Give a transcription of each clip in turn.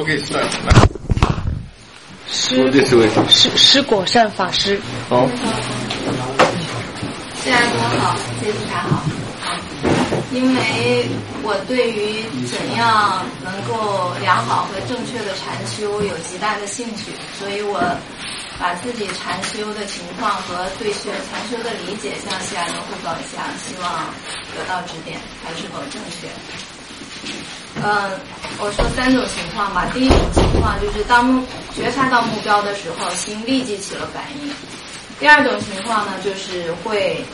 我给我这四位施施果善法师，好，谢安多好，谢谢他好。因为我对于怎样能够良好和正确的禅修有极大的兴趣，所以我把自己禅修的情况和对学禅修的理解向西安多汇报一下，希望得到指点，还是否正确。嗯，我说三种情况吧。第一种情况就是当觉察到目标的时候，心立即起了反应。第二种情况呢，就是会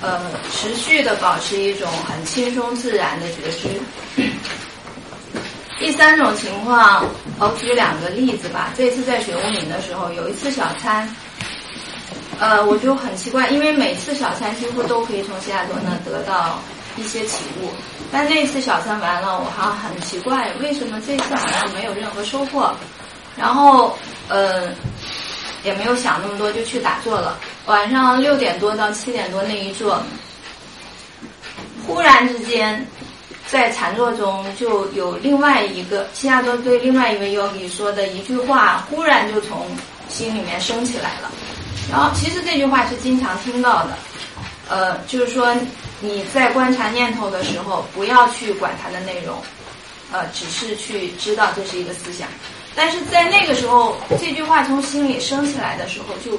呃持续的保持一种很轻松自然的觉知。第三种情况，我举两个例子吧。这次在雪屋岭的时候，有一次小餐，呃，我就很奇怪，因为每次小餐几乎都可以从西雅图那得到一些启悟，但这一次小三完了，我还很奇怪，为什么这次好像没有任何收获？然后，呃，也没有想那么多，就去打坐了。晚上六点多到七点多那一坐，忽然之间，在禅坐中就有另外一个西亚多对另外一位 yogi 说的一句话，忽然就从心里面升起来了。然后，其实这句话是经常听到的，呃，就是说你在观察念头的时候，不要去管它的内容，呃，只是去知道这是一个思想。但是在那个时候，这句话从心里升起来的时候，就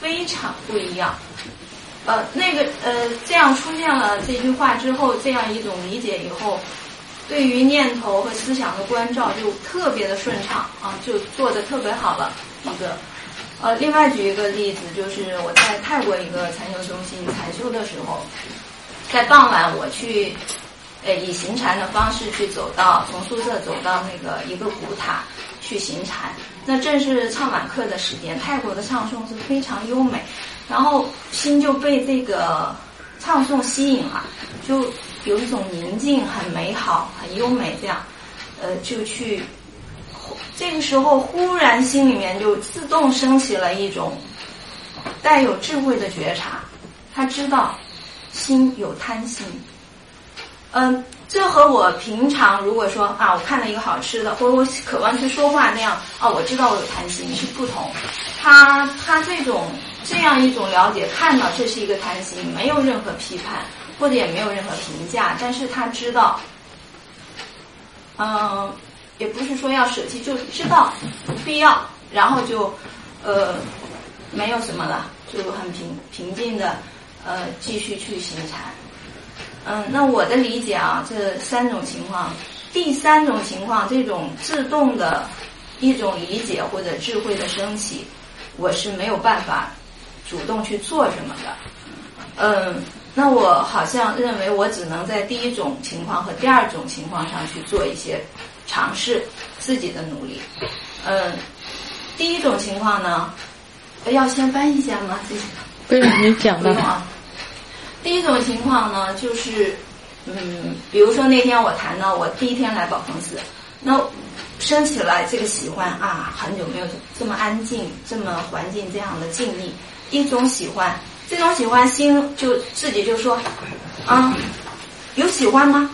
非常不一样。呃，那个呃，这样出现了这句话之后，这样一种理解以后，对于念头和思想的关照就特别的顺畅啊，就做的特别好了。一个，呃，另外举一个例子，就是我在泰国一个禅修中心禅修的时候，在傍晚我去，呃，以行禅的方式去走到从宿舍走到那个一个古塔去行禅，那正是唱晚课的时间，泰国的唱诵是非常优美。然后心就被这个唱诵吸引了，就有一种宁静、很美好、很优美这样，呃，就去。这个时候忽然心里面就自动升起了一种带有智慧的觉察，他知道心有贪心。嗯，这和我平常如果说啊，我看了一个好吃的，或者我渴望去说话那样啊，我知道我有贪心是不同。他他这种。这样一种了解，看到这是一个贪心，没有任何批判，或者也没有任何评价，但是他知道，嗯，也不是说要舍弃，就知道不必要，然后就呃没有什么了，就很平平静的呃继续去行禅。嗯，那我的理解啊，这三种情况，第三种情况，这种自动的一种理解或者智慧的升起，我是没有办法。主动去做什么的，嗯，那我好像认为我只能在第一种情况和第二种情况上去做一些尝试，自己的努力，嗯，第一种情况呢，要先翻译一下吗？不用你讲的啊。第一种情况呢，就是，嗯，比如说那天我谈到我第一天来宝峰寺，那升起来这个喜欢啊，很久没有这么安静、这么环境这样的静谧。一种喜欢，这种喜欢心就自己就说，啊，有喜欢吗？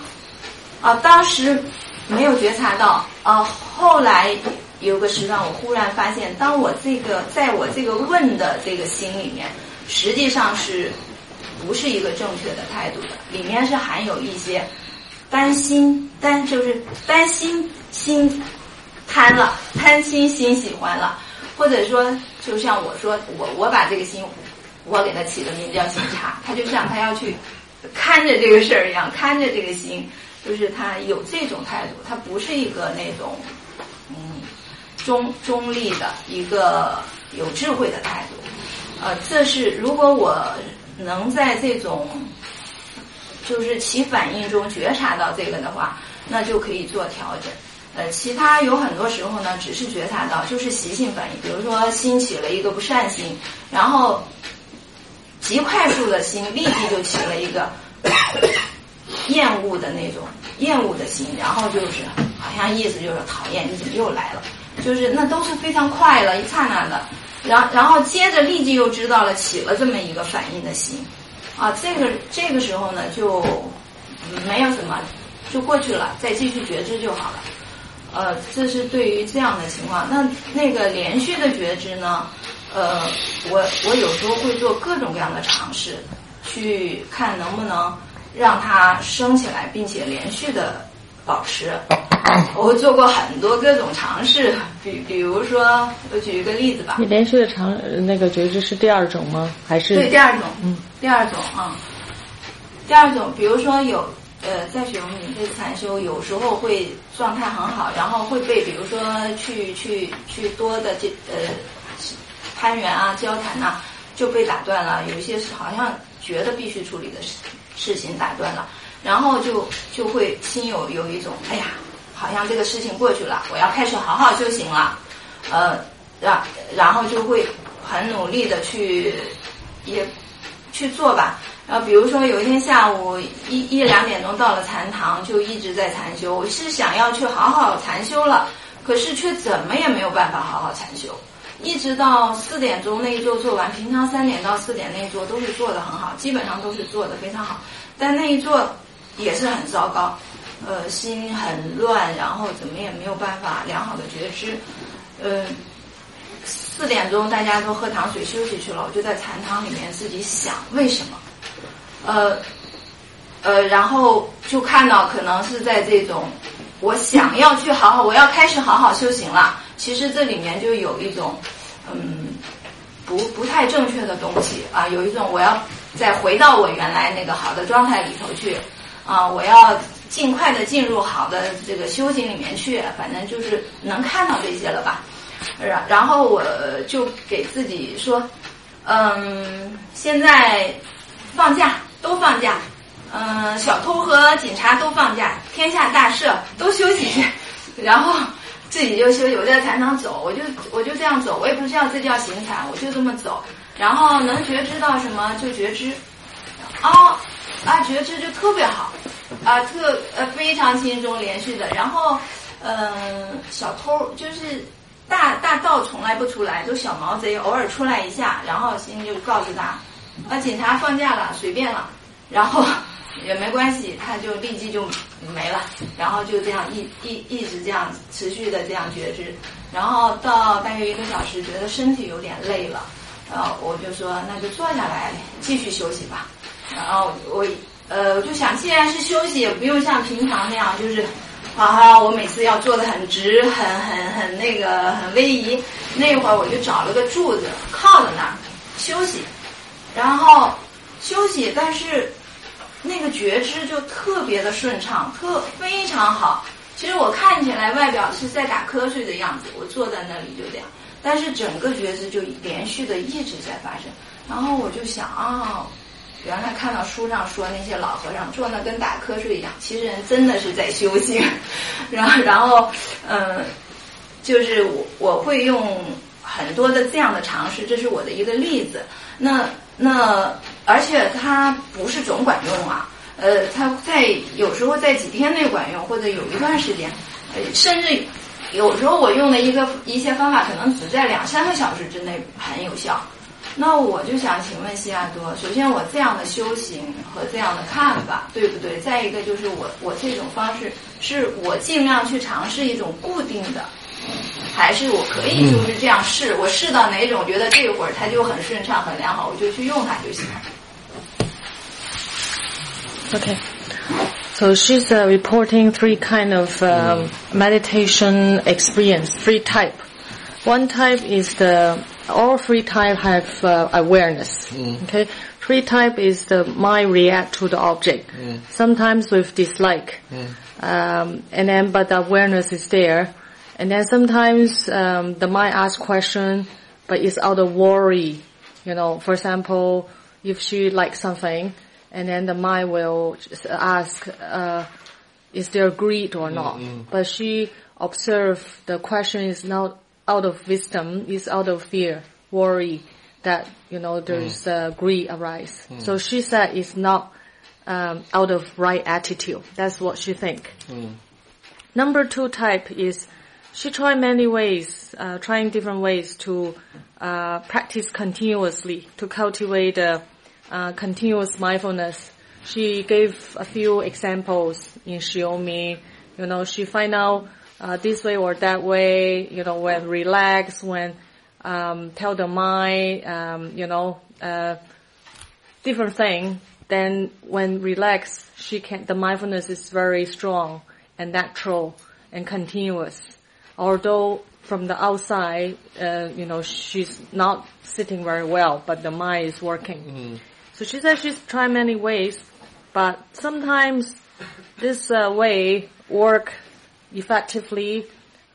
啊，当时没有觉察到，啊，后来有个时段，我忽然发现，当我这个在我这个问的这个心里面，实际上是不是一个正确的态度的，里面是含有一些担心，担就是担心心贪了，贪心心喜欢了。或者说，就像我说，我我把这个心，我给他起的名叫心茶，他就像他要去看着这个事儿一样，看着这个心，就是他有这种态度，他不是一个那种嗯中中立的一个有智慧的态度。呃，这是如果我能在这种就是起反应中觉察到这个的话，那就可以做调整。呃，其他有很多时候呢，只是觉察到，就是习性反应。比如说，心起了一个不善心，然后极快速的心立即就起了一个厌恶的那种厌恶的心，然后就是好像意思就是讨厌，你怎么又来了？就是那都是非常快了，一刹那的。然然后接着立即又知道了起了这么一个反应的心，啊，这个这个时候呢就没有什么，就过去了，再继续觉知就好了。呃，这是对于这样的情况。那那个连续的觉知呢？呃，我我有时候会做各种各样的尝试，去看能不能让它升起来，并且连续的保持。我做过很多各种尝试，比比如说，我举一个例子吧。你连续的尝那个觉知是第二种吗？还是对第二种？嗯，第二种啊，第二种，比如说有呃，在学我们这次禅修，有时候会状态很好，然后会被比如说去去去多的这呃攀援啊、交谈呐，就被打断了。有一些是好像觉得必须处理的事事情打断了，然后就就会心有有一种哎呀。好像这个事情过去了，我要开始好好修行了，呃，然然后就会很努力的去也去做吧。然后比如说有一天下午一一两点钟到了禅堂，就一直在禅修。我是想要去好好禅修了，可是却怎么也没有办法好好禅修。一直到四点钟那一座做完，平常三点到四点那一座都是做的很好，基本上都是做的非常好，但那一座也是很糟糕。呃，心很乱，然后怎么也没有办法良好的觉知。呃，四点钟大家都喝糖水休息去了，我就在禅堂里面自己想为什么。呃，呃，然后就看到可能是在这种我想要去好好，我要开始好好修行了。其实这里面就有一种嗯不不太正确的东西啊，有一种我要再回到我原来那个好的状态里头去啊，我要。尽快的进入好的这个修行里面去，反正就是能看到这些了吧。然然后我就给自己说，嗯，现在放假都放假，嗯，小偷和警察都放假，天下大赦都休息。然后自己就休息，我在禅堂走，我就我就这样走，我也不知道这叫行禅，我就这么走。然后能觉知到什么就觉知，啊啊觉知就特别好。啊，特呃非常轻松连续的，然后，嗯，小偷就是大大盗从来不出来，就小毛贼偶尔出来一下，然后心就告诉他，啊，警察放假了，随便了，然后也没关系，他就立即就没了，然后就这样一一一直这样持续的这样觉知，然后到大约一个小时，觉得身体有点累了，然后我就说那就坐下来继续休息吧，然后我。呃，我就想，既然是休息，也不用像平常那样，就是，啊哈，我每次要坐的很直，很很很那个，很威仪。那会儿我就找了个柱子，靠在那儿休息，然后休息，但是那个觉知就特别的顺畅，特非常好。其实我看起来外表是在打瞌睡的样子，我坐在那里就这样，但是整个觉知就连续的一直在发生。然后我就想啊。原来看到书上说那些老和尚坐那跟打瞌睡一样，其实人真的是在修行。然后，然后，嗯，就是我我会用很多的这样的尝试，这是我的一个例子。那那而且它不是总管用啊，呃，它在有时候在几天内管用，或者有一段时间，呃，甚至有时候我用的一个一些方法，可能只在两三个小时之内很有效。那我就想请问西亚多，首先我这样的修行和这样的看法对不对？再一个就是我我这种方式是我尽量去尝试一种固定的，还是我可以就是这样试？我试到哪种觉得这会儿它就很顺畅很良好，我就去用它就行了。Okay, so she's uh, reporting three kind of um, meditation experience, three type. One type is the all three type have uh, awareness. Mm. Okay, three type is the mind react to the object, mm. sometimes with dislike, mm. um, and then but the awareness is there, and then sometimes um, the mind asks question, but it's out of worry. You know, for example, if she likes something, and then the mind will ask, uh, is there greed or not? Mm-hmm. But she observe the question is not out of wisdom is out of fear, worry that, you know, there's mm. uh, greed arise. Mm. So she said it's not um, out of right attitude. That's what she think. Mm. Number two type is she tried many ways, uh, trying different ways to uh, practice continuously, to cultivate uh, continuous mindfulness. She gave a few examples in Xiaomi. You know, she find out uh, this way or that way, you know, when relax, when um, tell the mind, um, you know, uh, different thing. Then when relax, she can, the mindfulness is very strong and natural and continuous. Although from the outside, uh, you know, she's not sitting very well, but the mind is working. So she said she's tried many ways, but sometimes this uh, way work effectively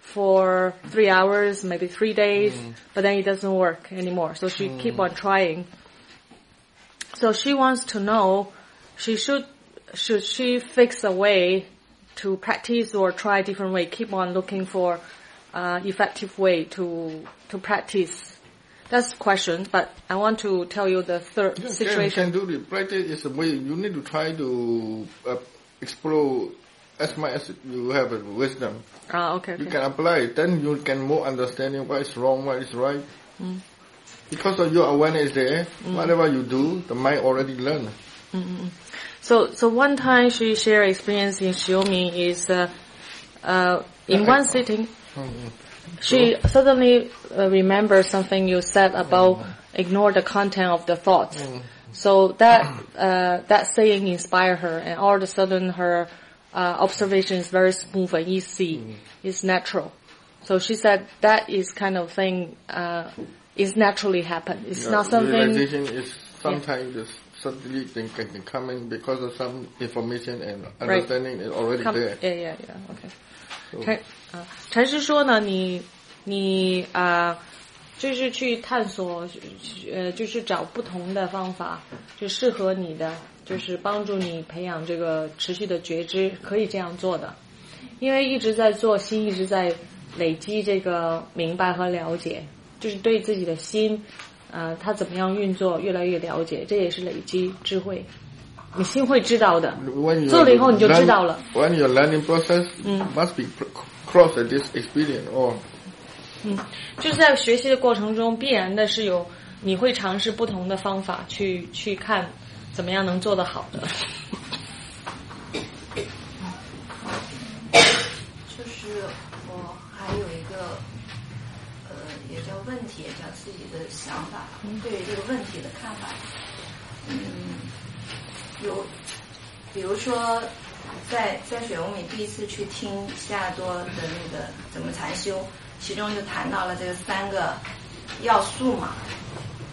for three hours, maybe three days, but then it doesn't work anymore. So she keep on trying. So she wants to know, she should, should she fix a way to practice or try different way, keep on looking for uh, effective way to, to practice. That's the question, but I want to tell you the third You situation. Can, can do the practice is a way you need to try to uh, explore as much as you have a wisdom. Ah, okay, You okay. can apply it, then you can more understanding what is wrong, what is right. Mm. Because of your awareness there, whatever you do, the mind already learn. So, so one time she shared experience in Xiaomi is, uh, uh, in one sitting, she suddenly uh, remembers something you said about ignore the content of the thoughts. So that, uh, that saying inspired her and all of a sudden her, uh, observation is very smooth and easy. It's natural. So she said that is kind of thing, uh, is naturally happen. It's Yeah, not something, Realization is sometimes the suddenly thing can can come in because of some information and understanding is already Come, there. yeah, yeah, yeah. Okay. 陈啊，禅师说呢，你你啊、就是去探索，呃，就是找不同的方法，就适合你的，就是帮助你培养这个持续的觉知，可以这样做的。因为一直在做，心一直在累积这个明白和了解，就是对自己的心，呃，它怎么样运作越来越了解，这也是累积智慧。你心会知道的做了以后你就知道了。When your learning process must be cross this experience or 就是在学习的过程中，必然的是有你会尝试不同的方法去去看怎么样能做得好的。就是我还有一个呃，也叫问题，也叫自己的想法，对于这个问题的看法。嗯，有，比如说，在在水欧米第一次去听西亚多的那个怎么禅修，其中就谈到了这个三个要素嘛，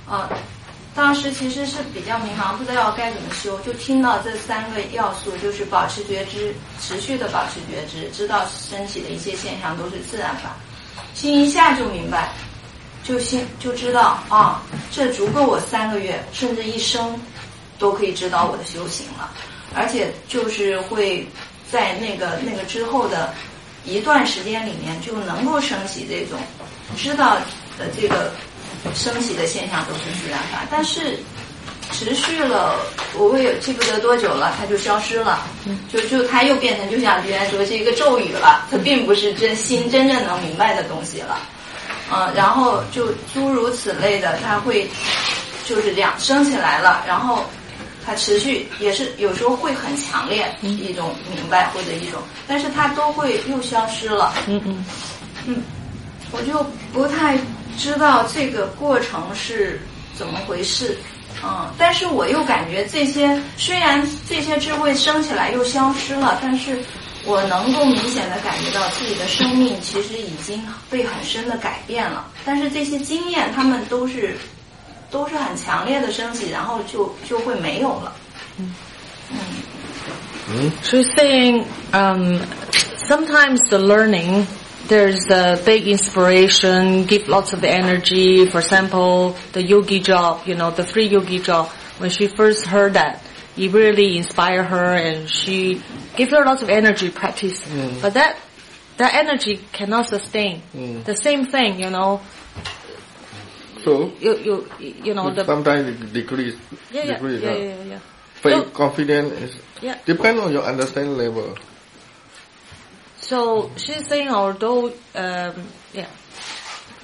啊，当时其实是比较迷茫，不知道该怎么修，就听到这三个要素，就是保持觉知，持续的保持觉知，知道身体的一切现象都是自然法，心一下就明白，就心就知道啊，这足够我三个月甚至一生都可以指导我的修行了，而且就是会在那个那个之后的一段时间里面就能够升起这种知道的这个升起的现象都是自然法，但是持续了，我也记不得多久了，它就消失了，就就它又变成就像原来说是一个咒语了，它并不是真心真正能明白的东西了，嗯，然后就诸如此类的，它会就是这样升起来了，然后它持续也是有时候会很强烈一种明白或者一种，但是它都会又消失了，嗯嗯。嗯，我就不太知道这个过程是怎么回事，嗯，但是我又感觉这些虽然这些智慧升起来又消失了，但是我能够明显的感觉到自己的生命其实已经被很深的改变了，但是这些经验他们都是都是很强烈的升起，然后就就会没有了，嗯。She's saying um, sometimes the learning there's a big inspiration, give lots of energy. For example, the yogi job, you know, the free yogi job. When she first heard that, it really inspired her, and she gave her lots of energy practice. Mm. But that that energy cannot sustain. Mm. The same thing, you know. so You you you know the sometimes it decrease. yeah yeah decrease, yeah huh? yeah yeah. Faith, So- confidence is Yeah. depend on your understanding level. So she's saying although um yeah.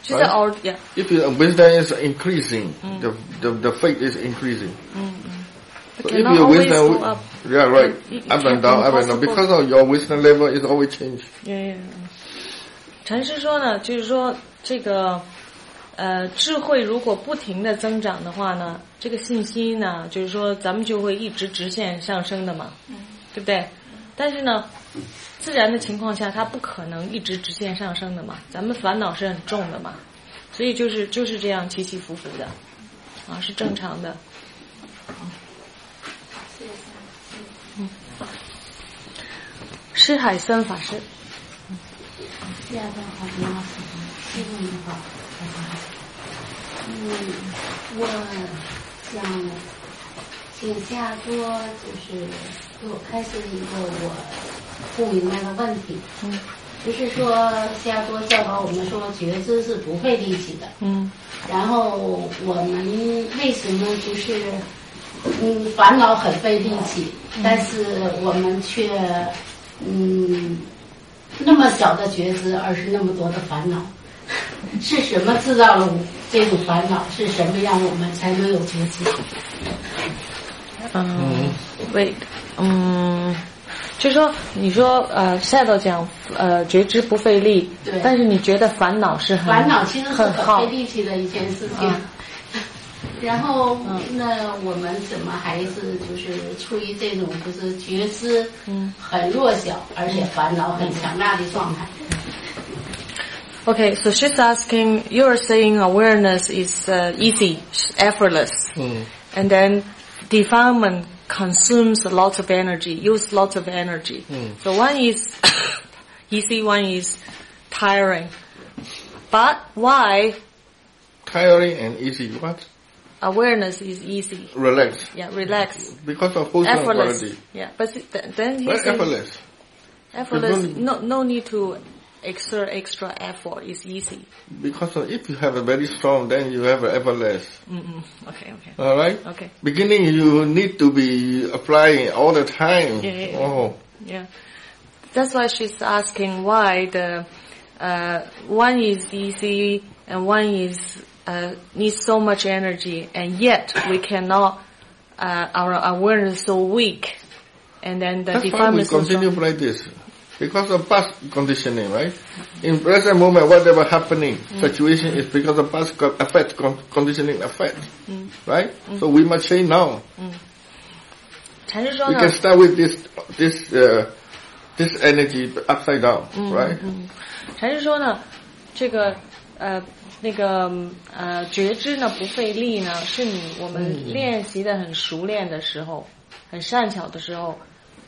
She said Right. al yeah. If your wisdom is increasing, Mm. the, the the faith is increasing. But So if cannot your always wisdom, go up. yeah, right, It- it up can and down, up and down, impossible. because of your wisdom level is always change. Yeah, yeah. 禅师说呢，就是说这个呃智慧如果不停的增长的话呢，这个信息呢，就是说咱们就会一直直线上升的嘛，对不对？但是呢， 自然的情况下，它不可能一直直线上升的嘛，咱们烦恼是很重的嘛，所以就是就是这样起起伏伏的，啊，是正常的。嗯，施海森法师。大家好，你好，师傅你好。嗯，我想请夏多就是给我开示一个我不明白的问题。嗯，就是说加多教导我们说觉知是不费力气的。嗯然后我们为什么就是嗯烦恼很费力气，但是我们却嗯那么小的觉知，而是那么多的烦恼？是什么制造了这种烦恼？是什么让我们才能有觉知？嗯，wait，嗯，就说，你说呃，Shadow 讲呃觉知不费力，对但是你觉得烦恼是很烦恼其实是很耗力气的一件事情。然后，那我们怎么还是就是处于这种就是觉知嗯很弱小，而且烦恼很强大的状态？Okay, so she's asking, you are saying awareness is uh, easy, effortless, Mm. and then defilement consumes lots of energy, use lots of energy. Mm. So one is easy, one is tiring. But why Tiring and easy. What? awareness is easy? Relax. Yeah, relax, Because of wholesome effortless. quality. Yeah, but th- then says effortless. effortless. No, no need to exert extra effort. is easy. Because if you have a very strong, then you have effortless. Mm-mm. Okay, okay, Alright? okay. Beginning you need to be applying all the time. Yeah, yeah, yeah. Oh. Yeah. That's why she's asking why the uh, one is easy and one is uh, needs so much energy, and yet we cannot. Uh, our awareness is so weak, and then the That's why we so continue like this Because of past conditioning, right? In present moment, whatever happening, Mm. situation is because of past co- effect, con- conditioning effect, Mm. right? So we must change now. 禅师说 We 呢 can，start with this, this, uh, this energy upside down, Mm. right? 禅师说呢，这个呃那个呃觉知呢不费力呢，是你我们练习的很熟练的时候，很善巧的时候，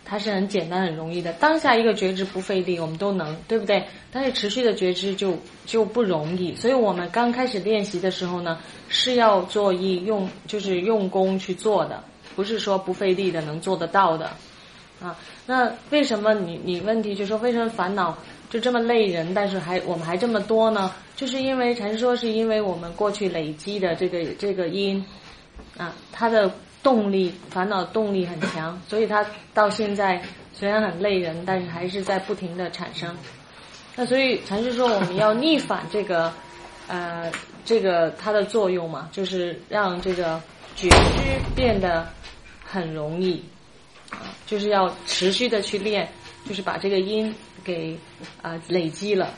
它是很简单很容易的。当下一个觉知不费力，我们都能，对不对？但是持续的觉知就就不容易。所以我们刚开始练习的时候呢，是要做一用就是用功去做的，不是说不费力的能做得到的。啊，那为什么你你问题就说为什么烦恼就这么累人，但是还我们还这么多呢？就是因为禅说是因为我们过去累积的这个这个因啊，它的动力烦恼动力很强，所以他到现在虽然很累人，但是还是在不停的产生。那所以禅师说我们要逆反这个呃这个它的作用嘛，就是让这个觉知变得很容易。啊，就是要持续的去练，就是把这个音给啊、累积了。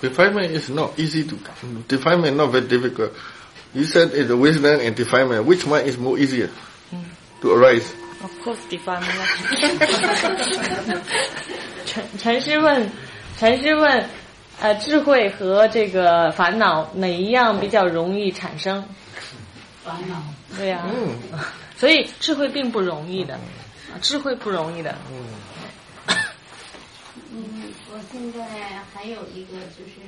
Defilement is not easy to, defilement not very difficult. You said it's the wisdom and defilement. Which one is more easier to arise? Of course, defilement. 陈陈师问，陈师问，呃，智慧和这个烦恼哪一样比较容易产生？烦恼。对呀、嗯所以智慧并不容易的，啊，智慧不容易的。嗯，我现在还有一个就是，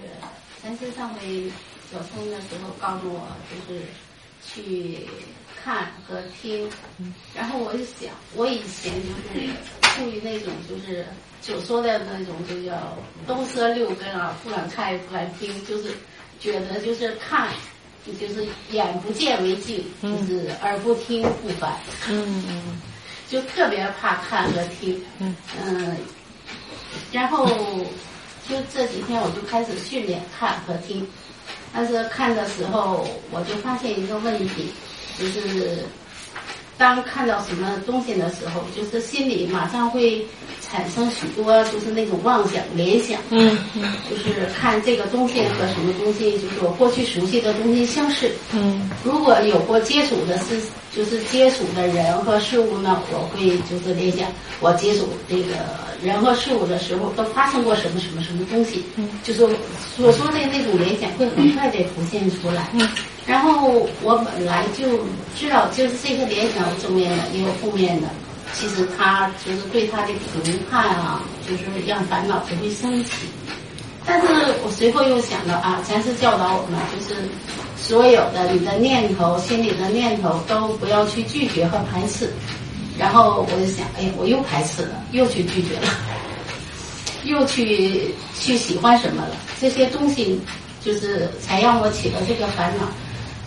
禅师上回小松的时候告诉我，就是去看和听，然后我就想，我以前就是处于那种就是所说的那种就叫东舍六根啊，不敢看也不敢听，就是觉得就是看。就是眼不见为净，就是耳不听不烦，嗯嗯。就特别怕看和听。嗯。嗯，然后就这几天我就开始训练看和听，但是看的时候我就发现一个问题，就是当看到什么东西的时候，就是心里马上会产生许多就是那种妄想联想，嗯嗯就是看这个东西和什么东西，就是我过去熟悉的东西相似。嗯如果有过接触的是就是接触的人和事物呢，我会就是联想我接触这个人和事物的时候都发生过什么什么什么东西，嗯就是所说的那种联想会很快的浮现出来。嗯然后我本来就知道，就是这个联想有正面的，也有负面的。其实他就是对他的评判啊，就是让烦恼不会升起。但是我随后又想到啊，禅师教导我们，就是所有的你的念头、心里的念头都不要去拒绝和排斥。然后我就想，哎，我又排斥了，又去拒绝了，又去去喜欢什么了？这些东西就是才让我起了这个烦恼。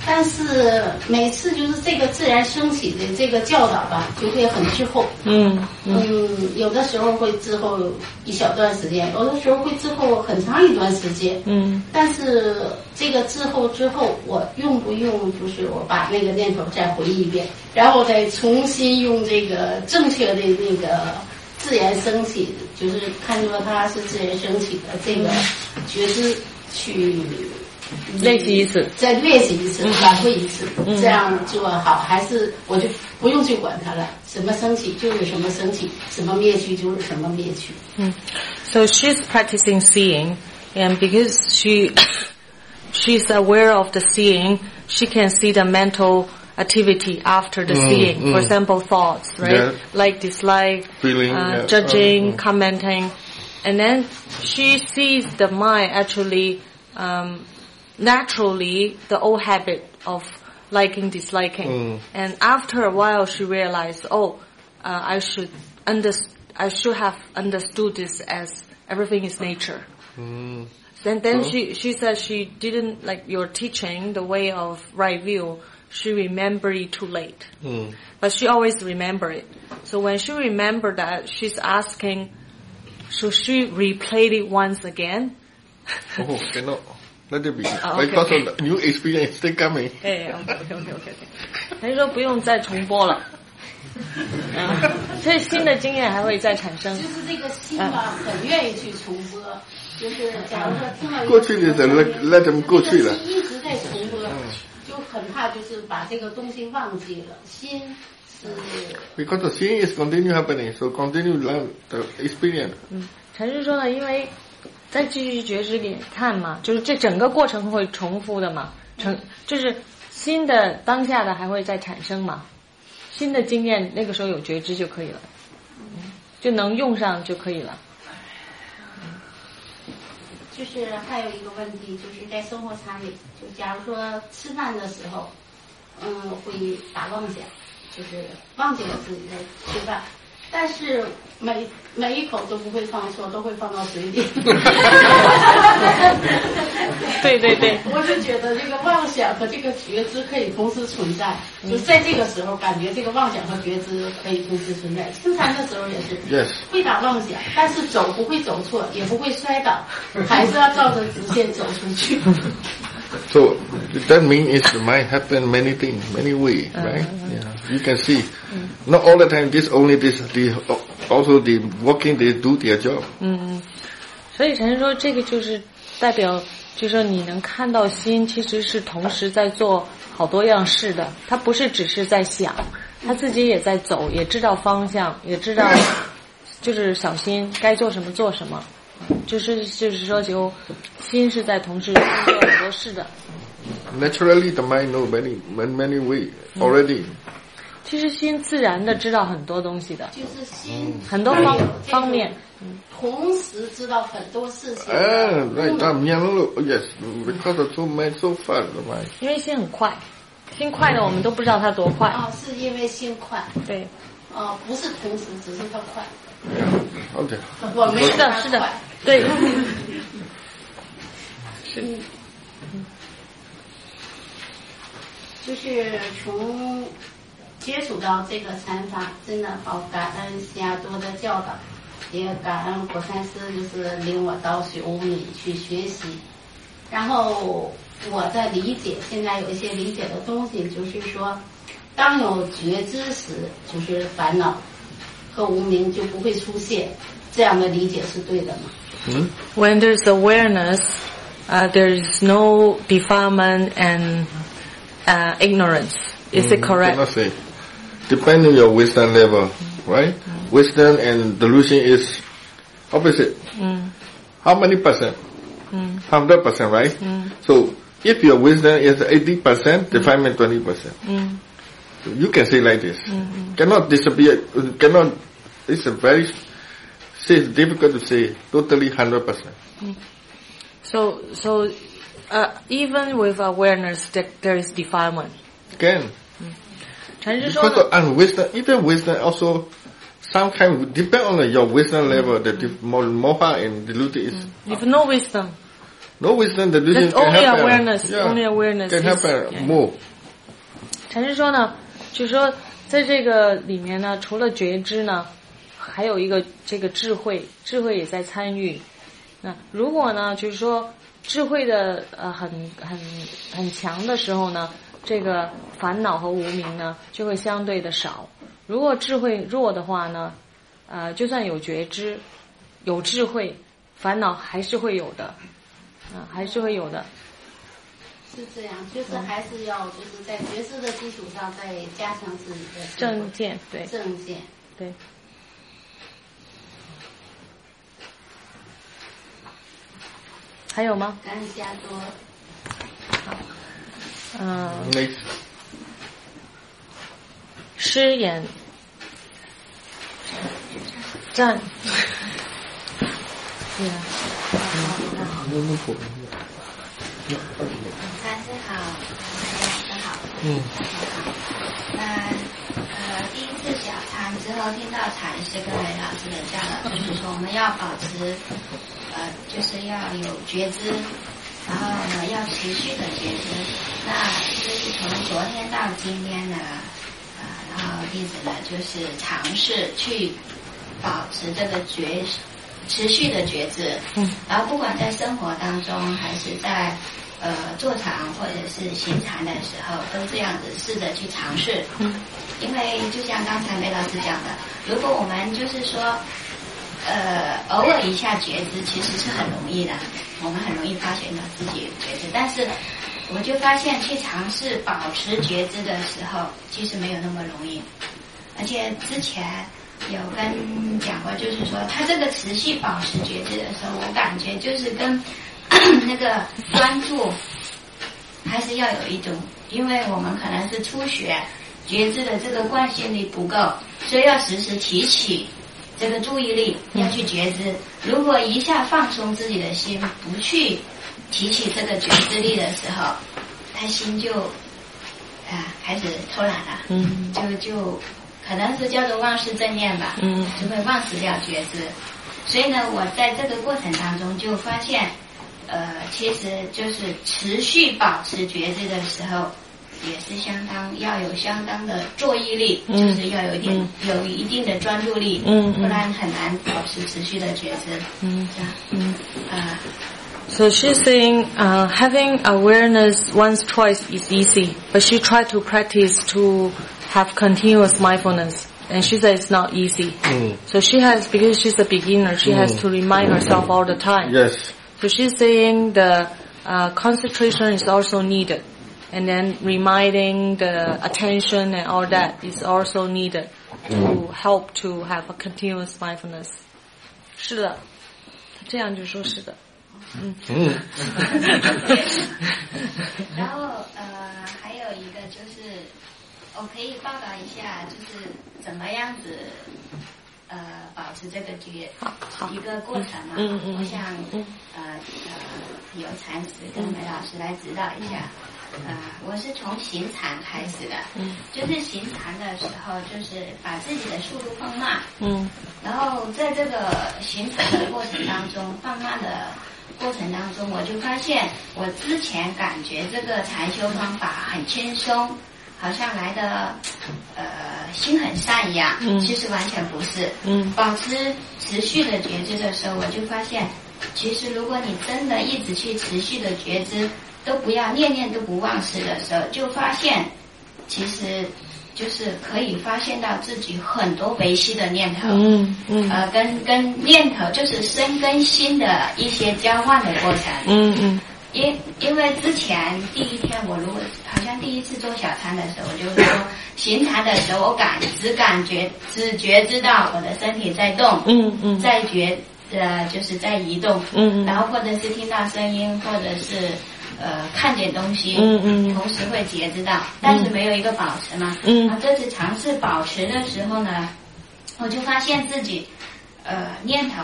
但是每次就是这个自然升起的这个教导吧，就会很滞后。嗯嗯嗯，有的时候会滞后一小段时间，有的时候会滞后很长一段时间。嗯但是这个滞后之后，我用不用就是我把那个念头再回忆一遍，然后再重新用这个正确的那个自然升起，就是看作它是自然升起的这个觉知去练习一次再练习一次，反馈一次，嗯这样做好，还是我就不用去管它了，什么升起就是什么升起，什么灭去就是什么灭去。嗯。So she's practicing seeing, and because she she's aware of the seeing, she can see the mental activity after the Mm, seeing. For mm. example, thoughts, right? Yeah. Like dislike, Feeling, uh, yeah. judging, Mm, mm. commenting, and then she sees the mind actually um, naturally the old habit of liking, disliking, Mm. and after a while she realized, oh, uh, I should under, I should have understood this as everything is nature. Mm. Then then Oh. she she said she didn't like your teaching the way of right view. She remembered it too late, Mm. but she always remember it. So when she remembered that, she's asking, should she replay it once again? Oh, cannot. Let it be. Oh, okay, because okay. of the new experience still coming. 哎，OK OK OK OK，他就说不用再重播了。啊，所以新的经验还会再产生。就是这个心吧，很愿意去重播。就是假如说听到过去的人 let let them 过去了心一直在重播，就很怕就是把这个东西忘记了。心是 Because the seeing is continue happening, so continue learn the experience. 嗯，陈师说呢，因为再继续觉知给看嘛，就是这整个过程会重复的嘛，成就是新的当下的还会再产生嘛，新的经验那个时候有觉知就可以了，就能用上就可以了。就是还有一个问题，就是在生活场里，就假如说吃饭的时候，嗯，会打妄想，就是忘记了自己在吃饭，但是每每一口都不会放错，都会放到嘴里。对对对，我是觉得这个妄想和这个觉知可以同时存在，就在这个时候感觉这个妄想和觉知可以同时存在。清禅的时候也是 Yes. 会打妄想，但是走不会走错，也不会摔倒，还是要照着直线走出去。So that means is the mind happen many things, many way, right? Yeah. You can see. Not all the time. This only this. The also the working they do their job. 嗯，所以陈师说这个就是代表，就是说你能看到心其实是同时在做好多样事的，他不是只是在想，他自己也在走，也知道方向，也知道就是小心该做什么做什么，就是就是说，就心是在同事做很多事的。Naturally, the mind know many, many, many way already. 其实心自然的知道很多东西的。就是心很多方方面，同时知道很多事情。嗯，那当然了。Yes, because the mind is so fast. 因为心很快，心快的我们都不知道它多快。哦，是因为心快。对。哦，不是同时，只是它快。OK。我们知道是的。快，对。就是从接触到这个禅法，真的好感恩西亚多的教导，也感恩果山师就是领我到学屋里去学习。然后我的理解，现在有一些理解的东西，就是说，当有觉知时，就是烦恼和无明就不会出现。这样的理解是对的吗？嗯 When there's awareness, uh, there is no defilement and uh, ignorance. Is it mm-hmm. correct? Cannot say. Depending on your wisdom level, right? Mm. Wisdom and delusion is opposite. Mm. How many percent? Mm. Hundred percent, right? So if your wisdom is eighty percent, defilement twenty percent. You can say like this. Mm-hmm. Cannot disappear. Cannot. It's a very Say it's difficult to say totally hundred percent. So, so uh, even with awareness, that there is defilement. Can 禅师说 because 呢 of unwisdom, even wisdom also sometimes depend on your wisdom level. The dif- mo- moha and delusion is if no wisdom, no wisdom. Delusion That's can only happen. awareness, Yeah, only awareness can is- happen yeah. more. 禅师说呢，就是说在这个里面呢，除了觉知呢， 还有一个这个智慧，智慧也在参与。那如果呢，就是说智慧的呃很很很强的时候呢，这个烦恼和无明呢就会相对的少。如果智慧弱的话呢，呃，就算有觉知、有智慧，烦恼还是会有的，啊、还是会有的。是这样，就是还是要就是在觉知的基础上再加强自己的正见，对正见。对。还有吗？感恩加多。嗯、Next. 诗眼站。对啊，禅师好，大家好，嗯好。那呃，第一次小禅之后，听到禅师跟雷老师的教导，就是说我们要保持呃，就是要有觉知，然后呢要持续的觉知。那就是从昨天到今天呢，呃，然后弟子呢就是尝试去保持这个觉持续的觉知，嗯，然后不管在生活当中还是在呃坐禅或者是行禅的时候，都这样子试着去尝试。嗯，因为就像刚才梅老师讲的，如果我们就是说，呃，偶尔一下觉知，其实是很容易的，我们很容易发现到自己觉知，但是我就发现去尝试保持觉知的时候，其实没有那么容易，而且之前。有跟讲过，就是说他这个持续保持觉知的时候，我感觉就是跟 那个专注还是要有一种，因为我们可能是初学，觉知的这个惯性力不够，所以要时时提起这个注意力，要去觉知。如果一下放松自己的心，不去提起这个觉知力的时候，他心就啊开始偷懒了，嗯就就可能是叫做忘失正念吧，嗯就会忘失掉觉知。所以呢，我在这个过程当中就发现，呃，其实就是持续保持觉知的时候，也是相当要有相当的注意力，嗯就是要有一点、有一定的专注力，嗯嗯不然很难保持持续的觉知。嗯这样，嗯。啊、 So she's saying uh, having awareness once, twice is easy, but she tried to practice to have continuous mindfulness, and she said it's not easy. Mm. So she has, because she's a beginner, she has to remind herself all the time. Yes. So she's saying the uh, concentration is also needed, And then reminding the attention and all that is also needed to help to have a continuous mindfulness. 是的，这样就说是的。Mm. 然后呃，还有一个就是，我可以报道一下，就是怎么样子呃保持这个觉一个过程嘛。嗯嗯嗯我想嗯呃呃由禅师跟梅老师来指导一下。呃，我是从行禅开始的，嗯。就是行禅的时候，就是把自己的速度放慢，嗯。然后在这个行禅的过程当中，放慢的过程当中，我就发现我之前感觉这个禅修方法很轻松，好像来的呃心很善一样，嗯。其实完全不是。嗯。保持持续的觉知的时候，我就发现，其实如果你真的一直去持续的觉知，都不要念念都不忘失的时候，就发现其实就是可以发现到自己很多维系的念头，嗯嗯。呃，跟跟念头就是身跟心的一些交换的过程。嗯嗯。因因为之前第一天我如果好像第一次做小禅的时候，我就是说行禅的时候，我感只感觉只觉知道我的身体在动，嗯嗯。在觉呃就是在移动，嗯嗯。然后或者是听到声音，或者是呃看见东西，嗯嗯同时会觉知到，但是没有一个保持嘛。嗯然后这次尝试保持的时候呢，我就发现自己呃念头。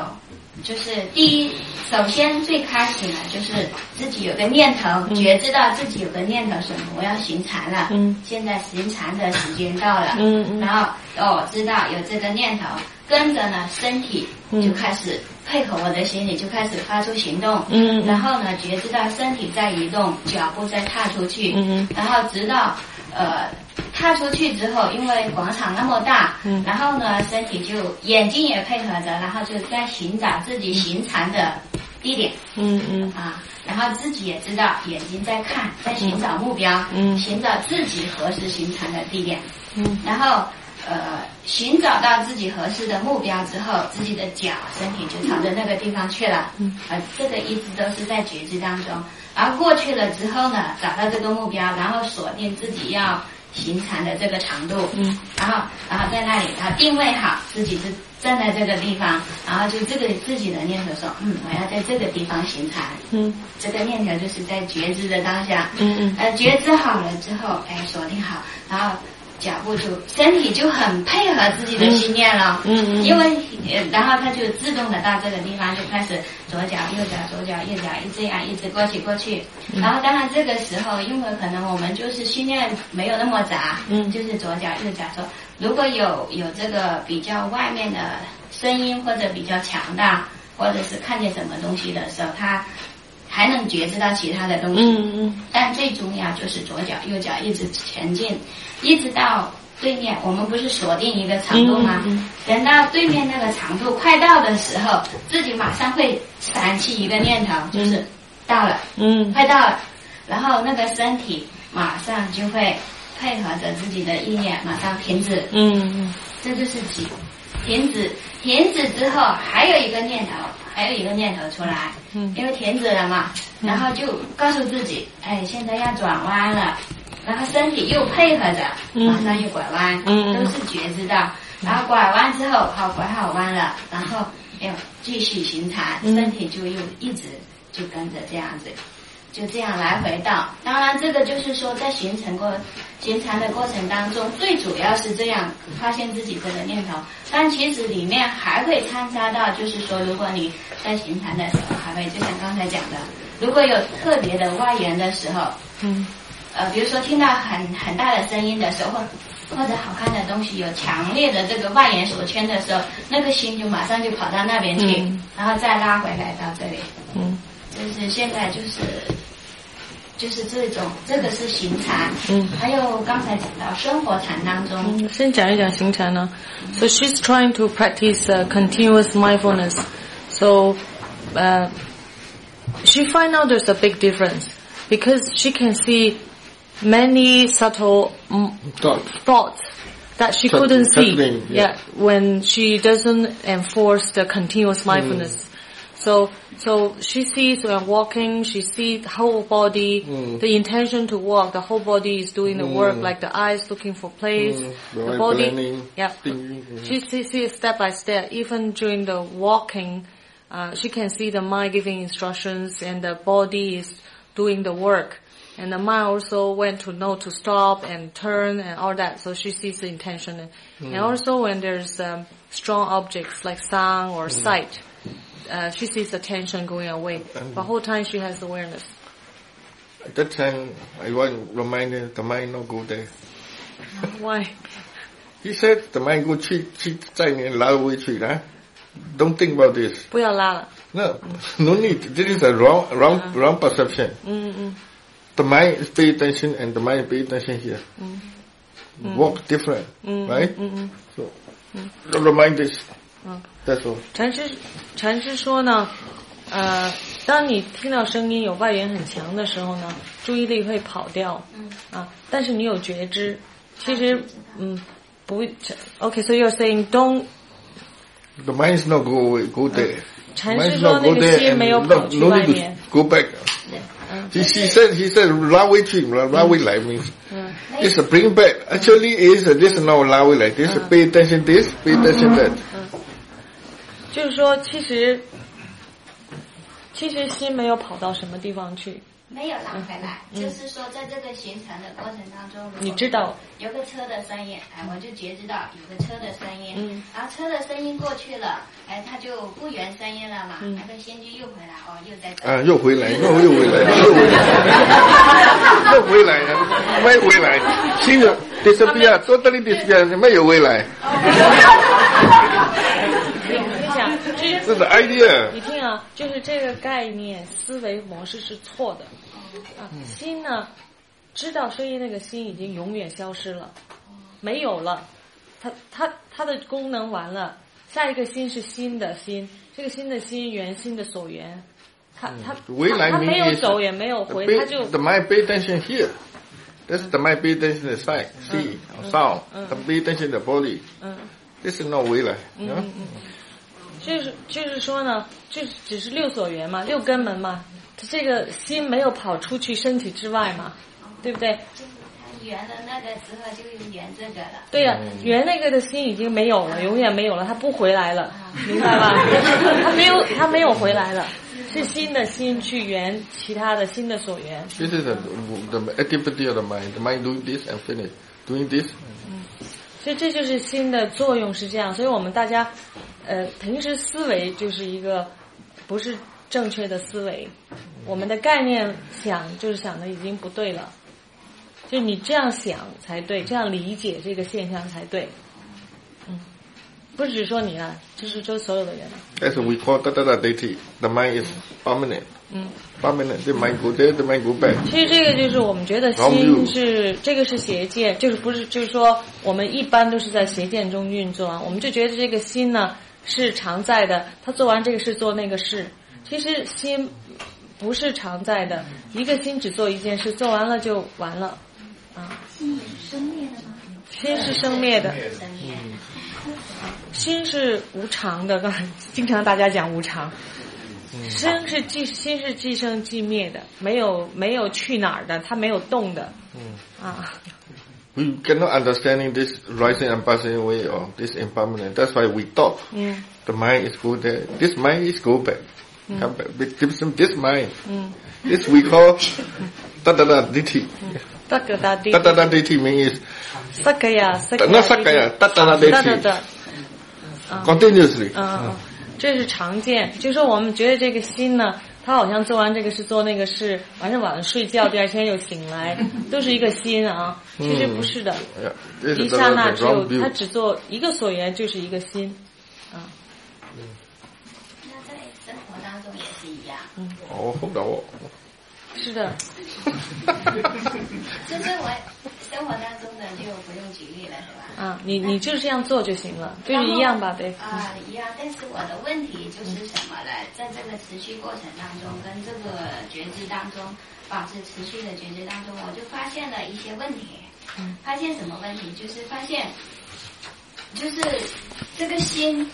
就是第一，首先最开始呢，就是自己有个念头，觉知到自己有个念头什么，我要行禅了。嗯现在行禅的时间到了。嗯嗯然后哦，知道有这个念头，跟着呢，身体就开始配合我的心理，就开始发出行动。嗯嗯然后呢，觉知到身体在移动，脚步在踏出去。嗯嗯然后直到呃踏出去之后，因为广场那么大，嗯。然后呢，身体就眼睛也配合着，然后就在寻找自己行禅的地点。嗯嗯。啊，然后自己也知道眼睛在看，在寻找目标，嗯。寻找自己何时行禅的地点，嗯。然后呃寻找到自己合适的目标之后，自己的脚身体就朝着那个地方去了，嗯，啊，这个一直都是在觉知当中，然后过去了之后呢，找到这个目标，然后锁定自己要行禅的这个长度，嗯，然后然后在那里，然后定位好自己是站在这个地方，然后就这个自己的念头说，嗯，我要在这个地方行禅，嗯。这个念头就是在觉知的当下，嗯嗯。呃，觉知好了之后，哎，锁定好，然后脚步就身体就很配合自己的心念了，嗯嗯嗯。因为呃然后它就自动的到这个地方就开始左脚右脚左脚右脚一这样一直过去过去，嗯。然后当然这个时候，因为可能我们就是训练没有那么杂，嗯。就是左脚右脚说，如果有有这个比较外面的声音或者比较强大，或者是看见什么东西的时候，他还能觉知到其他的东西。嗯嗯。但最重要就是左脚右脚一直前进，一直到对面。我们不是锁定一个长度吗？嗯嗯等到对面那个长度快到的时候，自己马上会闪起一个念头，就是到了，嗯。快到了，然后那个身体马上就会配合着自己的意念，马上停止。嗯这就是几，停止，停止之后还有一个念头，还有一个念头出来，嗯。因为停止了嘛，然后就告诉自己，哎，现在要转弯了，然后身体又配合着，嗯。马上又拐弯，都是觉知道，然后拐弯之后，好拐好弯了，然后又继续行禅，嗯。身体就又一直就跟着这样子。就这样来回到，当然这个就是说在形成过行禅的过程当中，最主要是这样发现自己这个念头，但其实里面还会掺杂到，就是说如果你在行禅的时候，还会就像刚才讲的，如果有特别的外缘的时候，嗯呃，比如说听到很很大的声音的时候，或或者好看的东西有强烈的这个外缘所牵的时候，那个心就马上就跑到那边去，嗯然后再拉回来到这里。嗯就是现在就是就是这种，这个是行禅，嗯还有刚才讲到生活禅当中，嗯，先讲一讲行禅呢。So she's trying to practice uh, continuous mindfulness. So, uh, she find out there's a big difference because she can see many subtle mm, Thoughts. thoughts that she Subtle- couldn't see. subtly, yeah. when she doesn't enforce the continuous mindfulness. So, so she sees when walking, she sees the whole body, Mm. the intention to walk, the whole body is doing the work, Mm. like the eyes looking for place, Mm, the right body, planning, yeah. thinking, mm. She sees, sees step by step, even during the walking, uh, she can see the mind giving instructions and the body is doing the work. And the mind also went to know to stop and turn and all that. So she sees the intention. And also when there's um, strong objects like sound or sight, uh, she sees the tension going away. The whole time she has awareness. At that time, I want remind her the mind not go there. Why? He said the mind go 去去在你拉回去啦。Don't think about this. 不要拉了。 No, no need. This is a wrong, wrong, wrong perception. 嗯嗯 The mind is pay attention and the mind pay attention here. Walk different, 嗯 right? 嗯嗯。So, remind this. 嗯 That's all. 禅师，禅师说呢，呃，当你听到声音有外援很强的时候呢，注意力会跑掉，嗯啊，但是你有觉知，其实嗯不，OK，so you're saying don't The mind is not go away, go there. 禅师说那个心没有跑去外面。go back. He, he said, he said, Lawe Chim, Lawe Lai means, this is bring back. Actually is, this is not Lawe Lai. This is pay attention this, pay attention that. 就是说，其实其实心没有跑到什么地方去， 没有浪回来，就是说在这个行程的过程当中，你知道。有个车的声音，哎，我就觉知到有个车的声音，嗯。然后车的声音过去了，哎，他就不原声音了嘛，嗯。那个心就又回来，哦，又在这。啊，又回来，又 又回来，又回来，又回来了，没回来，新的 disappear, totally disappear，没有回来。这这是 idea。你听啊，就是这个概念思维模式是错的啊。心呢，知道声音那个心已经永远消失了，没有了，它它它的功能完了，下一个心是新的心，这个新的心缘心的所缘，它它它它没有走也没有回它就 the mind pay attention here. That's the mind pay attention the sight, see, sound. The pay attention the body. 嗯。This is not 回来。you know? 就是就是说呢，就是只是六所缘嘛，六根门嘛，这个心没有跑出去身体之外嘛，对不对？就是它圆了那个时候就圆这个了。对呀、圆那个的心已经没有了，永远没有了，他不回来了，明白吧？他没有，他没有回来了，是新的心去圆其他的新的所缘。This is the, the activity of the mind. The mind doing this and finish. Doing this. 所以这就是心的作用是这样，所以我们大家，呃，平时思维就是一个不是正确的思维，我们的概念想就是想的已经不对了，就你这样想才对，这样理解这个现象才对，嗯，不只说你啊，就是说所有的人，As we call tattara deity. The mind is permanent. 嗯。其实这个就是我们觉得心是这个是邪见，就是不是就是说我们一般都是在邪见中运作啊，我们就觉得这个心呢是常在的，他做完这个事做那个事，其实心不是常在的，一个心只做一件事，做完了就完了，啊，心也是生灭的吗？心是生灭的，心是无常的，刚才经常大家讲无常。生是既心是既生既灭的，没有没有去哪儿的，它没有动的，嗯啊。We cannot understanding this rising and passing away or this impermanent. That's why we talk. 嗯 The mind is go there. This mind is go back. Come back. But Give some this mind. 嗯，This we call tattara deity. 萨格达地，Tattara deity means 萨格呀，萨格 not sakaya, tattara 对对 deity. Continuously. 嗯嗯，这是常见，就是说我们觉得这个心呢，他好像做完这个事做那个事，完了晚上睡觉，第二天又醒来，都是一个心啊，其实不是的。一刹那只有他只做一个所缘，就是一个心，啊，那在生活当中也是一样，Oh, hold on. 是的，就是我生活当中的就不用举例了，是吧？啊，你你就是这样做就行了，就是一样吧，对，啊、一样。但是我的问题就是什么呢？在这个持续过程当中，跟这个觉知当中，保持持续的觉知当中，我就发现了一些问题。发现什么问题？就是发现，就是这个心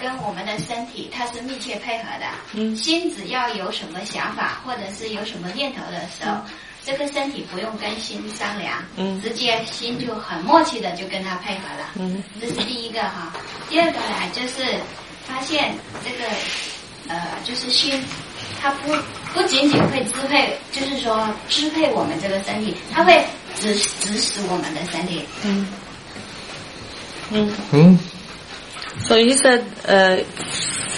跟我们的身体它是密切配合的。嗯心只要有什么想法或者是有什么念头的时候，这个身体不用跟心商量，嗯直接心就很默契的就跟它配合了。嗯这是第一个哈。第二个呢，就是发现这个呃，就是心，它不不仅仅会支配，就是说支配我们这个身体，它会指指使我们的身体。嗯嗯。Hmm? So he said, uh,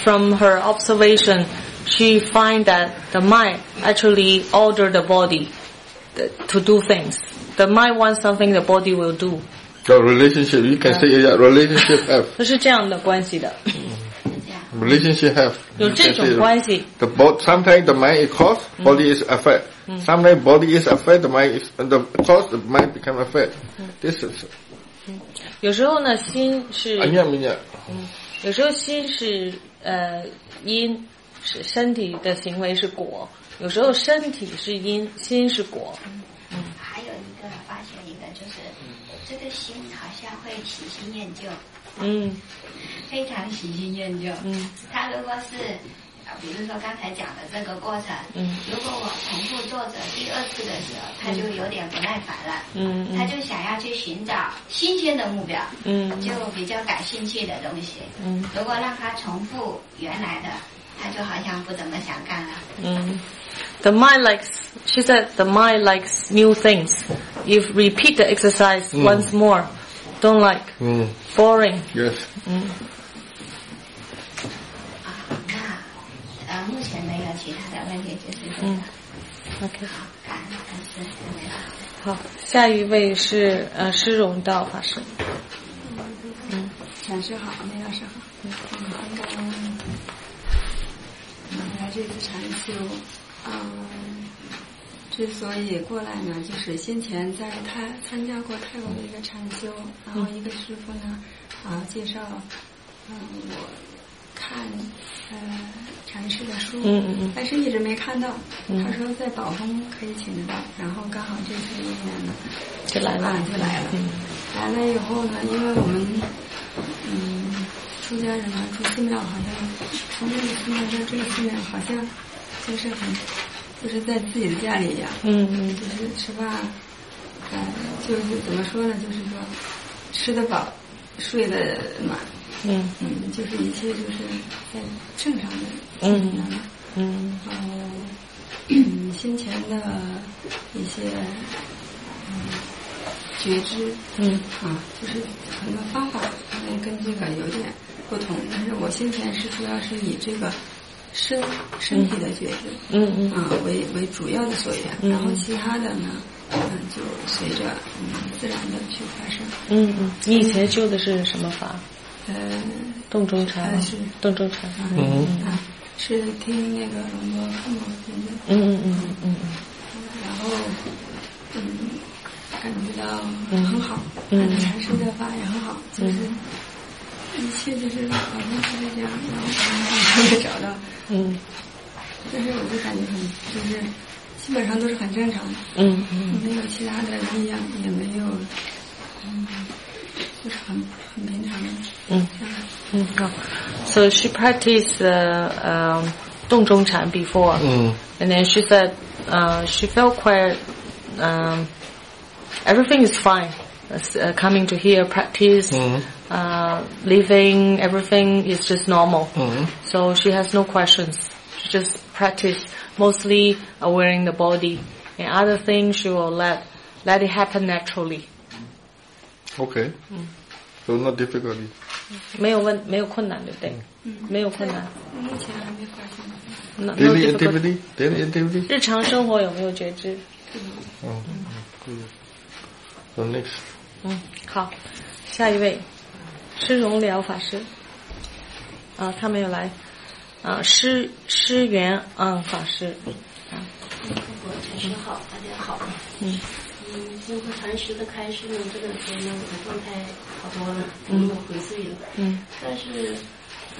from her observation, she find that the mind actually order the body uh, to do things. The mind wants something, the body will do. The relationship, you can say yeah, relationship have. 这是这样的关系的，是这样。 Relationship have. 有 You 这 can 种 say 关系。 The bo- sometimes the mind is cause, body is affect. Sometimes body is affect, the mind is the cause, the mind become affect. This is 有时候呢，心是 anya minya. 有时候心是呃因，是身体的行为是果；有时候身体是因，心是果。嗯还有一个发现一个就是，这个心好像会喜新厌旧，嗯非常喜新厌旧。嗯他如果是，呃比如说刚才讲的这个过程，嗯如果我重复做着第二次的时候，他就有点不耐烦了，嗯他就想要去寻找新鲜的目标，嗯就比较感兴趣的东西。嗯如果让他重复原来的，他就好像不怎么想干了。嗯。The mind likes, she said, the mind likes new things. You repeat the exercise Mm. once more. Don't like. 嗯 Boring.，yes，嗯啊，那呃，目前没有其他的问题，就是这个。嗯，OK。感恩感谢。好，下一位是呃施荣道法师。禅师好，梅老师好。嗯，刚刚来这次禅修，嗯，之所以过来呢，就是先前在泰参加过泰国的一个禅修，然后一个师傅呢，啊介绍，嗯，我看呃禅师的书，嗯嗯嗯。但是一直没看到。嗯。他说在宝峰可以请得到，然后刚好这次一年呢，就来了。啊就来了。嗯。来了以后呢，因为我们嗯出家人嘛，住寺庙好像从这个寺庙到这个寺庙好像就是很就是在自己的家里一样，嗯嗯。就是吃饭，呃，就是怎么说呢，就是说吃得饱，睡得暖，嗯嗯，就是一切就是在正常的嗯。嗯然后，嗯，先前的一些嗯觉知，嗯啊，就是很多方法可能跟这个有点不同，但是我先前是主要是以这个身身体的觉知，嗯嗯啊为为主要的所缘，嗯然后其他的呢，嗯，就随着嗯自然的去发生，嗯嗯。你以前修的是什么法？呃，洞中禅吗？呃是？洞中禅。啊嗯。啊，是听那个龙波看过听的。嗯嗯嗯嗯然后，嗯，感觉到嗯很好，嗯。嗯，禅师的法也很好，就是一切就是好像就是这样，然后找到，嗯。但是我就感觉很就是基本上都是很正常的，嗯嗯。没有其他的异样，也没有，嗯，就是很很平常的 So she practiced uh, um, Dong Zhong Chan before, mm. and then she said uh, she felt quite um, everything is fine. Uh, coming to here, practice, mm. uh, living, everything is just normal. Mm. So she has no questions. She just practice mostly wearing the body, and other things she will let let it happen naturally. Okay, mm. so not difficulty. 没有问没有困难，对不对？嗯没有困难。目前还没发现。No, no daily difficulty. activity，daily activity，日常生活有没有觉知？嗯嗯，so next，嗯，好，下一位，施荣疗法师。啊，他没有来。啊，施施元啊法师。啊，我禅师好，大家好。嗯嗯，经过禅师的开示呢，这两天呢，我的状态好多了，不那么回醉了。嗯但是，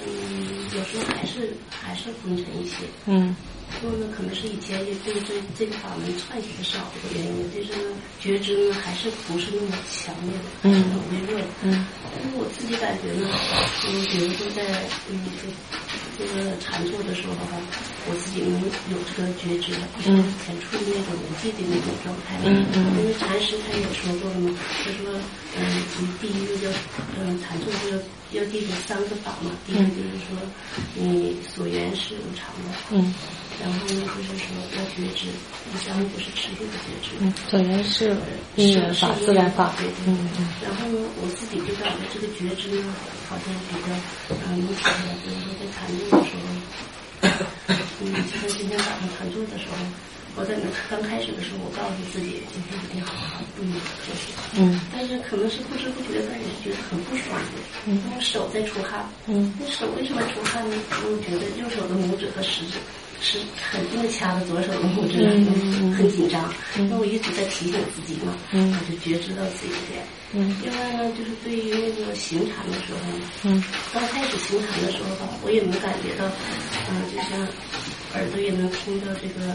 嗯，有时候还是还是昏沉一些。嗯说呢，可能是以前也对这这个法门串习的少的原因，对这个觉知呢还是不是那么强烈的，嗯很微弱的。嗯但是我自己感觉呢，嗯，比如说在嗯这这个禅坐的时候哈，我自己能有这个觉知了，不像以前处于那种无记的那种状态。嗯嗯因为禅师他也说过了嘛，他说，嗯，第一个叫嗯禅坐是要记住三个法嘛，第一个就是说你所缘是无常的，嗯然后呢就是说要觉知，第三个就是持续的觉知。嗯，所缘是因缘法、自然法。嗯嗯然后呢，我自己就感觉这个觉知呢，好像比较啊明显的，比如说在禅坐的时候，嗯，就是今天早上禅坐的时候，我在那刚开始的时候，我告诉自己今天一定好好注意这些，嗯。但是可能是不知不觉的也是觉得很不爽。的，嗯。因为手在出汗，嗯。那手为什么出汗呢？我觉得右手的拇指和食指是很硬的掐着左手的拇指，嗯很紧张。那我一直在提醒自己嘛，嗯。我就觉知到这一点。嗯。另外呢，就是对于那个行禅的时候，嗯。刚开始行禅的时候吧，我也能感觉到，嗯、就像耳朵也能听到这个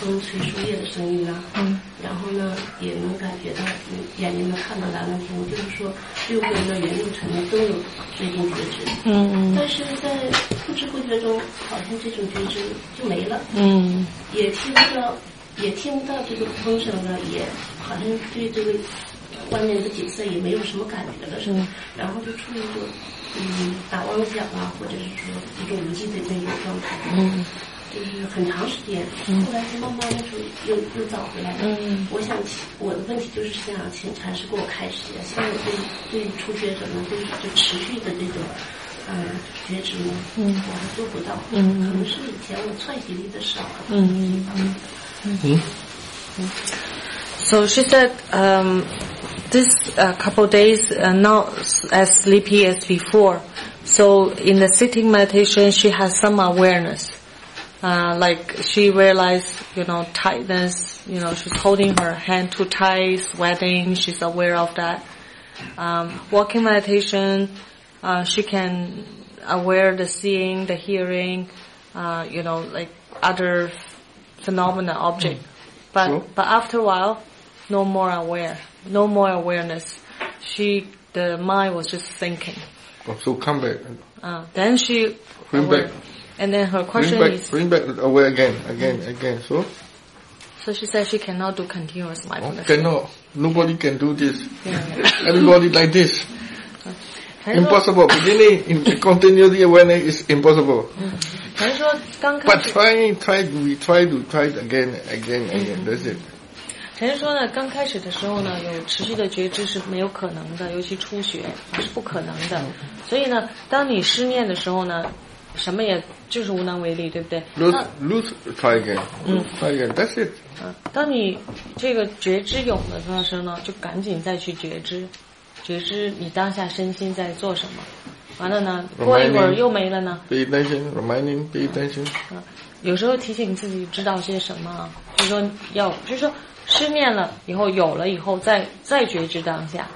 风吹树叶的声音啊，嗯，然后呢也能感觉到，嗯眼睛能看到蓝蓝天，就是说六个人的原路程呢都有这种觉知，嗯嗯。但是在不知不觉中，好像这种觉知就没了，嗯。也听不到，也听不到这个风声了，也好像对这个外面的景色也没有什么感觉了是吧，然后就处于一种嗯打妄想啊，或者是说一种无尽的那种状态，嗯就是很长时间，后来就慢慢的就又又找回来了。嗯我想我的问题就是想请禅师给我开示一下，像我对对初学者呢，对就持续的这种嗯觉知呢，嗯我还做不到，嗯可能是以前我串习力的少。嗯嗯。Hmm? So she said, um, this uh, couple days uh, not as sleepy as before. So in the sitting meditation, she has some awareness. Uh, like she realized, you know, tightness. You know, she's holding her hand too tight, sweating. She's aware of that. Um, walking meditation, uh, she can aware the seeing, the hearing, uh, you know, like other phenomena, object. But Sure. but after a while, no more aware, no more awareness. She the mind was just thinking. Oh, So come back, Uh, then she Bring aware. back. and then her bring question back, is bring back away again, again, again. So so she said she cannot do continuous oh, mindfulness. cannot. Nobody can do this. Yeah. Everybody like this. 还是说 Impossible. Beginning in continuity awareness is impossible. 还是说刚开 But 始 try, try, we try to try it again, again, again. That's it. 陈是说呢，刚开始的时候呢，有持续的觉知是没有可能的，尤其初学啊是不可能的。所以呢，当你失念的时候呢， 什么也就是无能为力，对不对？Lose, lose, try again. Mm. Try again. That's it. 啊，当你这个觉知有了的时候呢，就赶紧再去觉知，觉知你当下身心在做什么。完了呢，过一会儿又没了呢。Pay attention, reminding, pay attention. 啊，有时候提醒自己知道些什么，就是说要，就是说失念了以后有了以后再再觉知当下，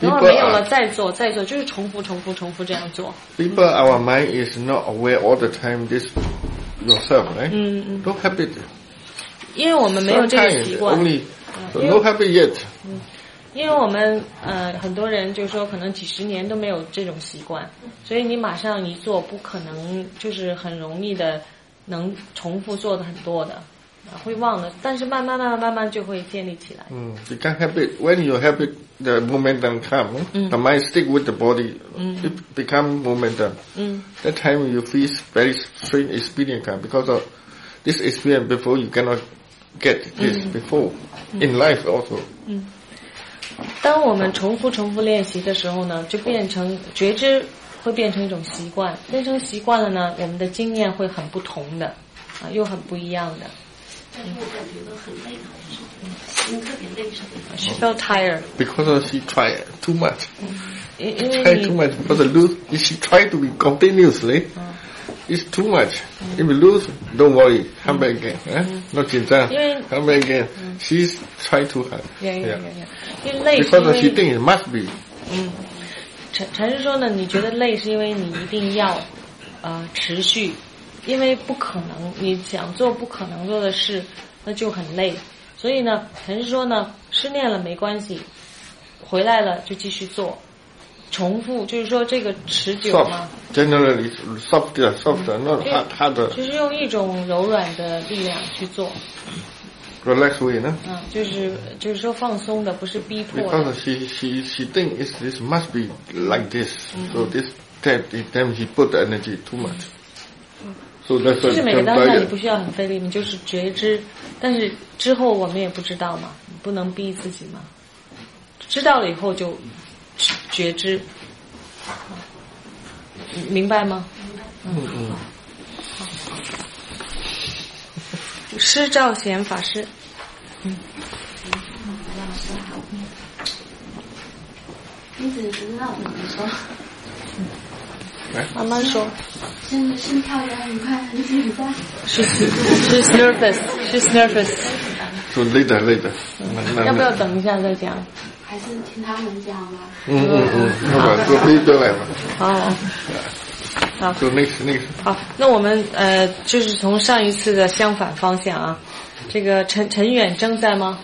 然后 People 没有了再做再做，就是重复重复重复这样做。People, our mind is not aware all the time. This yourself, right? 嗯嗯，No habit. 因为我们没有这个习惯，only. No 为 habit yet. 因为我们呃很多人就是说可能几十年都没有这种习惯，所以你马上一做不可能就是很容易的能重复做的很多的，啊会忘的，但是慢慢慢慢慢慢就会建立起来。嗯，you can have it When you have it, the momentum come. The mind stick with the body. It become momentum. 嗯 That time you feel very strange experience come because of this experience before you cannot get this before in life also. 嗯当我们重复重复练习的时候呢，就变成觉知会变成一种习惯，变成习惯了呢，我们的经验会很不同的，啊，又很不一样的。She felt tired， Because of she try too much. 因因 Try 为 too 你 much. Because the lose, if she try to be continuously, it's too much. If you lose, don't worry. Come back again. Eh? Not 紧张. Yeah. Come back again. She's try too hard. 呀呀呀呀，因为累是 Because 因 of she 为 think it must be. 陈陈是说呢，你觉得累是因为你一定要呃持续， 因为不可能，你想做不可能做的事，那就很累。所以呢，还是说呢，失恋了没关系，回来了就继续做，重复，就是说这个持久嘛，Generally, softer, softer, not hard. 就是用一种柔软的力量去做，Relax way, no? 嗯，就是就是说放松的，不是逼迫 Because。she she she think is this must be like this. So this that then she put energy too much. 就是每个当下你不需要很费力，你就是觉知，但是之后我们也不知道嘛，你不能逼自己嘛。知道了以后就觉知，明白吗？嗯嗯。施兆贤法师，你只知道怎么说，慢慢说。心心跳的很快，很紧张。She's she's nervous. She's nervous. So later later. 要不要等一下再讲？还是听他们讲吧。嗯嗯嗯，好吧，就可以过来吧。好。好 So next, next. 好，那我们呃，就是从上一次的相反方向啊。这个陈陈远征在吗？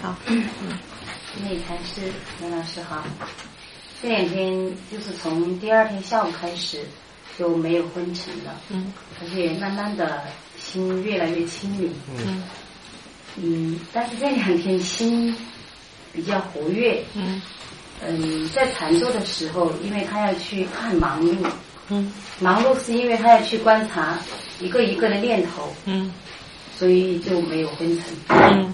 好，那禅师，袁老师好。这两天就是从第二天下午开始就没有昏沉了，嗯。而且慢慢的心越来越清明。嗯。嗯，但是这两天心比较活跃。嗯。嗯，在禅坐的时候，因为他要去看忙碌，嗯。忙碌是因为他要去观察一个一个的念头，嗯。所以就没有昏沉。嗯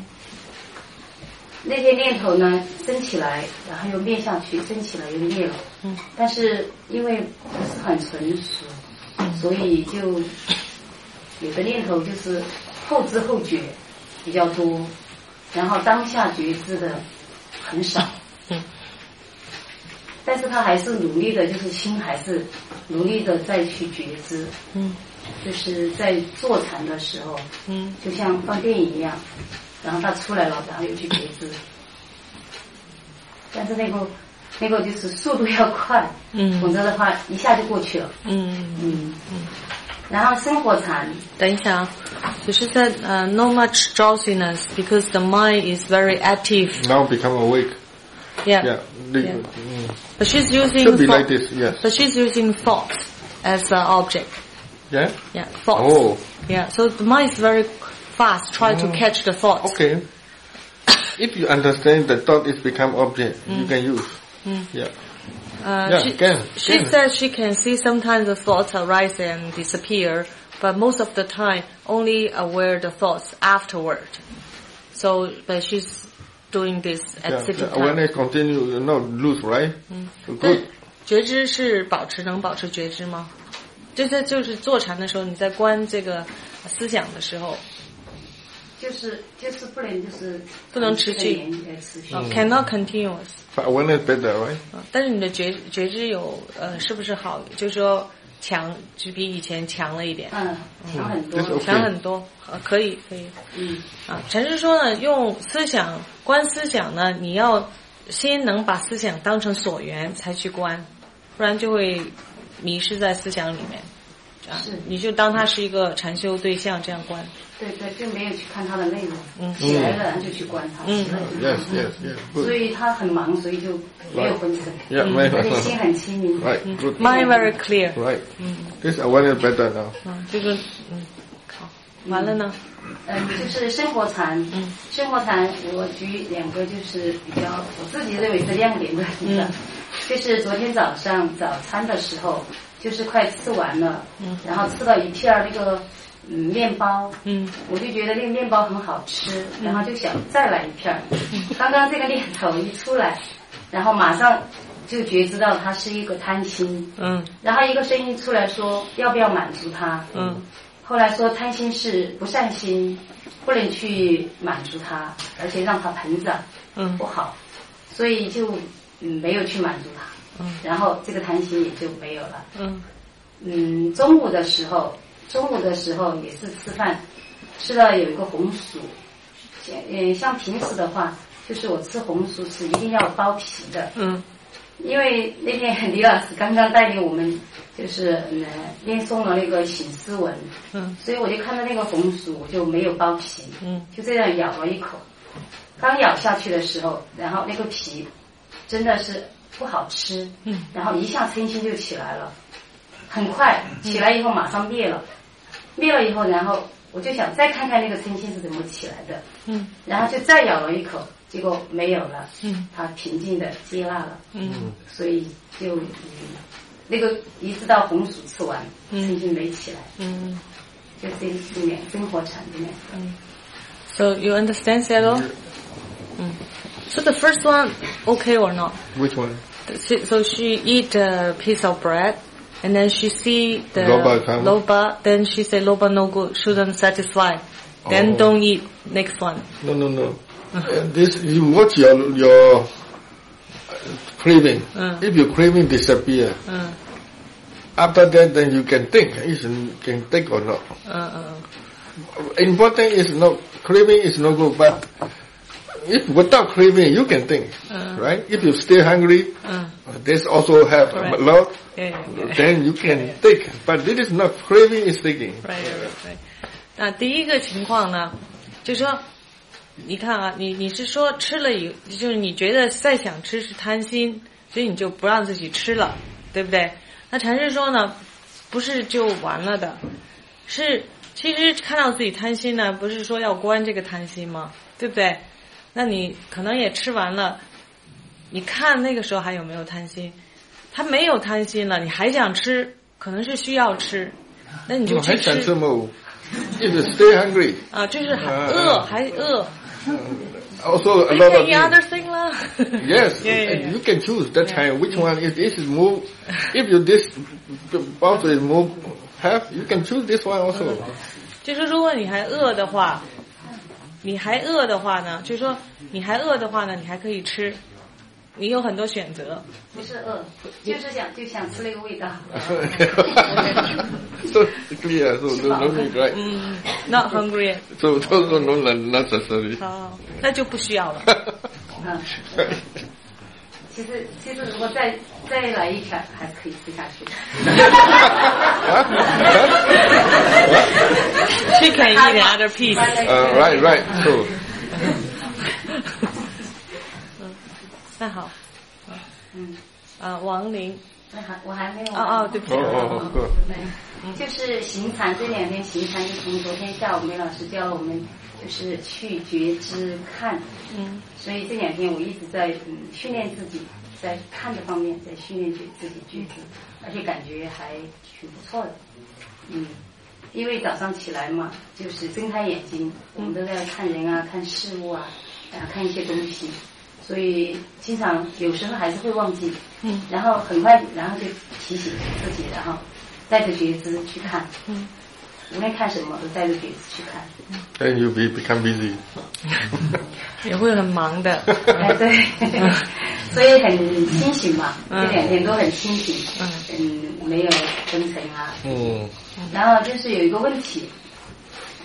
那些念头呢，升起来，然后又灭下去，升起来又灭了。嗯。但是因为不是很成熟，嗯所以就有的念头就是后知后觉比较多，然后当下觉知的很少。嗯。但是他还是努力的，就是心还是努力的再去觉知，嗯就是在坐禅的时候，嗯就像放电影一样，然后他出来了，然后又去觉知。但是那个那个就是速度要快，嗯否则的话一下就过去了。嗯。嗯然后生活禅，等一下啊，只是 said uh, no much drowsiness because the mind is very active. Now become awake. Yeah. Yeah. The- Yeah. mm. But she's using Should be thought- like this, yes. But she's using thought as an object. Yeah? Yeah, thoughts. Oh. Yeah, so the mind is very fast, try to Mm. catch the thoughts. Okay. If you understand that thought is become object, you can use. Mm. Yeah. Uh, Yeah, she, can, she can. says she can see sometimes the thoughts arise and disappear, but most of the time only aware the thoughts afterward. So, but she's doing this at yeah. sitting The time. awareness continue, you not lose, right? So 但 good. 觉知是保持能保持觉知吗？就是就是坐禅的时候，你在观这个思想的时候， 就是就是不能就是不能持续长时间持续。呃 cannot continuous。But awareness better, right? 啊，但是你的觉觉知有呃，是不是好？就是说强，就比以前强了一点，嗯，强很多。强很多。呃，可以可以嗯啊。禅师说呢，用思想观思想呢，你要先能把思想当成所缘才去观，不然就会迷失在思想里面。啊是，你就当他是一个禅修对象这样观。对对，就没有去看他的内容，嗯起来了然后就去观他，嗯 Yes, yes, yes. 所以他很忙，所以就没有昏沉心很清明。Right. Mind very clear。Right. 嗯 This awareness better now. 嗯，就是嗯，好，完了呢。嗯，就是生活禅，嗯生活禅我举两个就是比较我自己认为是亮点的嗯就是昨天早上早餐的时候，就是快吃完了，嗯。然后吃到一片儿那个嗯面包，嗯。我就觉得那个面包很好吃，然后就想再来一片儿。刚刚这个念头一出来，然后马上就觉知到他是一个贪心，嗯。然后一个声音出来说要不要满足他，嗯。后来说贪心是不善心，不能去满足他，而且让他膨胀嗯。不好，所以就嗯没有去满足它，嗯。然后这个弹性也就没有了。嗯。嗯，中午的时候，中午的时候也是吃饭，吃了有一个红薯，像嗯像平时的话，就是我吃红薯是一定要剥皮的，嗯。因为那天李老师刚刚带领我们就是嗯念诵了那个醒思文，嗯。所以我就看到那个红薯，我就没有剥皮，嗯。就这样咬了一口。刚咬下去的时候，然后那个皮真的是不好吃，嗯。然后一下嗔心就起来了，很快起来以后马上灭了，灭了以后，然后我就想再看看那个嗔心是怎么起来的，嗯。然后就再咬了一口，结果没有了，嗯。他平静的接纳了，嗯。所以就嗯那个一直到红薯吃完，嗯。嗔心没起来，嗯。就这里面生活禅里面。嗯。So you understand that? Mm. So the first one, okay or not? Which one? So she eat a piece of bread, and then she see the loba. Loba then she say loba no good, shouldn't satisfy. Then oh. don't eat. Next one. No, no, no. Uh, this you watch your your craving. Uh. If your craving disappear, uh. after that then you can think. You can think or not. Uh, uh. Important is no craving is no good, but if without craving, you can think, Uh. right? If you stay hungry, 嗯 this also have Correct. a lot. Yeah, yeah. Then you can take, but this is not craving is thinking. Right, right, right. 那第一个情况呢，就是说，你看啊，你你是说吃了以，就是你觉得再想吃是贪心，所以你就不让自己吃了，对不对？那禅师说呢，不是就完了的，是其实看到自己贪心呢，不是说要关这个贪心吗？对不对？那你可能也吃完了，你看那个时候还有没有贪心？他没有贪心了，你还想吃，可能是需要吃，那你就去还想吃吃么？If you stay hungry, 啊，就是还嗯饿嗯还饿，also a 你 lot 可 of 以 other thing 啦。Yes, you can choose that time which one. If this is more, if you this also is more have, you can choose this one also. 就是如果你还饿的话，你还饿的话呢，就是说你还饿的话呢，你还可以吃，你有很多选择。不是饿，就是想就想吃那个味道。so clear, so no, no need, right? 嗯，not hungry，So, so, so no no necessary. 好，那就不需要了。嗯，其实其实如果再再来一条，还可以吃下去。She can eat another piece。uh, right, right. So, 那好，嗯，啊，王林，那还我还没有。哦哦，对不起。oh, oh, oh, good. 就是行禅这两天行禅，就从昨天下午梅老师教我们，就是去觉知看。嗯所以这两天我一直在嗯训练自己，在看的方面在训练觉自己觉知，而且感觉还挺不错的。嗯，因为早上起来嘛，就是睁开眼睛，我们都在看人啊、看事物啊，啊看一些东西，所以经常有时候还是会忘记。嗯然后很快，然后就提醒自己，然后带着觉知去看，嗯，无论看什么都带着觉知去看。Then you be become busy. 也会很忙的。哎，对，所以很清醒嘛，嗯这两天都很清醒，嗯嗯，没有昏沉啊。Mm. 然后就是有一个问题，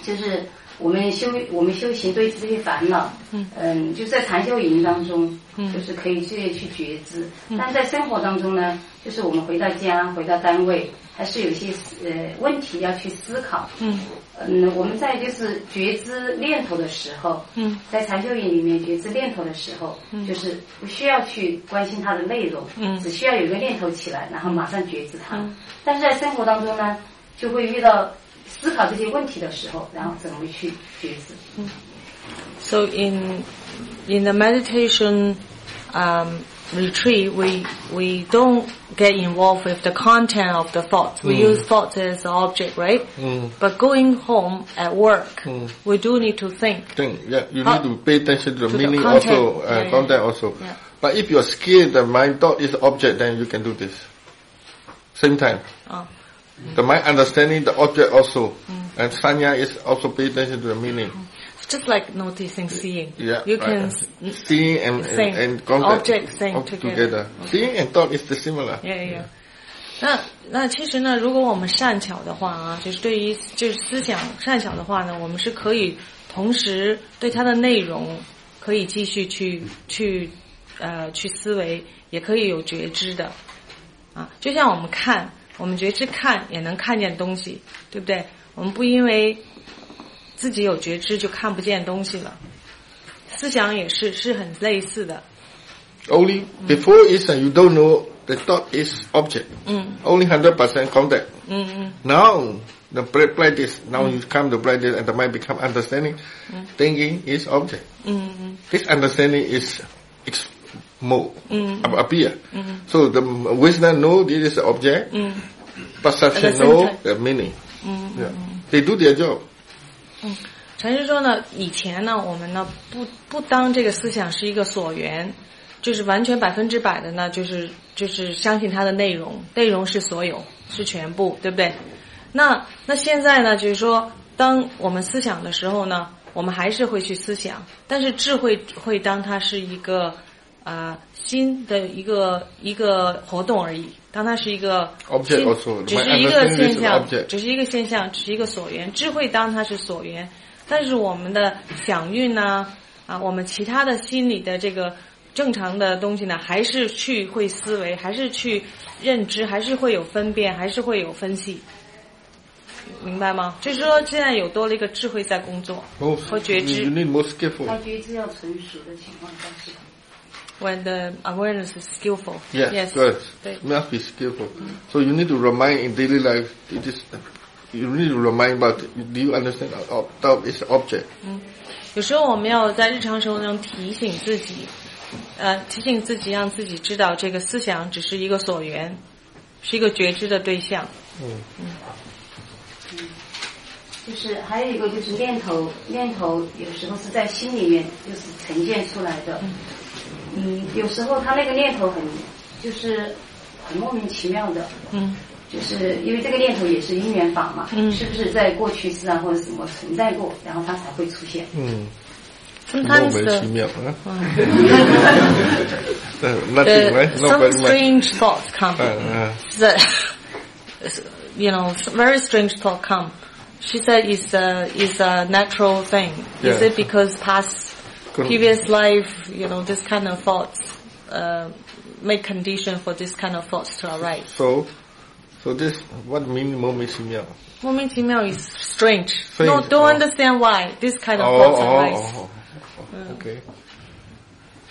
就是我们修我们修行对这些烦恼，嗯就在禅修营当中，嗯就是可以去去觉知，但在生活当中呢，就是我们回到家、回到单位，还是有些呃问题要去思考。嗯嗯，我们在就是觉知念头的时候，嗯在禅修营里面觉知念头的时候，嗯就是不需要去关心它的内容，嗯只需要有一个念头起来，然后马上觉知它。嗯但是在生活当中呢，就会遇到思考这些问题的时候，然后怎么去觉知？So in in the meditation um, retreat, we we don't get involved with the content of the thoughts. We use thoughts as the object, right? Mm. But going home at work, Mm. we do need to think. Think, yeah, you How- need to pay attention to the to the meaning content. also, uh, Yeah, yeah. content also. Yeah. But if you're scared the mind thought is object, then you can do this. Same time. Uh, The mind understanding the object also. Mm. And sanya is also pay attention to the meaning. Just like noticing, seeing. Yeah. You right. can. seeing and, and, and contact Object same of- together. Seeing and thought is the similar. Yeah, yeah. 那那其实呢，如果我们善巧的话啊，就是对于就是思想善巧的话呢，我们是可以同时对它的内容可以继续去去呃去思维，也可以有觉知的啊。就像我们看，我们觉知看也能看见东西，对不对？我们不因为自己有觉知就看不见东西了。思想也是是很类似的，Only before is uh, you don't know the thought is object. 嗯 Only hundred percent contact. 嗯嗯 Now, the pra- practice, now you come to practice and the mind become understanding. Thinking is object. 嗯嗯 This understanding is its more, Mm. ap- appear. So the wisdom know this is object, 嗯 perception the same know the meaning. 嗯 Yeah. They do their job. 嗯禅师说呢，以前呢，我们呢不不当这个思想是一个所缘，就是完全百分之百的呢，就是就是相信它的内容，内容是所有，是全部，对不对？那那现在呢，就是说，当我们思想的时候呢，我们还是会去思想，但是智慧会当它是一个呃新的一个一个活动而已，当它是一个 Object 只是一个现象只是一个现象，只是一个所缘。智慧当它是所缘，但是我们的想运呢、啊，我们其他的心理的这个正常的东西呢，还是去会思维，还是去认知，还是会有分辨，还是会有分析，明白吗？就是说，现在有多了一个智慧在工作和觉知。need more skillful. 他觉知要成熟的情况下是。When the awareness is skillful. Yes. good. 对 Must be skillful. So you need to remind in daily life. It is. You need to remind about. Do you understand? Ob- Doubt is object. 有时候我们要在日常生活中提醒自己，呃，提醒自己，让自己知道这个思想只是一个所缘，是一个觉知的对象。嗯嗯就是还有一个就是念头，念头有时候是在心里面就是呈现出来的。嗯，有时候他那个念头很就是很莫名其妙的，嗯就是因为这个念头也是因缘法嘛，嗯是不是在过去世啊或者什么存在过，然后它才会出现？嗯，Sometimes 莫名其 the 妙啊。the some strange thoughts come. 嗯嗯 that you know very strange thought come. She said it's a is a natural thing. Is it because past Couldn't- previous life, you know, this kind of thoughts uh, make condition for this kind of thoughts to arise? So, so this what mean 莫名其妙？莫名其妙 is strange. Strange, No, don't oh. understand why this kind of Oh, thoughts oh, arise. oh, oh, okay.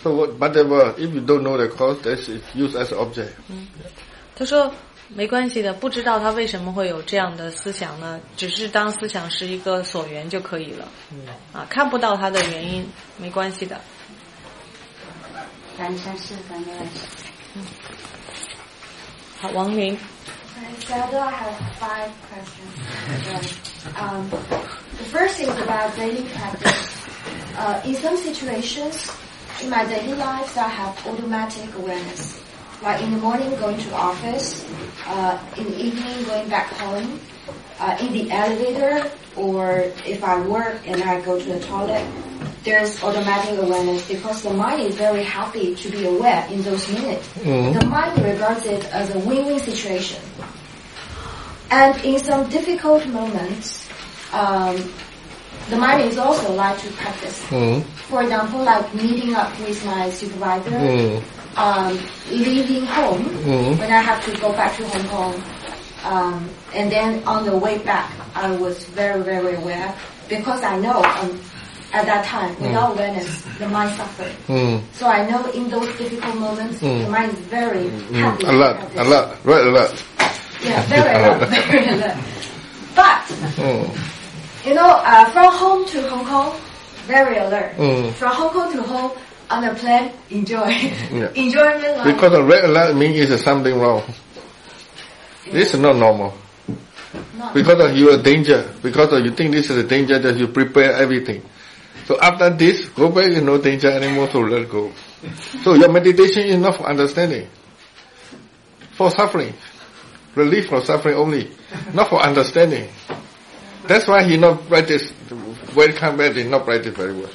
So what, whatever, if you don't know the cause, that's it used as object. 他说 没关系的，不知道他为什么会有这样的思想呢？只是当思想是一个所缘就可以了。嗯啊，看不到它的原因，没关系的。三世，感恩来世。好，王明，Sado, I have five questions. Um, the first is about daily practice. Uh, in some situations, in my daily life, I have automatic awareness. Like in the morning going to office, uh, in the evening going back home, uh, in the elevator, or if I work and I go to the toilet, there's automatic awareness because the mind is very happy to be aware in those minutes. The mind regards it as a win-win situation. And in some difficult moments, um, the mind is also like to practice. Mm. For example, like meeting up with my supervisor, Mm. Um, leaving home Mm. when I have to go back to Hong Kong. Um, and then on the way back, I was very, very aware because I know um, at that time, without awareness, the mind suffered. Mm. So I know in those difficult moments, Mm. the mind is very Mm. happy. A lot, a lot, right, a lot. Yeah, very alert, very alert. But Mm. you know, uh, from home to Hong Kong, very alert. Mm. From Hong Kong to home, on the plane, enjoy. Yeah. Enjoyment like Because the red alert means is something wrong. This is not normal. not- Because of you are danger. Because of you think this is a danger that you prepare everything. So after this, go back is no danger anymore, so let go. So your meditation is not for understanding. For suffering. Relief from suffering only. Not for understanding. That's why he not practice, when come back, he not practice very well.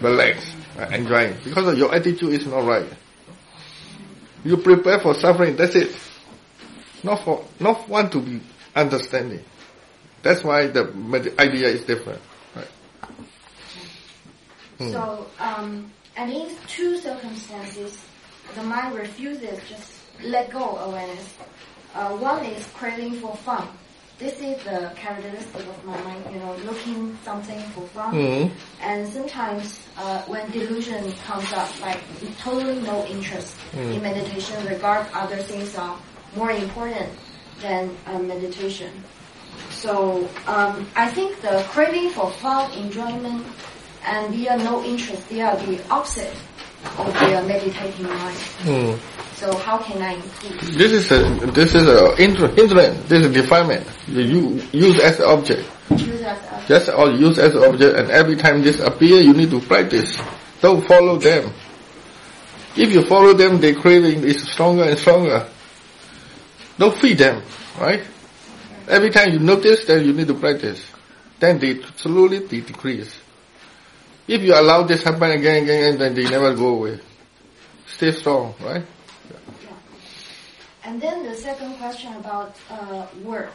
Relax, enjoying. Because your attitude is not right. You prepare for suffering, that's it. Not for, not want to be understanding. That's why the idea is different. Right. So, um, and in two circumstances, the mind refuses just let go awareness. Uh, one is craving for fun. This is the characteristic of my mind, you know, looking something for fun. Mm. And sometimes uh, when delusion comes up, like totally no interest in meditation, regard other things are more important than uh, meditation. So um, I think the craving for fun, enjoyment, and via no interest, they are the opposite of the meditating mind. Mm. So how can I improve? This is a, this is a hindr- hindrance, this is defilement. You, you use as object. Use as a Just all use as object and every time this appear, you need to practice. Don't follow them. If you follow them, the craving is stronger and stronger. Don't feed them, right? Every time you notice, then you need to practice. Then they slowly they decrease. If you allow this happen again and again, then they never go away. Stay strong, right? Yeah. And then the second question about uh, work.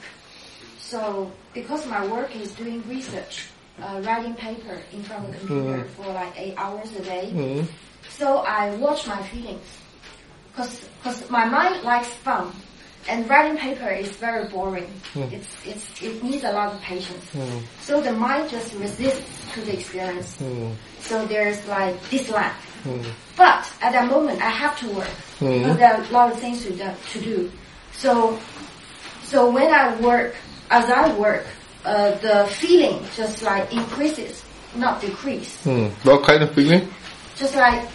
So because my work is doing research, uh, writing paper in front of the computer for like eight hours a day. Mm. So I watch my feelings. Cause, cause my mind likes fun. And writing paper is very boring. It's, it's, it needs a lot of patience. So the mind just resists to the experience. So there's like dislike. But at that moment, I have to work. Because there are a lot of things to do, to do. So, so when I work, as I work, uh, the feeling just like increases, not decrease. Mm. What kind of feeling? Just like,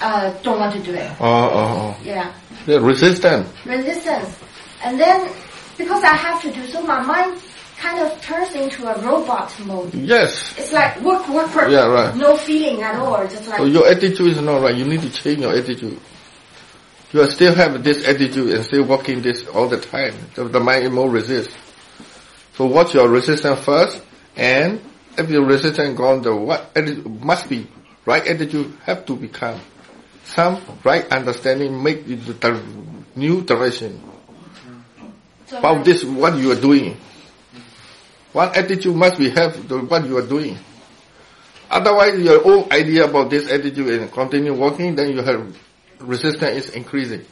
uh, don't want to do it. Oh, oh, Yeah. oh. Yeah, resistance. Resistance. And then, because I have to do so, my mind kind of turns into a robot mode. Yes. It's like work, work, work. Yeah, right. No feeling at all. Just like, So your attitude is not right. You need to change your attitude. You are still have this attitude and still working this all the time. The, the mind will resist. So watch your resistance first, and if your resistance gone, the what attitude must be right attitude have to become some right understanding make it the new direction about this what you are doing. What attitude must we have the what you are doing. Otherwise, your own idea about this attitude and continue working, then you have resistance is increasing.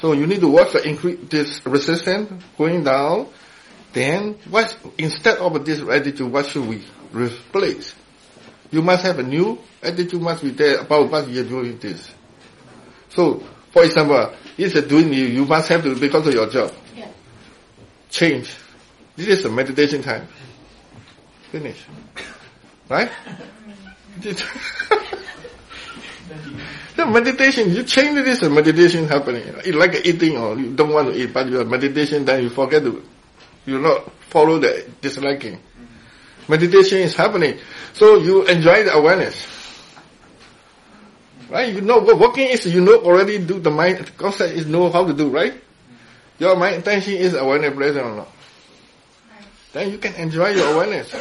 So you need to watch the increase this resistance going down. Then what instead of this attitude, what should we replace? You must have a new attitude must be there about what you're doing this. So, for example, it's a doing you, you must have to because of your job. Yeah. Change. This is a meditation time. Finish. Right? the meditation, you change this uh, meditation happening. It's like eating or you don't want to eat, but your meditation then you forget to, you not follow the disliking. Meditation is happening. So you enjoy the awareness. Right? You know what working is, you know already do the mind concept is know how to do, right? Your mind intention is awareness present or not. Then you can enjoy your awareness.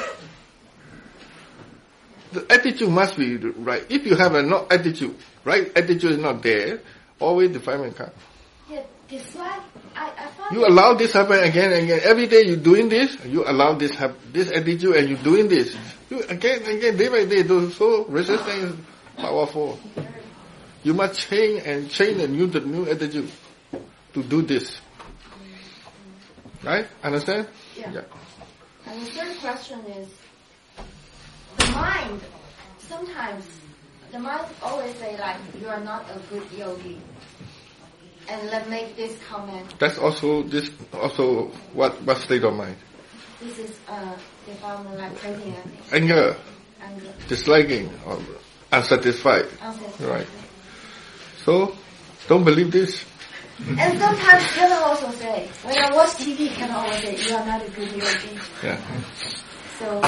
The attitude must be right. If you have a not attitude, right attitude is not there, always defilement comes. yeah, dislike, I, I find You allow this happen again and again. Every day you doing this, you allow this hap- this attitude and you doing this. You again and again, day by day, so resistance is powerful. You must change and change the new the new attitude to do this. Right? Understand? Yeah. yeah. And the third question is, the mind, sometimes, the mind always say like, you are not a good yogi. And let make this comment. That's also this also what what state of mind? This is, uh, development like and Anger, anger. disliking, or unsatisfied. unsatisfied. Right. So don't believe this. And sometimes Kevin also say, when I watch TV, Kevin always say, you are not a good yogi. Yeah. So,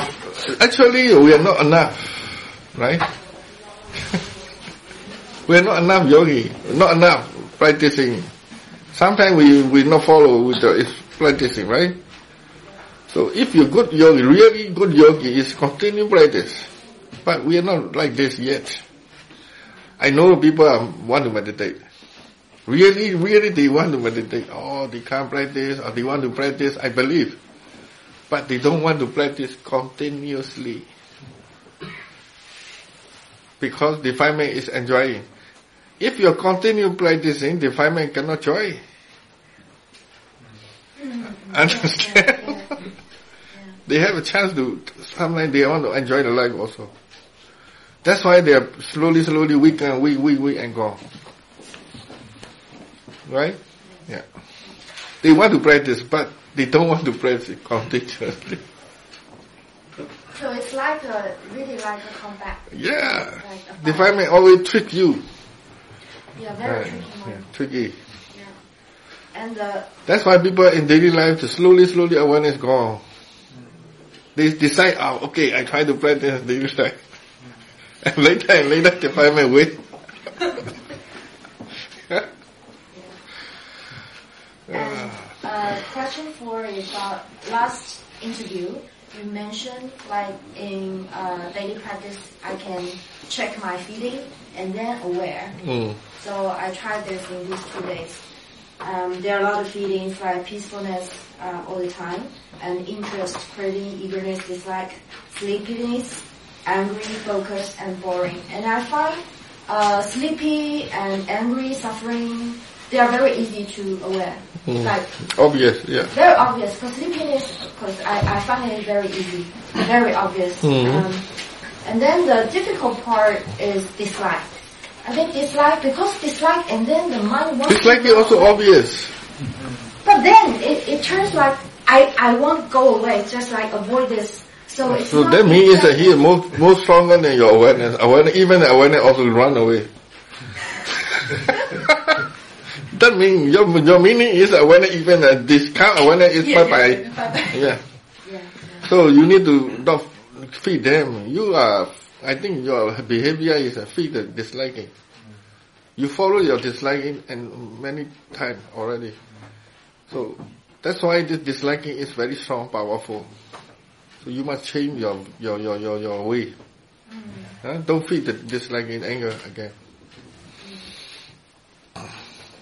Actually, we are not enough, right? we are not enough yogi, not enough practicing. Sometimes we we not follow with the practicing, right? So if you're good yogi, really good yogi is continue practice, but we are not like this yet. I know people are, want to meditate. Really, really they want to meditate. Oh, they can't practice or they want to practice. I believe but they don't want to practice continuously because defilement is enjoying. If you continue practicing, defilement cannot joy. Mm-hmm. Understand? they have a chance to, sometimes they want to enjoy the life also. That's why they are slowly, slowly weak and weak, weak, weak and gone. Right? Yeah. They want to practice, but they don't want to practice continuously. so it's like a, really like a comeback. Yeah. Like fight. Defilement always trick you. Yeah, very Right. tricky. Yeah, tricky. And uh, That's why people in daily life, the slowly, slowly awareness gone. They decide, oh, okay, I try to practice daily life. And later and later, the defilement wait. And uh, question four is about last interview. You mentioned like in uh, daily practice, I can check my feeling and then aware. Mm. So I tried this in these two days. Um, there are a lot of feelings like peacefulness uh, all the time, and interest, craving, eagerness, dislike, sleepiness, angry, focused, and boring. And I find uh, sleepy and angry, suffering, they are very easy to aware. Mm. Like Obvious, yeah. very obvious. Because sleepiness, because I, I find it very easy, very obvious. Mhm. Um, and then the difficult part is dislike. I think dislike because dislike, and then the mind wants. It's like to it go also away. obvious. But then it, it turns like I I won't go away, just like avoid this. So it's So that means that he is more, more stronger than your awareness. Awareness, even awareness also run away. That means your, your meaning is awareness, even this uh, kind of awareness is bye bye. Yeah. So you need to not feed them. You are, I think your behavior is a feed the disliking. You follow your disliking and many times already. So that's why this disliking is very strong, powerful. So you must change your your your your, your way. Mm. Huh? Don't feed the disliking anger again.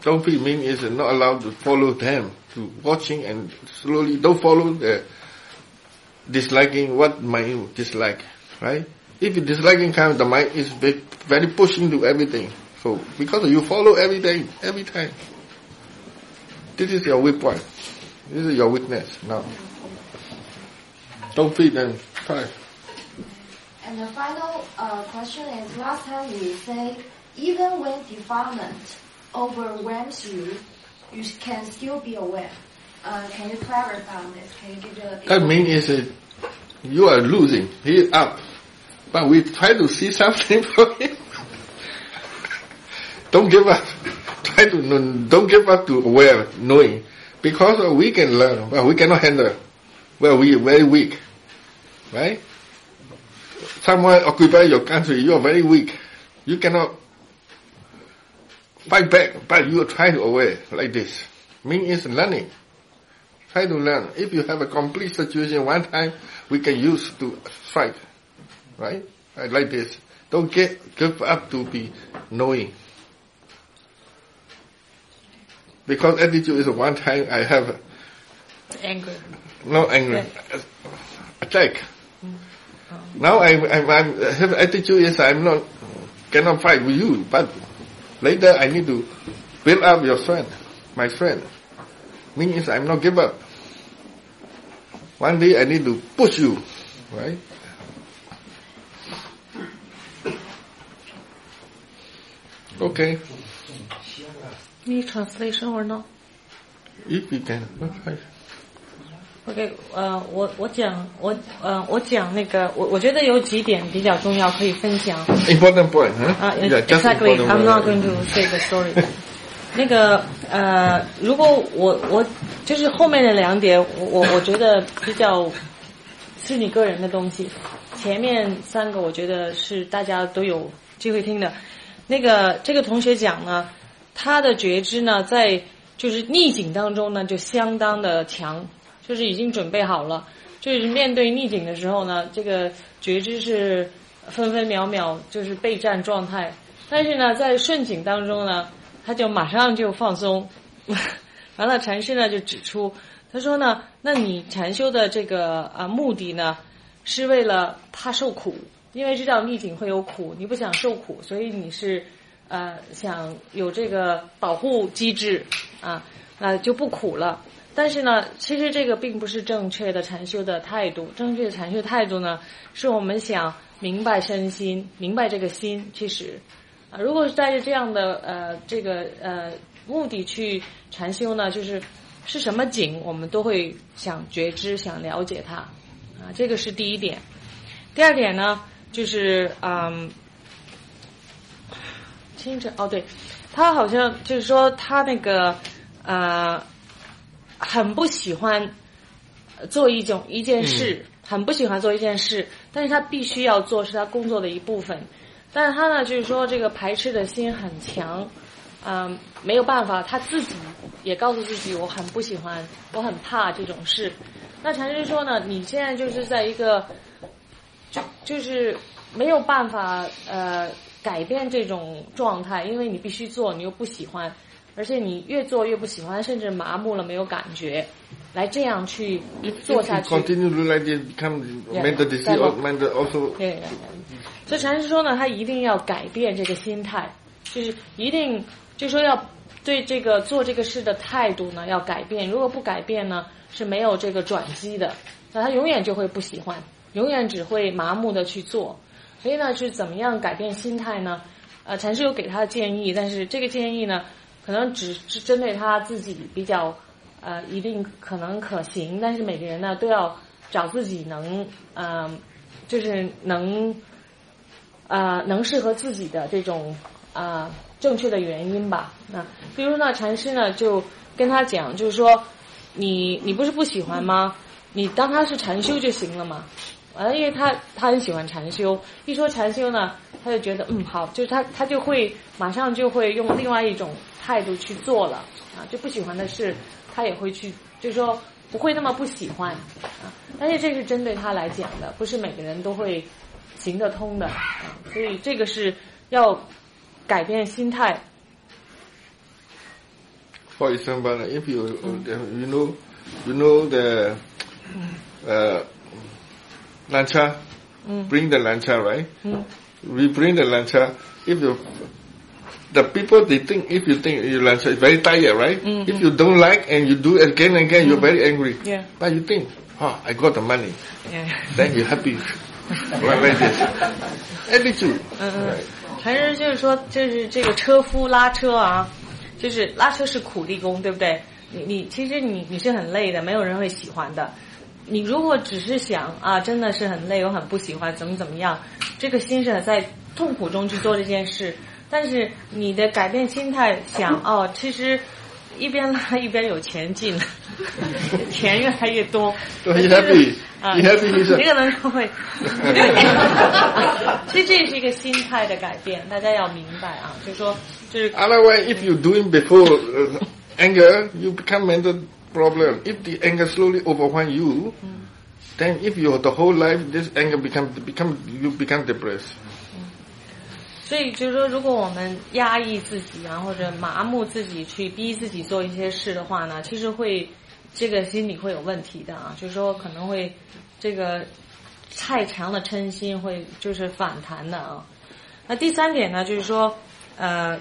Don't feed mean is not allowed to follow them, to watching and slowly don't follow the disliking what mind dislike, right? If you disliking kind the mind is ve- very pushing to everything. So because you follow everything, every time. This is your weak point. This is your weakness now. Don't feed them. Try. And the final uh, question is: Last time you say even when defilement overwhelms you, you can still be aware. Uh, can you clarify on this? Can you give a That means is you are losing. He is up. But we try to see something for him. don't give up. Try to don't give up to aware, knowing. Because we can learn, but we cannot handle. Well, we are very weak. Right? Someone occupy your country, you are very weak. You cannot fight back, but you try to aware like this. Mean is learning. Try to learn. If you have a complete situation one time, we can use to strike. Right? Like this. Don't get give up to be knowing. Because attitude is one time I have Anger. no anger, attack. Now I, I, I'm, have attitude is I'm not cannot fight with you, but later I need to build up your strength, my strength. Means I'm not give up. One day I need to push you, right? Okay, Need translation or not? if you can, okay. OK，呃，我我讲我呃我讲那个我我觉得有几点比较重要可以分享。Important point, huh? 啊、exactly. I'm not going to say the story. 那个呃，如果我我就是后面的两点，我我我觉得比较是你个人的东西。前面三个我觉得是大家都有机会听的。那个这个同学讲呢，他的觉知呢，在就是逆境当中呢，就相当的强，就是已经准备好了。就是面对逆境的时候呢，这个觉知是分分秒秒就是备战状态。但是呢，在顺境当中呢，他就马上就放松。完了，禅师呢就指出，他说呢，那你禅修的这个啊目的呢，是为了怕受苦，因为知道逆境会有苦，你不想受苦，所以你是呃想有这个保护机制啊，那就不苦了。但是呢，其实这个并不是正确的禅修的态度。正确的禅修态度呢，是我们想明白身心，明白这个心。其实，啊，如果是带着这样的呃这个呃目的去禅修呢，就是是什么景，我们都会想觉知、想了解它。啊，这个是第一点。第二点呢，就是嗯，清晨哦，对，他好像就是说他那个呃，很不喜欢呃做一种一件事，很不喜欢做一件事，但是他必须要做，是他工作的一部分。但是他呢，就是说这个排斥的心很强，嗯、没有办法，他自己也告诉自己，我很不喜欢，我很怕这种事。那禅师说呢，你现在就是在一个，就就是没有办法呃改变这种状态，因为你必须做，你又不喜欢，而且你越做越不喜欢，甚至麻木了，没有感觉。来这样去做下去。Continue to like this, become mental disease, or mental also 对，所以禅师说呢，他一定要改变这个心态，就是一定就说要对这个做这个事的态度呢要改变。如果不改变呢，是没有这个转机的，那他永远就会不喜欢，永远只会麻木的去做。所以呢，是怎么样改变心态呢？呃，禅师有给他的建议，但是这个建议呢，可能只是针对他自己比较呃一定可能可行，但是每个人呢都要找自己能嗯、就是能呃能适合自己的这种呃正确的原因吧。那比如说呢，禅师呢就跟他讲，就是说你你不是不喜欢吗？你当他是禅修就行了嘛。呃，因为他他很喜欢禅修，一说禅修呢，他就觉得嗯好，就是他他就会马上就会用另外一种态度去做了啊，就不喜欢的事他也会去，就是说不会那么不喜欢啊。但是这是针对他来讲的，不是每个人都会行得通的啊，所以这个是要改变心态。For example, if you you know you know the uh, lancha, bring the lancha, right? We bring the lancha. If you the people they think if you think your lancha is very tired, right? If you don't like and you do it again and again, you're very angry. Yeah. But you think, oh, I got the money, Yeah. then you're happy. like, like this. Attitude. Right. 禅师就是说，就是这个车夫拉车啊，就是拉车是苦力工，对不对？你你其实你你是很累的，没有人会喜欢的。你如果只是想啊，真的是很累，我很不喜欢，怎么怎么样，这个心是在痛苦中去做这件事。但是你的改变心态，想哦，其实一边拉一边有钱进，钱越来越多。Happy. 啊，He happy. He 你可能就会，其实这也是一个心态的改变，大家要明白啊，就是说，就是 Otherwise, if you doing before uh, anger, you become mental problem. If the anger slowly overwhelm you, then if you the whole life this anger become become you become depressed. 所以就是说，如果我们压抑自己啊，或者麻木自己去逼自己做一些事的话呢，其实会这个心理会有问题的啊，就是说可能会这个太强的嗔心会就是反弹的啊。那第三点呢，就是说，呃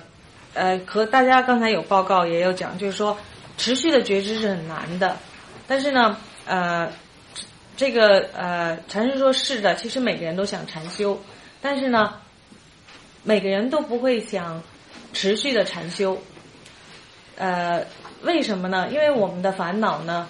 呃，和大家刚才有报告也有讲，就是说持续的觉知是很难的，但是呢，呃，这个呃，禅师说是的，其实每个人都想禅修，但是呢。每个人都不会想持续的禅修，呃，为什么呢？因为我们的烦恼呢，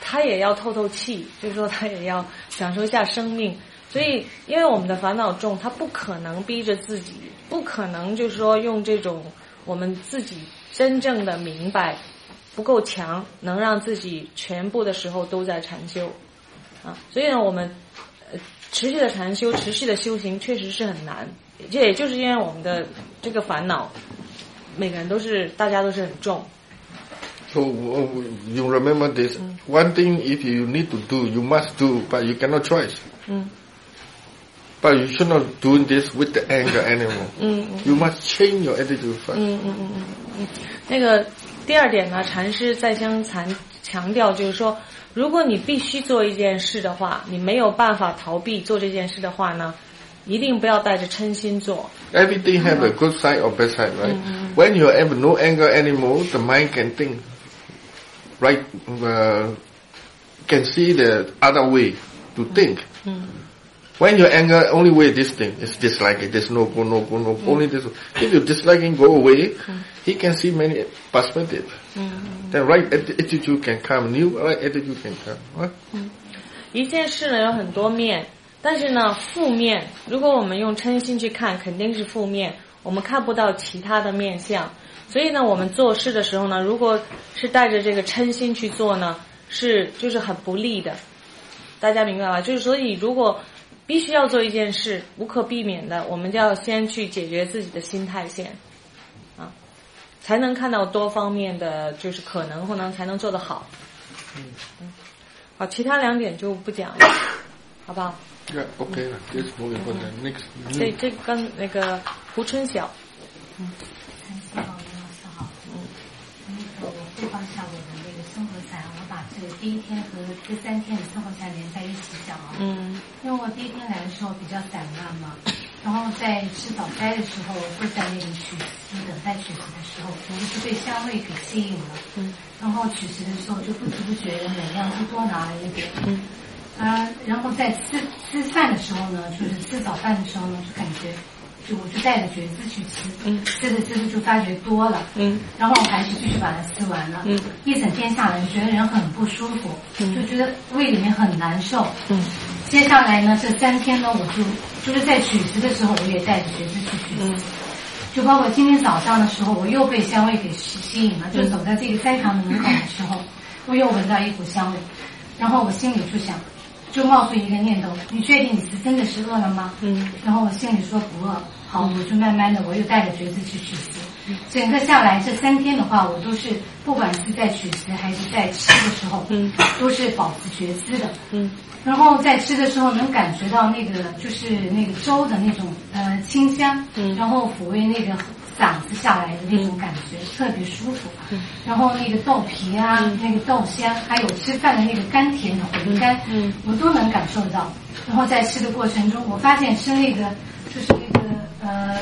他也要透透气，就是说他也要享受一下生命。所以，因为我们的烦恼重，他不可能逼着自己，不可能就是说用这种我们自己真正的明白不够强，能让自己全部的时候都在禅修啊。所以呢，我们呃持续的禅修、持续的修行确实是很难。这也就是因为我们的这个烦恼，每个人都是大家都是很重。So uh, you remember this. One thing, if you need to do, you must do, but you cannot choice. But you should not doing this with the anger anymore. You must change your attitude first. 嗯嗯嗯嗯嗯。那个第二点呢，禅师再将禅强调就是说，如果你必须做一件事的话，你没有办法逃避做这件事的话呢，一定不要带着嗔心做。 Everything have a good side or bad side, right? When you have no anger anymore, the mind can think, right? Uh, can see the other way to think. When you anger, only way this thing is dislike it. There's no go, no go, no go. Only this. If you disliking go away, he can see many perspective. Then right atti- attitude can come. New right attitude can come. What? 一件事呢有很多面， 但是呢，负面如果我们用嗔心去看，肯定是负面，我们看不到其他的面相。所以呢，我们做事的时候呢，如果是带着这个嗔心去做呢，是就是很不利的。大家明白吧？就是所以，如果必须要做一件事，无可避免的，我们就要先去解决自己的心态先，啊，才能看到多方面的就是可能，或能才能做得好。嗯，好，其他两点就不讲了，好不好？Yeah. Okay. This moving for the next. 这这跟那个胡春晓，嗯，很喜好，老师好。嗯，那个我汇报一下我的那个生活展，我把这个第一天和这三天的生活禅连在一起讲啊。嗯。因为我第一天来的时候比较散乱嘛，然后在吃早斋的时候，会在那个取食等待取食的时候，我就是被香味给吸引了。嗯。然后取食的时候就不知不觉的每样都多拿了一点。嗯。啊，然后在吃吃饭的时候呢，就是吃早饭的时候呢，就感觉。就我就带着觉知去吃，嗯，吃着吃着就发觉多了，嗯，然后我还是继续把它吃完了，嗯，一整天下来觉得人很不舒服，嗯，就觉得胃里面很难受，嗯，接下来呢这三天呢我就就是在取食的时候我也带着觉知去取食，就包括今天早上的时候我又被香味给吸吸引了，就走在这个斋堂的门口的时候，我又闻到一股香味，然后我心里就想。就冒出一个念头，你确定你是真的是饿了吗？嗯。然后我心里说不饿，好，我就慢慢的我又带着觉知去取食。整个下来这三天的话，我都是不管是在取食还是在吃的时候，嗯，都是保持觉知的。嗯。然后在吃的时候能感觉到那个就是那个粥的那种呃清香，嗯，然后抚慰那个嗓子下来的那种感觉，特别舒服。嗯。然后那个豆皮啊，那个豆香，还有吃饭的那个甘甜的回甘，嗯，我都能感受到。然后在吃的过程中，我发现吃那个就是那个呃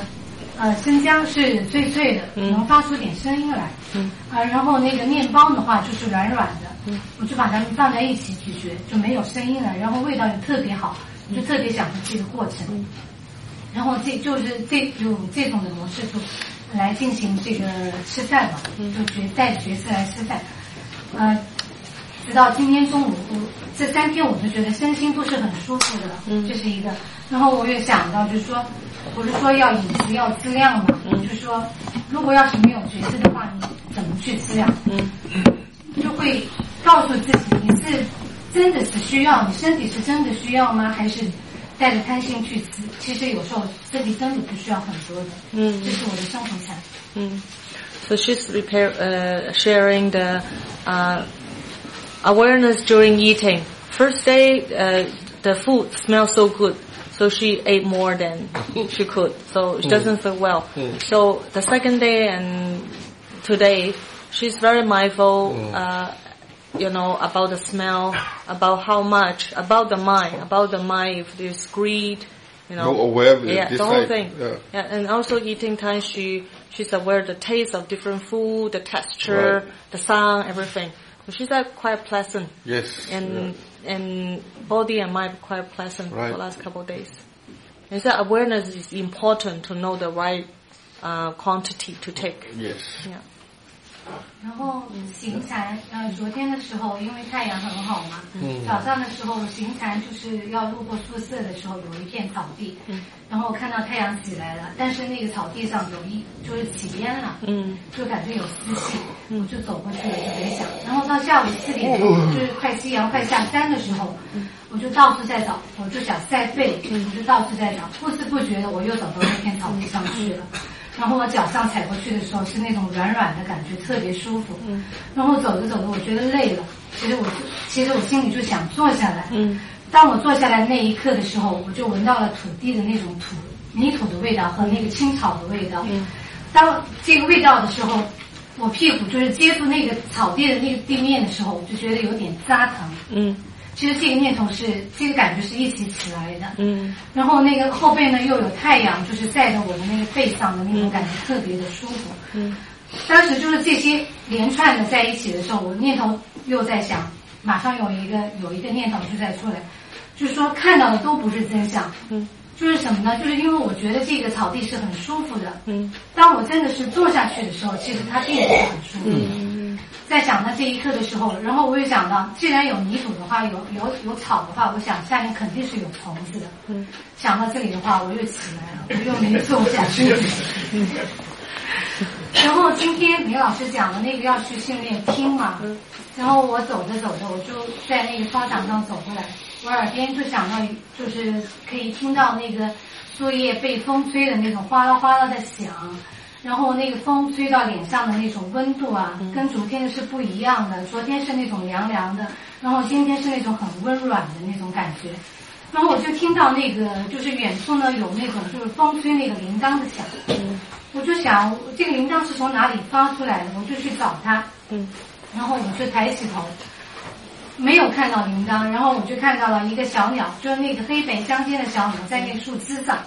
呃生姜是脆脆的，能发出点声音来。嗯。啊，然后那个面包的话就是软软的。嗯。我就把它们放在一起咀嚼，就没有声音了，然后味道也特别好，我就特别享受这个过程。嗯。然后这就是这用这种的模式就来进行这个吃饭嘛，就决带着角色来吃饭，呃，直到今天中午，我这三天我就觉得身心都是很舒服的，嗯，这是一个。然后我也想到，就是说，不是说要饮食要质量嘛，嗯，就是说，如果要是没有觉知的话，你怎么去质量？嗯，就会告诉自己，你是真的是需要，你身体是真的需要吗？还是 带着贪心去吃？其实有时候身体真的不需要很多的。嗯，这是我的生活禅。嗯，so she's repair, uh, sharing the uh, awareness during eating. First day, uh, the food smells so good. So she ate more than she could. So she doesn't feel well. So the second day and today, she's very mindful, uh, you know, about the smell, about how much, about the mind, about the mind, if there's greed, you know. No aware Yeah, the whole thing. yeah. Yeah, and also eating time, she, she's aware of the taste of different food, the texture, Right. the sound, everything. So she's like quite pleasant. Yes, And, and body and mind quite pleasant for the last couple of days. And so awareness is important to know the right uh, quantity to take. Yes. Yeah. 然后行禅，呃，昨天的时候因为太阳很好嘛，嗯。早上的时候行禅就是要路过宿舍的时候有一片草地，嗯。然后看到太阳起来了，但是那个草地上有一就是起烟了，嗯。就感觉有湿气，我就走过去了，就没想。然后到下午四点钟，就是快夕阳快下山的时候，我就到处在找，我就想晒背，我就到处在找，不知不觉的我又走到那片草地上去了。然后我脚上踩过去的时候是那种软软的感觉，特别舒服。嗯。然后走着走着，我觉得累了，其实我就其实我心里就想坐下来。嗯。当我坐下来那一刻的时候，我就闻到了土地的那种土泥土的味道和那个青草的味道。嗯。当这个味道的时候，我屁股就是接触那个草地的那个地面的时候，我就觉得有点扎疼。嗯。其实这个念头是这个感觉是一起起来的。嗯。然后那个后背呢又有太阳，就是晒着我的那个背上的那种感觉特别的舒服。嗯。当时就是这些连串的在一起的时候，我念头又在想，马上有一个有一个念头就在出来，就是说看到的都不是真相。嗯。就是什么呢？就是因为我觉得这个草地是很舒服的。嗯。当我真的是坐下去的时候，其实它并不是很舒服。嗯。在想到这一刻的时候，然后我又想到，既然有泥土的话，有有有草的话，我想下面肯定是有虫子的。嗯。想到这里的话，我又起来了，我又没坐下去。嗯。然后今天李老师讲的那个要去训练听嘛，嗯。然后我走着走着，我就在那个操场上走过来，我耳边就想到，就是可以听到那个树叶被风吹的那种哗啦哗啦的响。然后那个风吹到脸上的那种温度啊，跟昨天的是不一样的。昨天是那种凉凉的，然后今天是那种很温软的那种感觉。然后我就听到那个，就是远处呢有那种就是风吹那个铃铛的响。我就想这个铃铛是从哪里发出来的，我就去找它。嗯。然后我就抬起头，没有看到铃铛，然后我就看到了一个小鸟，就是那个黑白相间的小鸟在那个树枝上，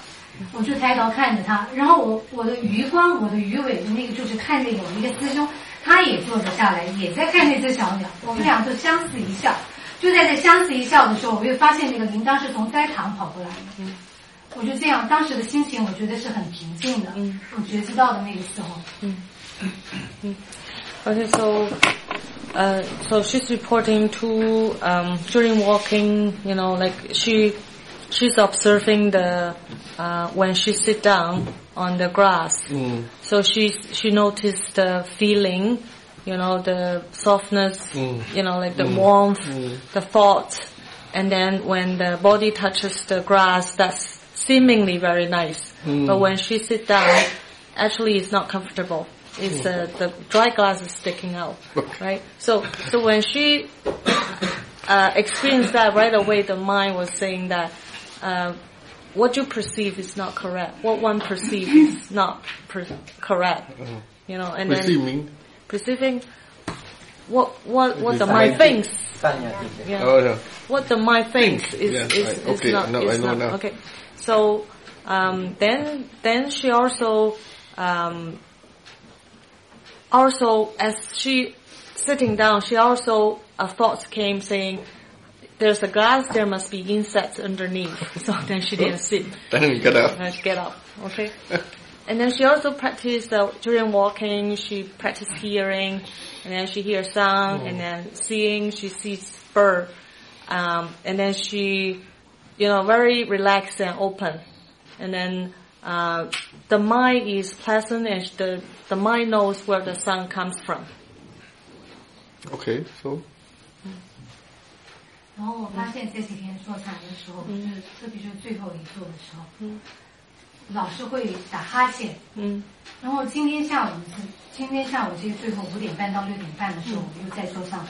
我就抬头看着他，然后我我的余光，我的鱼尾的那个就是看着有一个师兄，他也坐着下来，也在看那只小鸟，我们俩就相视一笑。就在这相视一笑的时候，我又发现那个铃铛是从斋堂跑过来的。我就这样，当时的心情我觉得是很平静的。嗯我觉知道的那个时候。嗯嗯。Okay, so, uh, so she's reporting to um, during walking. You know, like she she's observing the uh, when she sit down on the grass. Mm. So she she noticed the feeling, you know, the softness, Mm. you know, like the Mm. warmth, Mm. the thought, and then when the body touches the grass, that's seemingly very nice. Mm. But when she sit down, actually it's not comfortable. It's uh, the dry grass is sticking out, right? So so when she uh, experienced that right away, the mind was saying that uh, what you perceive is not correct. What one perceives is not per- correct. You know, and then Perceiving? perceiving what what what the It is mind mind. thinks. Yeah. Oh, yeah. What the mind thinks is Yes, is, right. is Okay, not now is not okay. So um, then then she also um, also as she sitting down, she also a thought came saying. There's a glass. There must be insects underneath. So then she didn't sit. Then you get up. Uh, get up. Okay. And then she also practiced uh, during walking. She practiced hearing, and then she hears sound, and then seeing. She sees bird, um, and then she, you know, very relaxed and open. And then uh, the mind is pleasant, and the the mind knows where the sound comes from. Okay, so 然后我发现这几天说禅的时候，就是特别是最后一座的时候，嗯老是会打哈欠。嗯。然后今天下午是今天下午其实最后五点半到六点半的时候，我又在桌上，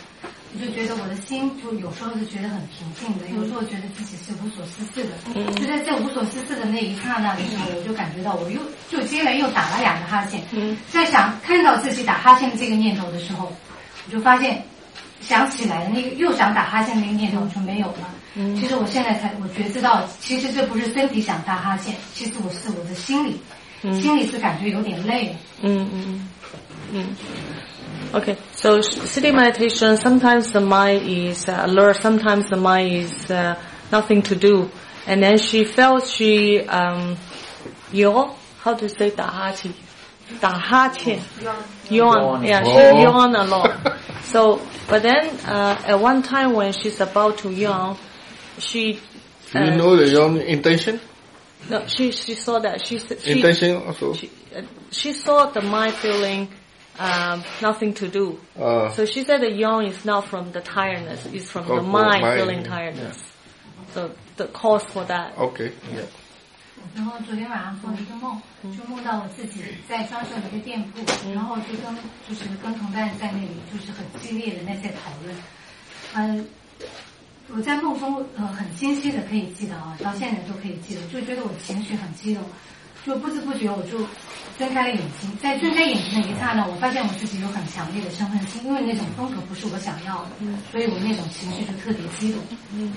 我就觉得我的心就有时候是觉得很平静的，有时候觉得自己是无所事事的。嗯就在这无所事事的那一刹那的时候，我就感觉到我又就接连又打了两个哈欠。嗯。在想看到自己打哈欠的这个念头的时候，我就发现。想起来那个又想打哈欠那个念头就没有了。嗯其实我现在才我觉知道，其实这不是身体想打哈欠，其实我是我的心理，嗯心里是感觉有点累。Mm, mm, mm. Okay, so sitting meditation, sometimes the mind is uh, alert, sometimes the mind is uh, nothing to do. And then she felt she, um, yawn, how to say 打哈欠?打哈欠. Yawn. Yeah, she Oh. yawned a lot. So, but then, uh, at one time when she's about to yawn, she, do you uh, know the your intention? no, she, she saw that, she, she, Intention also. she, uh, she saw the mind feeling um, nothing to do. Uh, so she said the yawn is not from the tiredness, it's from Oh, the from mind mind, feeling yeah. tiredness. So the cause for that. okay, yeah. 然后昨天晚上做了一个梦，就梦到我自己在装修一个店铺，然后就跟就是跟同伴在那里就是很激烈的那些讨论。嗯，我在梦中呃很清晰的可以记得啊，到现在都可以记得，就觉得我情绪很激动，就不知不觉我就睁开了眼睛，在睁开眼睛的一刹那，我发现我自己有很强烈的身份心，因为那种风格不是我想要的，所以我那种情绪就特别激动。嗯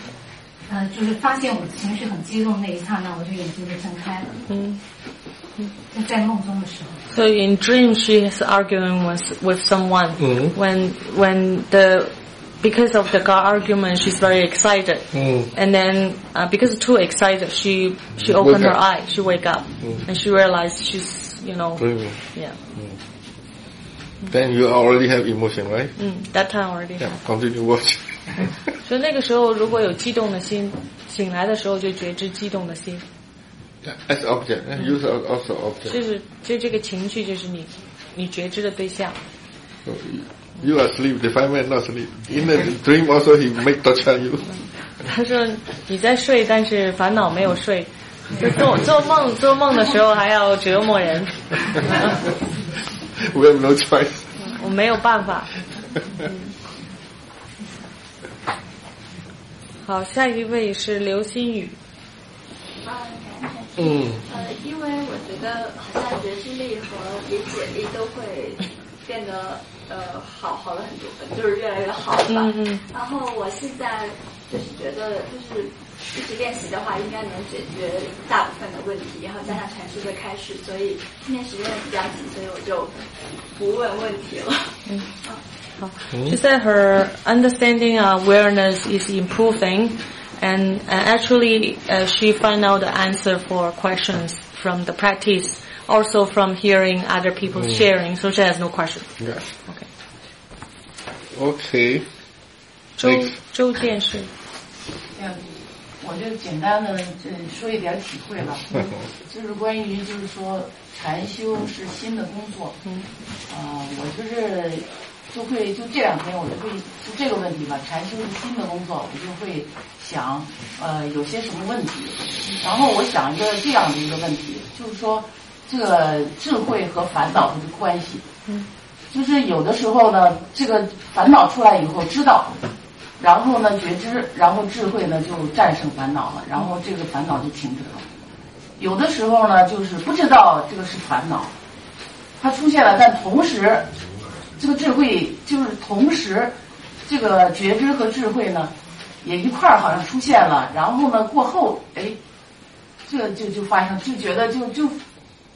呃，就是发现我情绪很激动那一刹那，我就眼睛就睁开了。嗯就在梦中的时候。 So in dream, she is arguing with with someone. Mhm. When when the because of the God argument, she's very excited. Mm. And then uh, because too excited, she she Wake opened her up. eye. She wake up Mm. and she realized she's you know Dreaming. yeah. Then you already have emotion, right? 嗯，that time already. Yeah, continue watch. 所以那个时候，如果有激动的心，醒来的时候就觉知激动的心，As object, use al- also object. 就是就这个情绪就是你你觉知的对象。So you are asleep, the fireman not asleep. In the dream also he make torture you. 他说你在睡，但是烦恼没有睡，就做做梦做梦的时候还要折磨人，We have no choice. 我没有办法。好，下一位是刘新宇。啊，感恩嗯呃，因为我觉得好像觉知力和理解力都会变得呃好好了很多，就是越来越好了吧。嗯嗯然后我现在就是觉得，就是一直练习的话，应该能解决大部分的问题，然后加上禅师的开始，所以今天时间也比较紧，所以我就不问问题了。嗯。She said her understanding uh, awareness is improving, and, and actually uh, she find out the answer for questions from the practice, also from hearing other people Mm. sharing. So she has no question. Yeah. Okay. Okay. 周 Next. 周建是，嗯，我就简单的这说一点体会吧，就是关于就是说禅修是新的工作，嗯，啊、我就是 就会就这两天我就会就这个问题吧，禅修新的工作，我就会想呃有些什么问题，然后我想一个这样的一个问题，就是说这个智慧和烦恼的关系，就是有的时候呢，这个烦恼出来以后知道。然后呢，觉知，然后智慧呢就战胜烦恼了，然后这个烦恼就停止了。有的时候呢，就是不知道这个是烦恼，它出现了，但同时，这个智慧就是同时，这个觉知和智慧呢，也一块儿好像出现了。然后呢，过后，哎，这就就发生，就觉得就就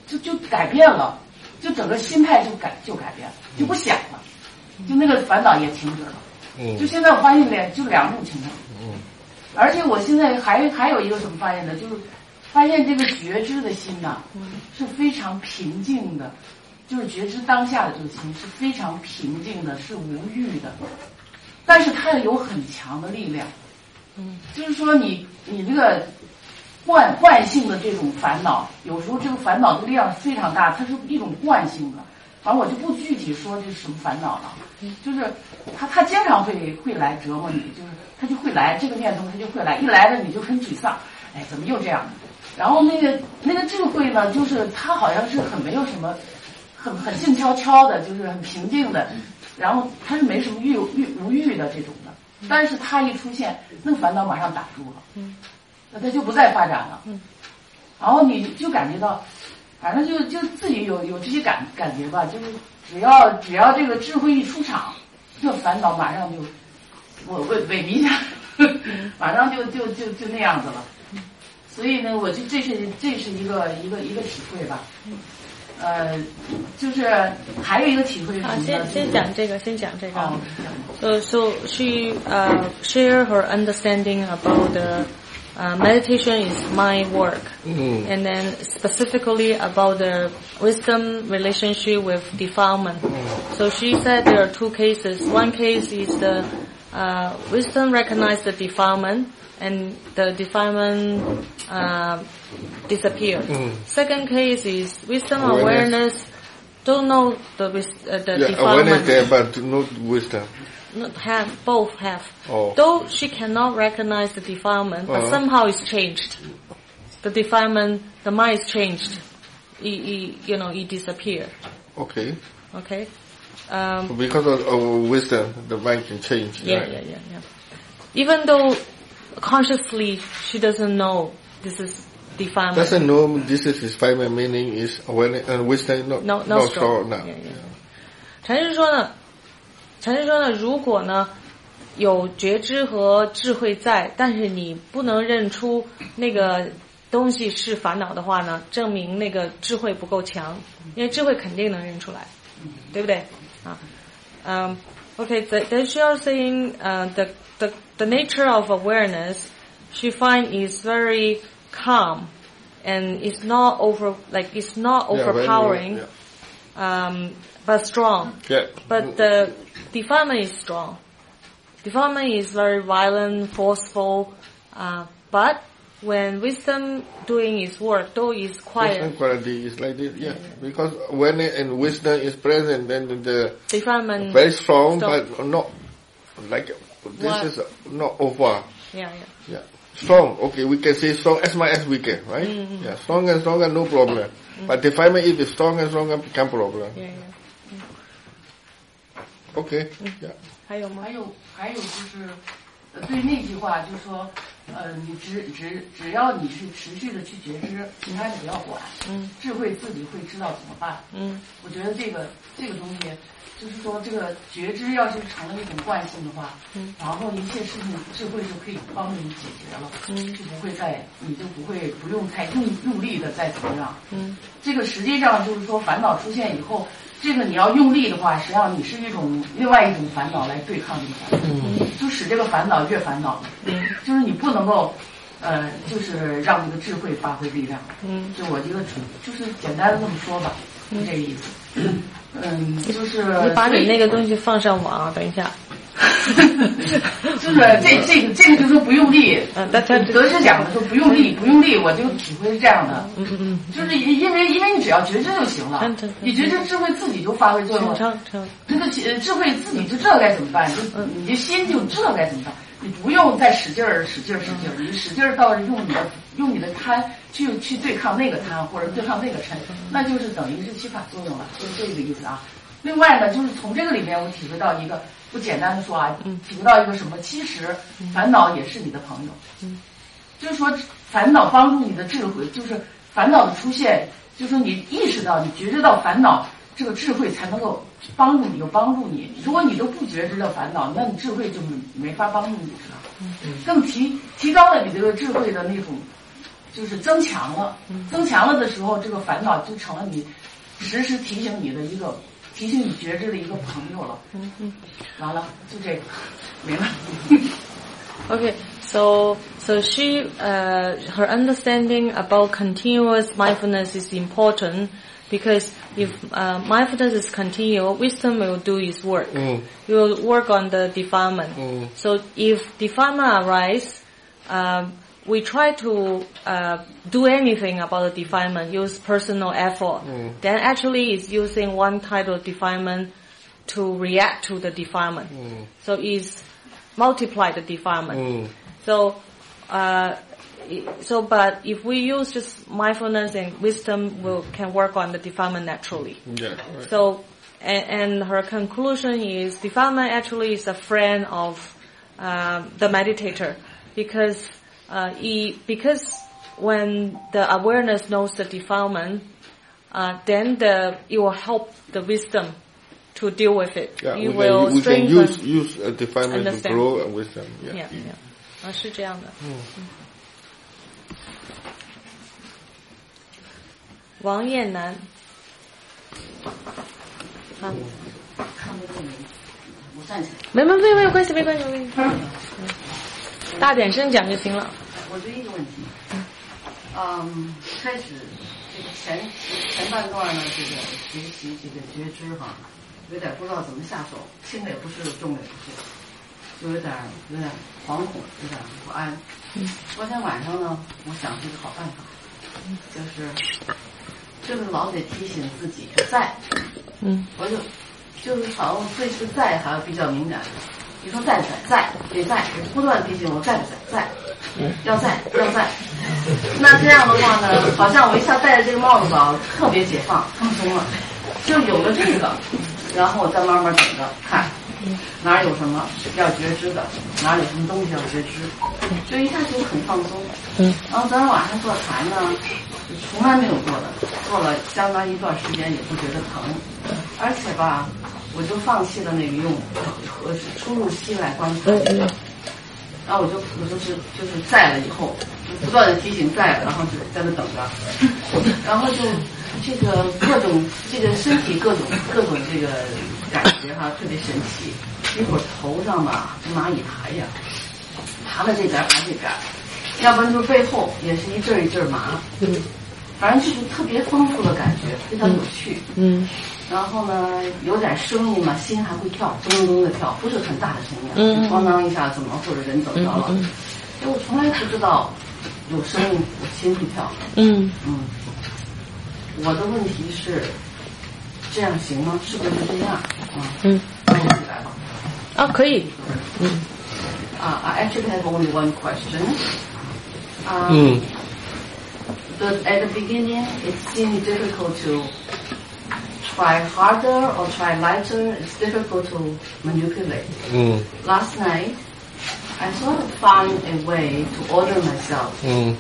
就就改变了，就整个心态就改就改变了，就不想了，就那个烦恼也停止了。嗯就现在我发现两就两种情况，嗯而且我现在还还有一个什么发现呢？就是发现这个觉知的心呐、是非常平静的，就是觉知当下的这个心是非常平静的，是无欲的，但是它有很强的力量。嗯，就是说你你这个惯惯性的这种烦恼，有时候这个烦恼的力量非常大，它是一种惯性的。反正我就不具体说这是什么烦恼了，就是他他经常会会来折磨你，就是他就会来这个念头他就会来，一来了你就很沮丧，哎怎么又这样？然后那个那个智慧呢，就是他好像是很没有什么，很很静悄悄的，就是很平静的，然后他是没什么欲欲无欲的这种的，但是他一出现，那个烦恼马上打住了，嗯，那他就不再发展了，嗯，然后你就感觉到。反正就就自己有有这些感感觉吧，就是只要只要这个智慧一出场，这烦恼马上就我萎萎靡一下，马上就就就就那样子了。所以呢，我就这是这是一个一个一个体会吧。呃，就是还有一个体会是啊，什么呢？先先讲这个，先讲这个。哦 So so she uh, share her understanding about the uh, meditation is mind work, Mm. and then specifically about the wisdom relationship with defilement. So she said there are two cases. One case is the uh, wisdom recognize the defilement, and the defilement uh, disappear. Mm. Second case is wisdom Awareness. awareness. Don't know the uh, the Yeah, defilement. awareness there, but not wisdom. Not have both have. Oh. Though she cannot recognize the defilement, but Uh-huh. somehow it's changed. The defilement, the mind is changed. It, it, you know, it disappear. Okay. Okay. Um, Because of, of wisdom, the mind can change. yeah, right? yeah, yeah, yeah. Even though consciously she doesn't know this is defilement. Doesn't know this is his final meaning is awareness and wisdom not, No, no not strong. strong now. Yeah, yeah. 禅师说呢，禅师说呢，如果呢有觉知和智慧在，但是你不能认出那个东西是烦恼的话呢，证明那个智慧不够强，因为智慧肯定能认出来，对不对？啊，嗯、okay, the, then she was saying uh, the, the the nature of awareness she find is very calm and it's not over like it's not overpowering yeah. um, but strong. Yeah. But the defilement is strong. Defilement is very violent, forceful. Uh, but when wisdom doing its work, though it's Wisdom quiet, quality is like this, yeah. Because awareness and wisdom is present, then the defilement very strong, stop. but not like this What? is not over. Yeah, yeah. Yeah. Strong, okay, we can say strong as much as we can, right? Mhm. Yeah, strong and stronger, no problem. But defilement if it's strong and stronger become problem. Yeah, yeah. Okay, yeah. 还有吗？还有还有就是，对那句话就是说，呃，你只只只要你是持续的去觉知，其他你不要管，嗯，智慧自己会知道怎么办，嗯，我觉得这个这个东西，就是说这个觉知要是成了一种惯性的话，嗯，然后一切事情智慧就可以帮助你解决了，嗯，就不会再你就不会不用太用用力的再怎么样，嗯，这个实际上就是说烦恼出现以后。这个你要用力的话，实际上你是一种另外一种烦恼来对抗这个烦恼，嗯就使这个烦恼越烦恼。嗯，就是你不能够，呃，就是让这个智慧发挥力量。嗯，就我一个主，就是简单的这么说吧，就这个意思。嗯，就是你把你那个东西放上网，啊，等一下。就是这这个这个就是不用力，嗯，德是讲的说不用力，不用力，我就体会是这样的，嗯嗯就是因为因为你只要觉知就行了，你觉知智慧自己就发挥作用了，这个智慧自己就知道该怎么办，就你的心就知道该怎么办，你不用再使劲儿使劲儿使劲儿，你使劲儿到用你的用你的贪去去对抗那个贪或者对抗那个嗔，那就是等于是起反作用了，就是这个意思啊。另外呢，就是从这个里面我体会到一个。不简单的说啊，体会到一个什么？其实烦恼也是你的朋友。嗯，就是说烦恼帮助你的智慧，就是烦恼的出现，就是说你意识到、你觉知到烦恼，这个智慧才能够帮助你，又帮助你。如果你都不觉知到烦恼，那你智慧就没法帮助你了。嗯，更提提高了你这个智慧的那种，就是增强了。增强了的时候，这个烦恼就成了你时时提醒你的一个。提醒你觉知的一个朋友了。嗯嗯，完了，就这个，没了。Okay, so so she uh, her understanding about continuous mindfulness is important because if uh, mindfulness is continual, wisdom will do its work. Mm. You will work on the defilement. Mm. So if defilement arise, um, we try to uh, do anything about the defilement, use personal effort, mm. then actually it's using one type of defilement to react to the defilement. Mm. So it's multiply the defilement. Mm. So, uh, so but if we use just mindfulness and wisdom, we can work on the defilement naturally. Yeah, right. So, and, and, her conclusion is defilement actually is a friend of uh, the meditator because uh, because when the awareness knows the defilement, uh, then the it will help the wisdom to deal with it. Yeah, you we will can, we can strengthen. use use a defilement to understand. grow a wisdom. Yeah. Yeah, yeah. 啊，是这样的。嗯。王艳楠。啊。我站起来。没没没没有关系，没关系，没关系。嗯。大点声讲就行了。 我就一个问题，嗯，开始这个前前半段呢，这个学习这个觉知哈，有点不知道怎么下手，轻的也不是，重的也不是，就有点有点惶恐，有点不安。嗯。昨天晚上呢，我想出一个好办法，就是就是老得提醒自己在，嗯，我就就是好像对这个在还比较敏感。你说在不在？在，得在，不断提醒我在不在？在，要在，要在。那这样的话呢，好像我一下戴着这个帽子吧，特别解放、放松了，就有了这个，然后我再慢慢等着看，哪儿有什么要觉知的，哪儿有什么东西要觉知，就一下就很放松。嗯。然后昨天晚上做禅呢，从来没有做的，做了相当一段时间也不觉得疼，而且吧。我就放弃了那个用和出入息来观察，然后我就我就是就是在了以后，就不断的提醒在了，然后就在那等着，然后就这个各种这个身体各种各种这个感觉哈，特别神奇。一会儿头上吧，跟蚂蚁爬呀，爬到这边爬这边，要不然就是背后也是一阵一阵麻，嗯反正就是特别丰富的感觉，非常有趣。嗯。然后呢，有点声音嘛，心还会跳，咚咚的跳，不是很大的声音，咣当一下怎么或者人走掉了，就我从来不知道有声音，我心会跳。嗯嗯，我的问题是这样行吗？是不是这样？啊嗯，那我起来吧。啊，可以。嗯。啊，I actually have only one question. 啊。嗯。But at the beginning, it seemed difficult to. Try harder or try lighter, it's difficult to manipulate. Mm. Last night, I sort of found a way to order myself, Mm.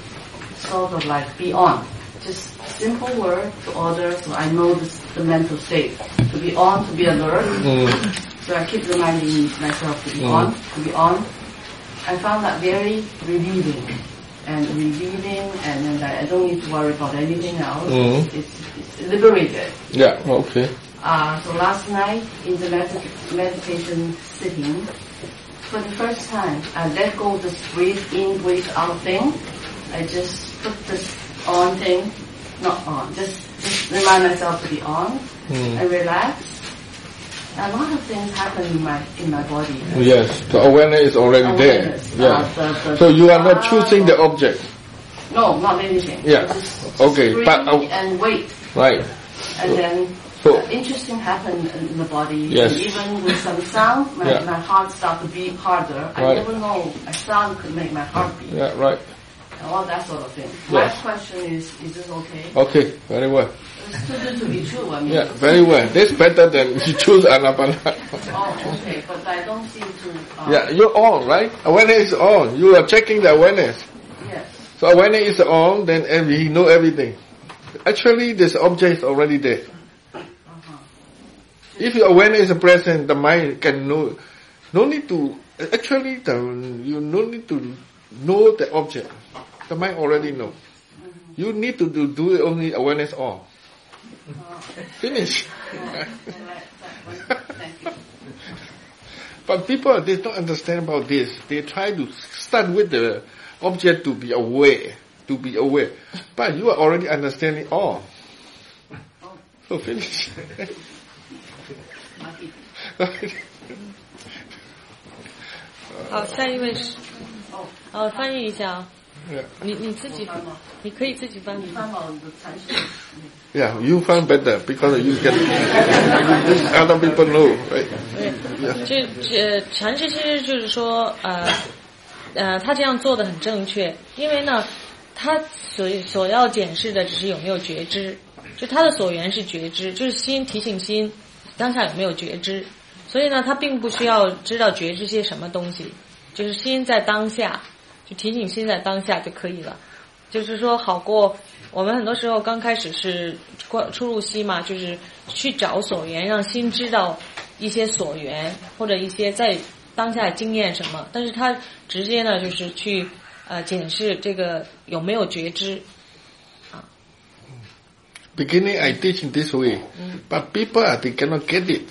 sort of like be on. Just simple word to order so I know the, the mental state. To be on, to be alert. Mm. So I keep reminding myself to be Mm. on, to be on. I found that very relieving and relieving and then I don't need to worry about anything else. Mm. It's, it's liberated. Yeah, okay. Uh, so last night in the medit- meditation sitting, for the first time, I let go of this breathe in, breathe out thing. I just put this on thing, not on, just, just remind myself to be on Mm. and relax. A lot of things happen in my in my body. Yes, the awareness is already Awareness, there. Yeah. the- the- so you are not choosing the object, No, not anything. Yeah. Just Okay, breathe but, uh, and wait, right? and then So- uh, interesting happen in the body. Yes. And even with some sound, my, Yeah. my heart start to beat harder. I Right. never know a sound could make my heart beat. Yeah, right. And all that sort of thing. My question is, is this okay? Okay, very well. It's too good to be true. I mean. Yeah, very well. That's better than you choose anapana. Oh, okay, but I don't seem to. Uh, Yeah, you're on, right? Awareness is on. You are checking the awareness. Yes. So awareness is on, then every, he know everything. Actually, this object is already there. If your awareness is present, the mind can know. No need to. Actually, the, you no need to know the object. The mind already know. You need to do, do it only awareness on. Finish. But people, they don't understand about this. They try to start with the object to be aware, to be aware. But you are already understanding all. So finish. 好，下一位是，哦，翻译一下啊。 你你自己，你可以自己翻译。Yeah, you find better because you can, other people know, right? 这这禅师其实就是说，呃呃，他这样做的很正确，因为呢，他所所要检视的只是有没有觉知，就他的所缘是觉知，就是心提醒心当下有没有觉知，所以呢，他并不需要知道觉知些什么东西，就是心在当下，就提醒心在当下就可以了。就是说，好过我们很多时候刚开始是关出入息嘛，就是去找所缘，让心知道一些所缘或者一些在当下经验什么，但是他直接呢就是去呃检视这个有没有觉知。Beginning I teach in this way, but people they cannot get it.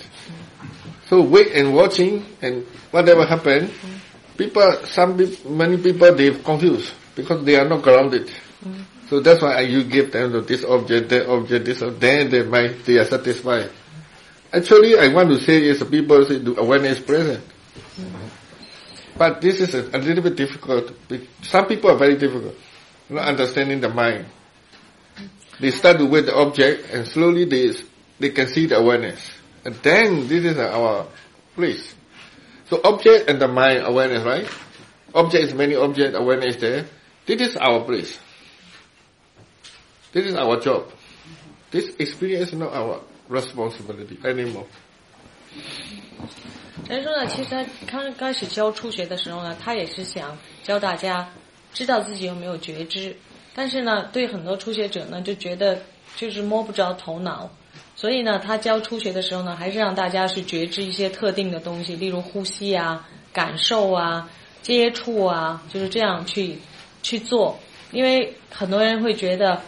So wait and watching and whatever happen, people some many people they confused because they are not grounded. Mm-hmm. So that's why you give them this object, that object, this object, then they might they are satisfied. Actually, I want to say is people say the awareness is present. Mm-hmm. But this is a, a little bit difficult. Some people are very difficult, not understanding the mind. They mm-hmm. start to with the object and slowly they, they can see the awareness. And then this is our place. So object and the mind awareness, right? Object is many object, awareness there. This is our place. This is our job. This experience is not our responsibility anymore. 人说呢，其实他刚开始教初学的时候呢，他也是想教大家知道自己有没有觉知，但是呢，对很多初学者呢，就觉得就是摸不着头脑， 所以呢，他教初学的时候呢，还是让大家去觉知一些特定的东西，例如呼吸啊、感受啊、接触啊，就是这样去去做，因为很多人会觉得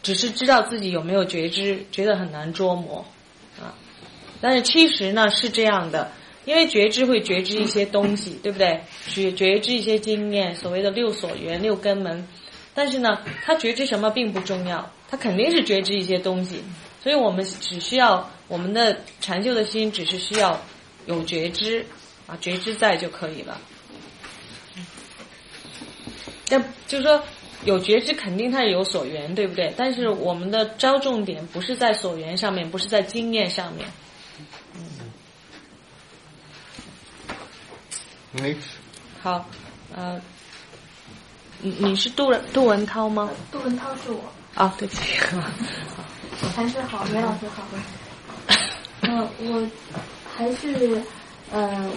只是知道自己有没有觉知，觉得很难捉摸啊。但是其实呢是这样的，因为觉知会觉知一些东西，对不对？觉觉知一些经验，所谓的六所缘、六根门。但是呢，他觉知什么并不重要，他肯定是觉知一些东西。所以我们只需要我们的禅修的心，只是需要有觉知啊，觉知在就可以了。但就是说，有觉知肯定它有所缘，对不对？但是我们的着重点不是在所缘上面，不是在经验上面。Next. 好，呃，你你是杜杜文涛吗？杜文涛是我。啊，对不起。禅师好，梅老师好。嗯、我还是呃，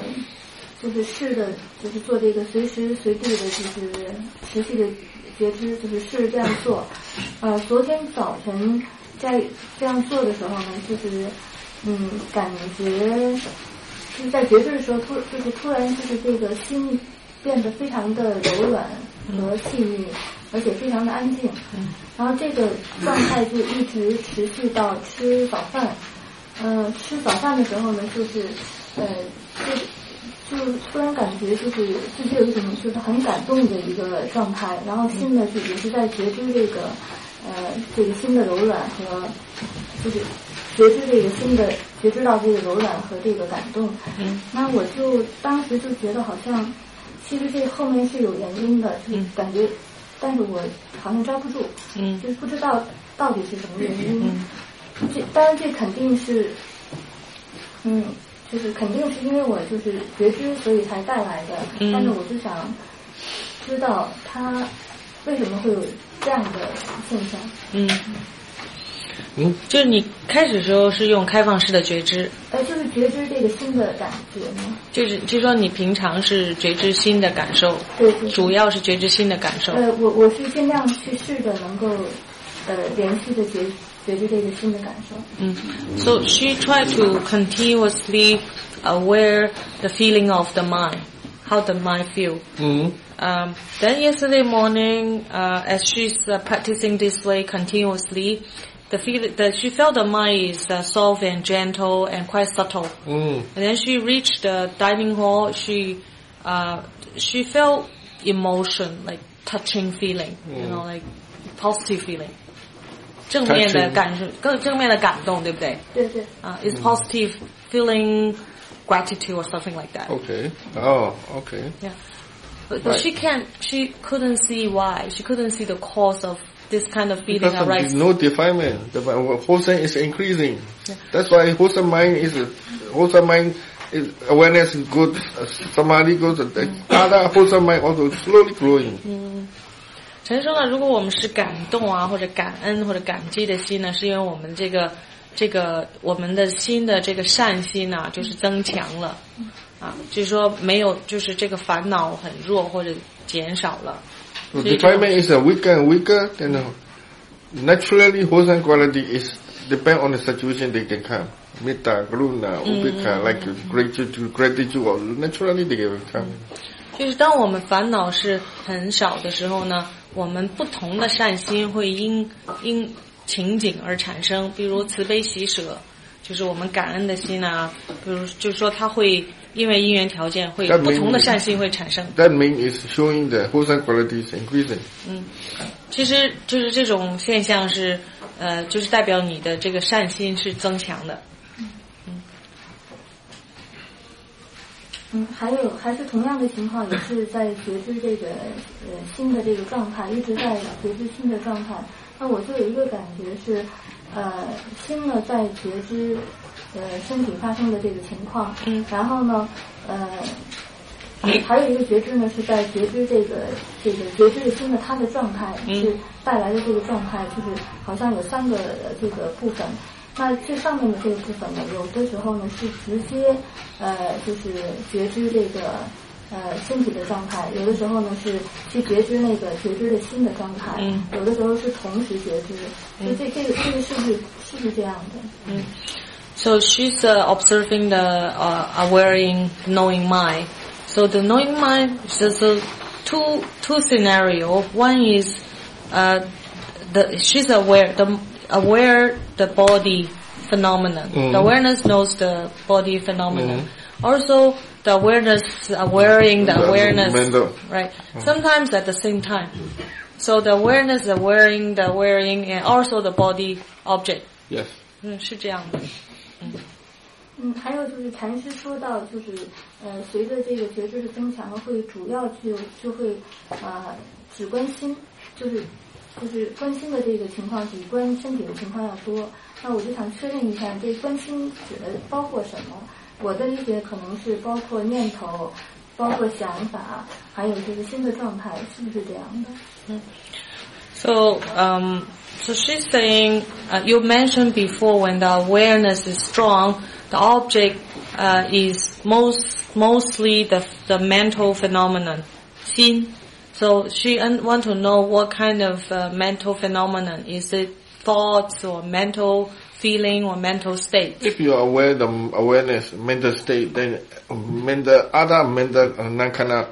就是试的，就是做这个随时随地的，就是持续的觉知，就是试着这样做。呃，昨天早晨在这样做的时候呢，就是嗯，感觉就是在觉知的时候，突就是突然就是这个心变得非常的柔软和细腻，而且非常的安静。然后这个状态就一直持续到吃早饭。呃，吃早饭的时候呢，就是呃，就就突然感觉就是自己有一种就是很感动的一个状态，然后心呢就也是在觉知这个呃这个心的柔软和就是觉知这个新的觉知到这个柔软和这个感动。嗯，那我就当时就觉得好像其实这后面是有原因的，就是感觉，但是我好像抓不住，嗯，就是不知道到底是什么原因。这当然，这肯定是，嗯，就是肯定是因为我就是觉知，所以才带来的。嗯。但是我就想知道他为什么会有这样的现象。嗯。嗯，就是你开始时候是用开放式的觉知。呃，就是觉知这个新的感觉吗？就是就是说你平常是觉知新的感受。对。主要是觉知新的感受。呃，我我是尽量去试着能够呃连续的觉。Mm. So she tried to continuously aware the feeling of the mind, how the mind feel. Mm. Um, then yesterday morning, uh, as she's uh, practicing this way continuously, the feel that she felt the mind is uh, soft and gentle and quite subtle. Mm. And then she reached the dining hall. She uh, she felt emotion like touching feeling, you know, like positive feeling. 正面的感受，更正面的感动，对不对？对对。啊、uh,，is positive feeling gratitude or something like that. Okay. Oh, okay. Yeah. But, but right. she can't. She couldn't see why. She couldn't see the cause of this kind of feeling. Because right? no defilement. The wholesome is increasing. Yeah. That's why wholesome mind is wholesome mind. Is, awareness is good. Samadhi good. Mm. Other wholesome mind also slowly growing. Mm. 陈说呢，如果我们是感动啊，或者感恩或者感激的心呢，是因为我们这个这个我们的心的这个善心呢，就是增强了，啊，就是说没有，就是这个烦恼很弱或者减少了。Defilement is a weaker and weaker, then naturally wholesome quality is depend on the situation they can come. Metta, Karuna, Upekha, like gratitude, gratitude, or naturally they can come. 就是当我们烦恼是很少的时候呢，我们不同的善心会因因情景而产生，比如慈悲喜舍，就是我们感恩的心啊，比如就是说它会 因为因缘条件会不同的善心会产生。That means is showing the wholesome qualities increasing. 嗯，其实就是这种现象是呃，就是代表你的这个善心是增强的。嗯，还有还是同样的情况，也是在觉知这个呃新的这个状态，一直在觉知新的状态。那我就有一个感觉是，呃，心呢在觉知呃身体发生的这个情况，嗯，然后呢，呃，还有一个觉知呢是在觉知这个这个觉知的心的它的状态是带来的这个状态，就是好像有三个这个部分。那最上面的这个部分呢，有的时候呢是直接，呃，就是觉知这个呃身体的状态；有的时候呢是去觉知那个觉知的心的状态；嗯有的时候是同时觉知。所以这这个这个是不是是不是这样的？嗯。So she's uh, observing the uh, awareing knowing mind. So the knowing mind, there's a two two scenario. One is uh, the she's aware the aware the body phenomenon. Mm. The awareness knows the body phenomenon. Mm. Also, the awareness awareing the awareness, Mental. right? Sometimes at the same time. So the awareness, the wearing, the wearing, and also the body object. Yes. 嗯，是这样的。 嗯。还有就是禅师说到，就是呃，随着这个觉知的增强，会主要就就会啊、只关心，就是就是关心的这个情况比关身体的情况要多。那我就想确认一下，这关心指的包括什么？我的理解可能是包括念头，包括想法，还有这个心的状态，是不是这样的？嗯。So, um, so she's saying, uh, you mentioned before when the awareness is strong, the object uh, is most mostly the the mental phenomenon, xin. So she want to know what kind of uh, mental phenomenon is it thoughts or mental feeling or mental state. If you are aware the awareness mental state, then mental other mental uh, kind of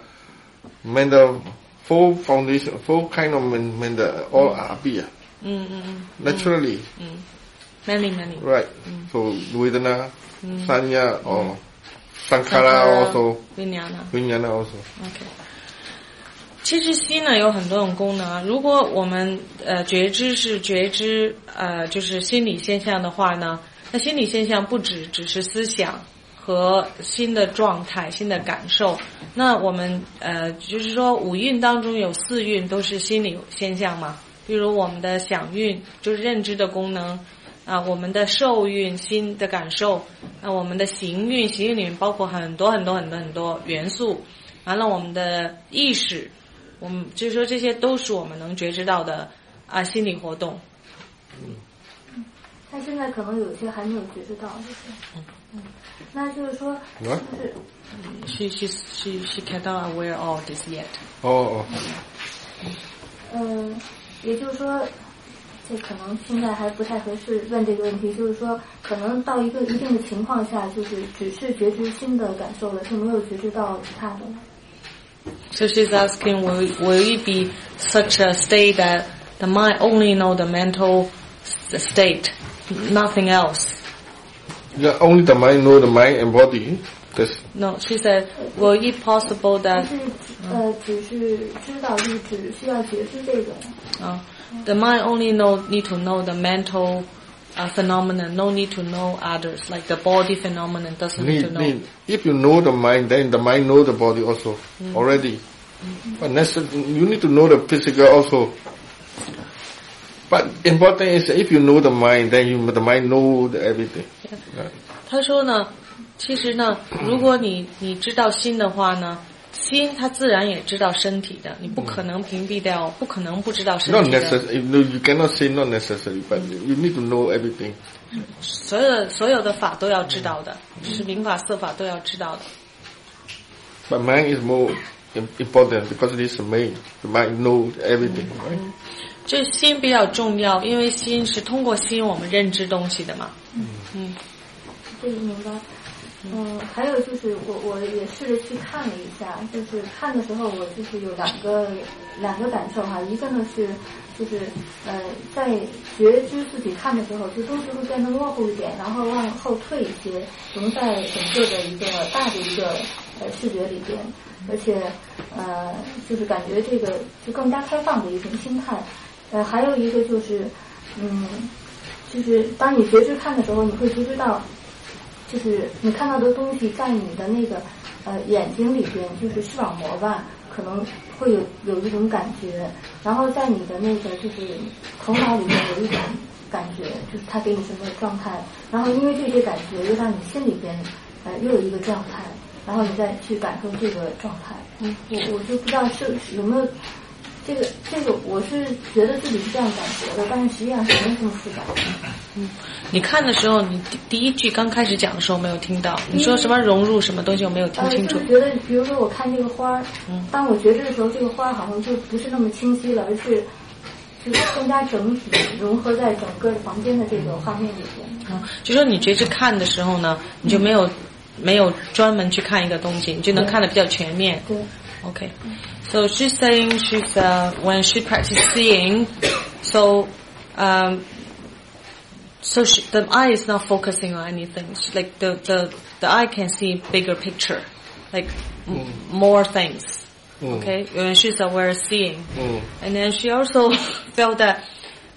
mental full foundation, full kind of men- mental all appear Mm, mm, mm. naturally, Mm. Many, many. right? So Vedana, Mm. Sanya or Sankara Sankara, also, Vijnana. Vijnana also. Okay. 其实心呢有很多种功能啊。如果我们呃觉知是觉知呃就是心理现象的话呢，那心理现象不只只是思想和新的状态、新的感受。那我们呃就是说五蕴当中有四蕴都是心理现象嘛，比如我们的想蕴就是认知的功能。啊，我们的受蕴心的感受，那我们的行蕴，行蕴里面包括很多很多很多很多元素，完了我们的意识，我们就是说这些都是我们能觉知到的啊心理活动。嗯他现在可能有些还没有觉知到这些，嗯，那就是说，是不是 She she she she cannot aware of this yet. 哦哦，嗯，也就是说，这可能现在还不太合适问这个问题。就是说，可能到一个一定的情况下，就是只是觉知新的感受了，就没有觉知到其他的了。 So she's asking, will will it be such a state that the mind only know the mental s- state, nothing else? Yeah, only the mind know the mind and body. That's No, she said, will it possible 但 that 是呃，只是知道，就只需要觉知这个。 uh, the mind only know need to know the mental uh, phenomenon, no need to know others, like the body phenomenon doesn't need to need, know. need. If you know the mind, then the mind know the body also Mm. already. But necess- you need to know the physical also. But important is if you know the mind, then you the mind know the everything. Yeah. 他说呢，其实呢，如果你你知道心的话呢，心它自然也知道身体的，你不可能屏蔽掉，不可能不知道身 Not 体的。 necessary. No, you cannot say not necessary, but you need to know everything. 所有的所有的法都要知道的，就是民法色法都要知道的。 But mind is more im- important because it is the mind. The mind knows everything, right? 这心比较重要，因为心是通过心我们认知东西的嘛。嗯嗯这个明白。嗯，还有就是我我也试着去看了一下，就是看的时候我就是有两个两个感受哈，一个呢是就是呃在觉知自己看的时候，就东西会变得模糊一点，然后往后退一些，融在整个的一个大的一个呃视觉里边，而且呃就是感觉这个就更加开放的一种心态。呃，还有一个就是嗯，就是当你觉知看的时候，你会觉知到。就是你看到的东西在你的那个呃眼睛里边，就是视网膜吧，可能会有有一种感觉，然后在你的那个就是头脑里面有一种感觉，就是他给你什么状态，然后因为这些感觉又让你心里边呃又有一个状态，然后你再去感受这个状态。嗯，我我就不知道是有没有这个这个，我是觉得自己是这样感觉的，但是实际上是没有这么复杂。嗯，你看的时候，你第第一句刚开始讲的时候没有听到，你说什么融入什么东西，我没有听呃，清楚就是。觉得，比如说我看这个花儿，嗯当我觉知的时候，这个花儿好像就不是那么清晰了，而是就是更加整体融合在整个房间的这个画面里边。嗯，就说你觉知看的时候呢，你就没有没有专门去看一个东西，你就能看得比较全面。对。Okay. So she's saying she's uh, when she practice seeing, so um, so she, the eye is not focusing on anything. She, like the, the the eye can see bigger picture, like m- more things. Mm. Okay, when she's aware of seeing, Mm. and then she also felt that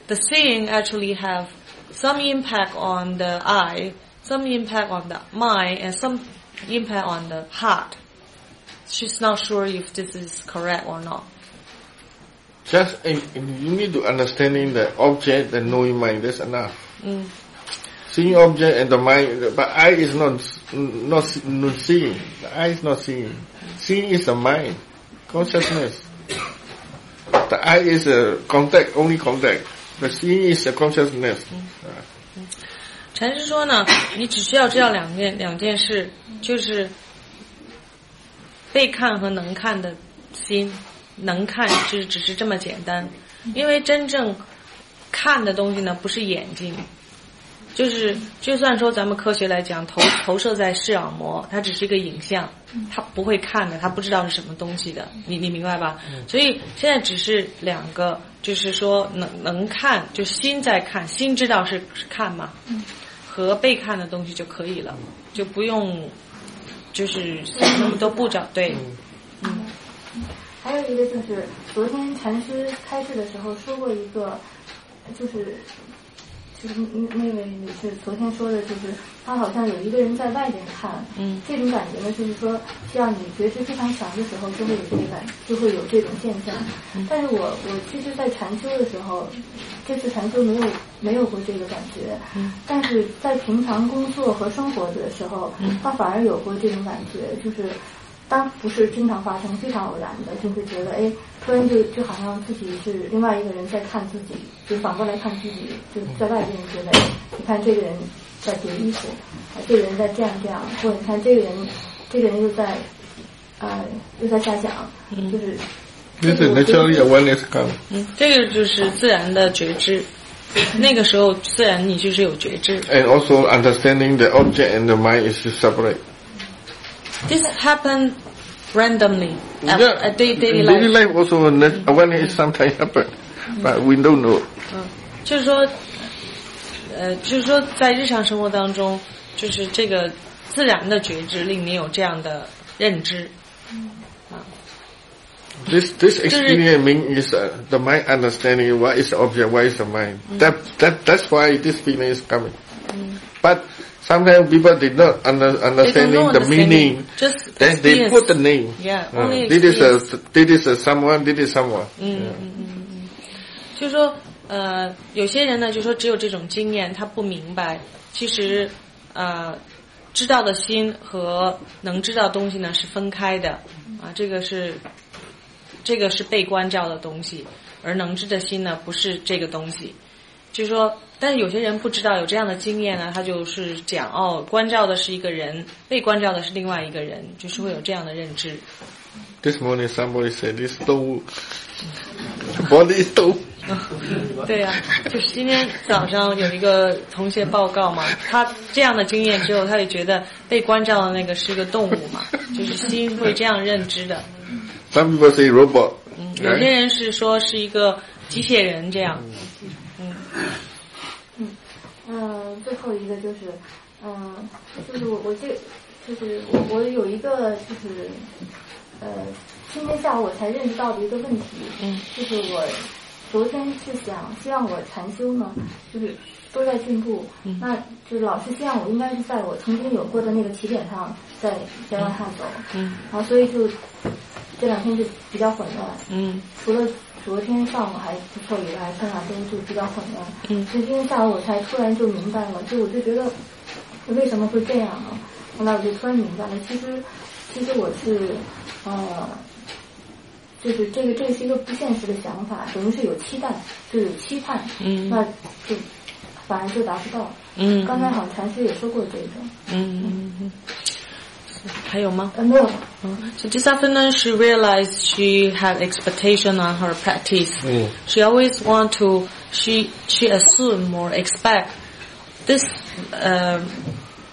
the seeing actually have some impact on the eye, some impact on the mind, and some impact on the heart She's not sure if this is correct or not. Just uh, you need to understanding the object, the knowing mind. That's enough. Mm. Seeing object and the mind, but eye is not not, not seeing. The eye is not seeing. Seeing is the mind, consciousness. The eye is a contact, only contact. The seeing is a consciousness. 禅师说呢，你只需要知道两件两件事，就是 被看和能看的心，能看只只是这么简单，因为真正看的东西呢，不是眼睛。就是，就算说咱们科学来讲，投投射在视网膜，它只是一个影像，它不会看的，它不知道是什么东西的，你你明白吧？所以现在只是两个，就是说能能看，就心在看，心知道是是看嘛，和被看的东西就可以了，就不用就是想那么多步骤，对，还有一个就是昨天禅师开示的时候说过一个，就是就是那那位女士昨天说的，就是她好像有一个人在外边看，嗯，这种感觉呢，就是说像你觉知非常强的时候，就会有这个感，就会有这种现象。但是我我其实，在禅修的时候，这次禅修没有没有过这个感觉，嗯，但是在平常工作和生活的时候，嗯他反而有过这种感觉，就是。当不是经常发生，非常偶然的，就是觉得哎，突然就就好像自己是另外一个人在看自己，就反过来看自己，就在外边觉得，你看这个人在叠衣服，啊，这个人在这样这样，或者你看这个人，这个人又在，呃，又在瞎想，就是。这个就是自然的觉知，那个时候自然你就是有觉知。And also understanding the object and the mind is separate. This happened randomly at, Yeah. at day, daily In life. daily life also nat- awareness sometimes happen, but we don't know. 嗯，就是说，呃，就是说，在日常生活当中，就是这个自然的觉知令你有这样的认知。 This this experience mean is uh, the mind understanding what is the object, what is the mind. That that that's why this feeling is coming. But sometimes people did not under, understanding the meaning. just then they put the name. Yeah, Uh, only this is a this is a someone, this is someone. 嗯嗯嗯嗯嗯，就是说，呃，有些人呢，就说只有这种经验，他不明白，其实，呃，知道的心和能知道东西呢是分开的，啊，这个是，这个是被关照的东西，而能知的心呢不是这个东西，就是说，但是有些人不知道有这样的经验呢，他就是讲哦，关照的是一个人，被关照的是另外一个人，就是会有这样的认知。This morning somebody said this toe. Body is toe. 对呀、就是今天早上有一个同学报告嘛，他这样的经验之后，他也觉得被关照的那个是个动物嘛，就是心会这样认知的。Some people say robot. 嗯，有些人是说是一个机械人这样。嗯嗯，最后一个就是，嗯，就是我我这，就是我我有一个就是，呃，今天下午我才认识到的一个问题，嗯，就是我昨天是想希望我禅修呢，就是都在进步，嗯。那就是老师希望我应该是在我曾经有过的那个起点上再再往下走，嗯。然后所以就这两天就比较混乱，嗯。除了昨天上午还不错以外，剩下都就比较混乱。嗯所以今天下午我才突然就明白了，就我就觉得为什么会这样啊？后来我就突然明白了，其实其实我是呃，就是这个这是一个不现实的想法，等于是有期待，就有期盼，嗯那就反而就达不到。嗯刚才好像禅师也说过这个。嗯嗯嗯，还有吗？呃，没有。 So this afternoon she realized she had expectation on her practice. Mm. She always want to, she, she assume or expect this uh,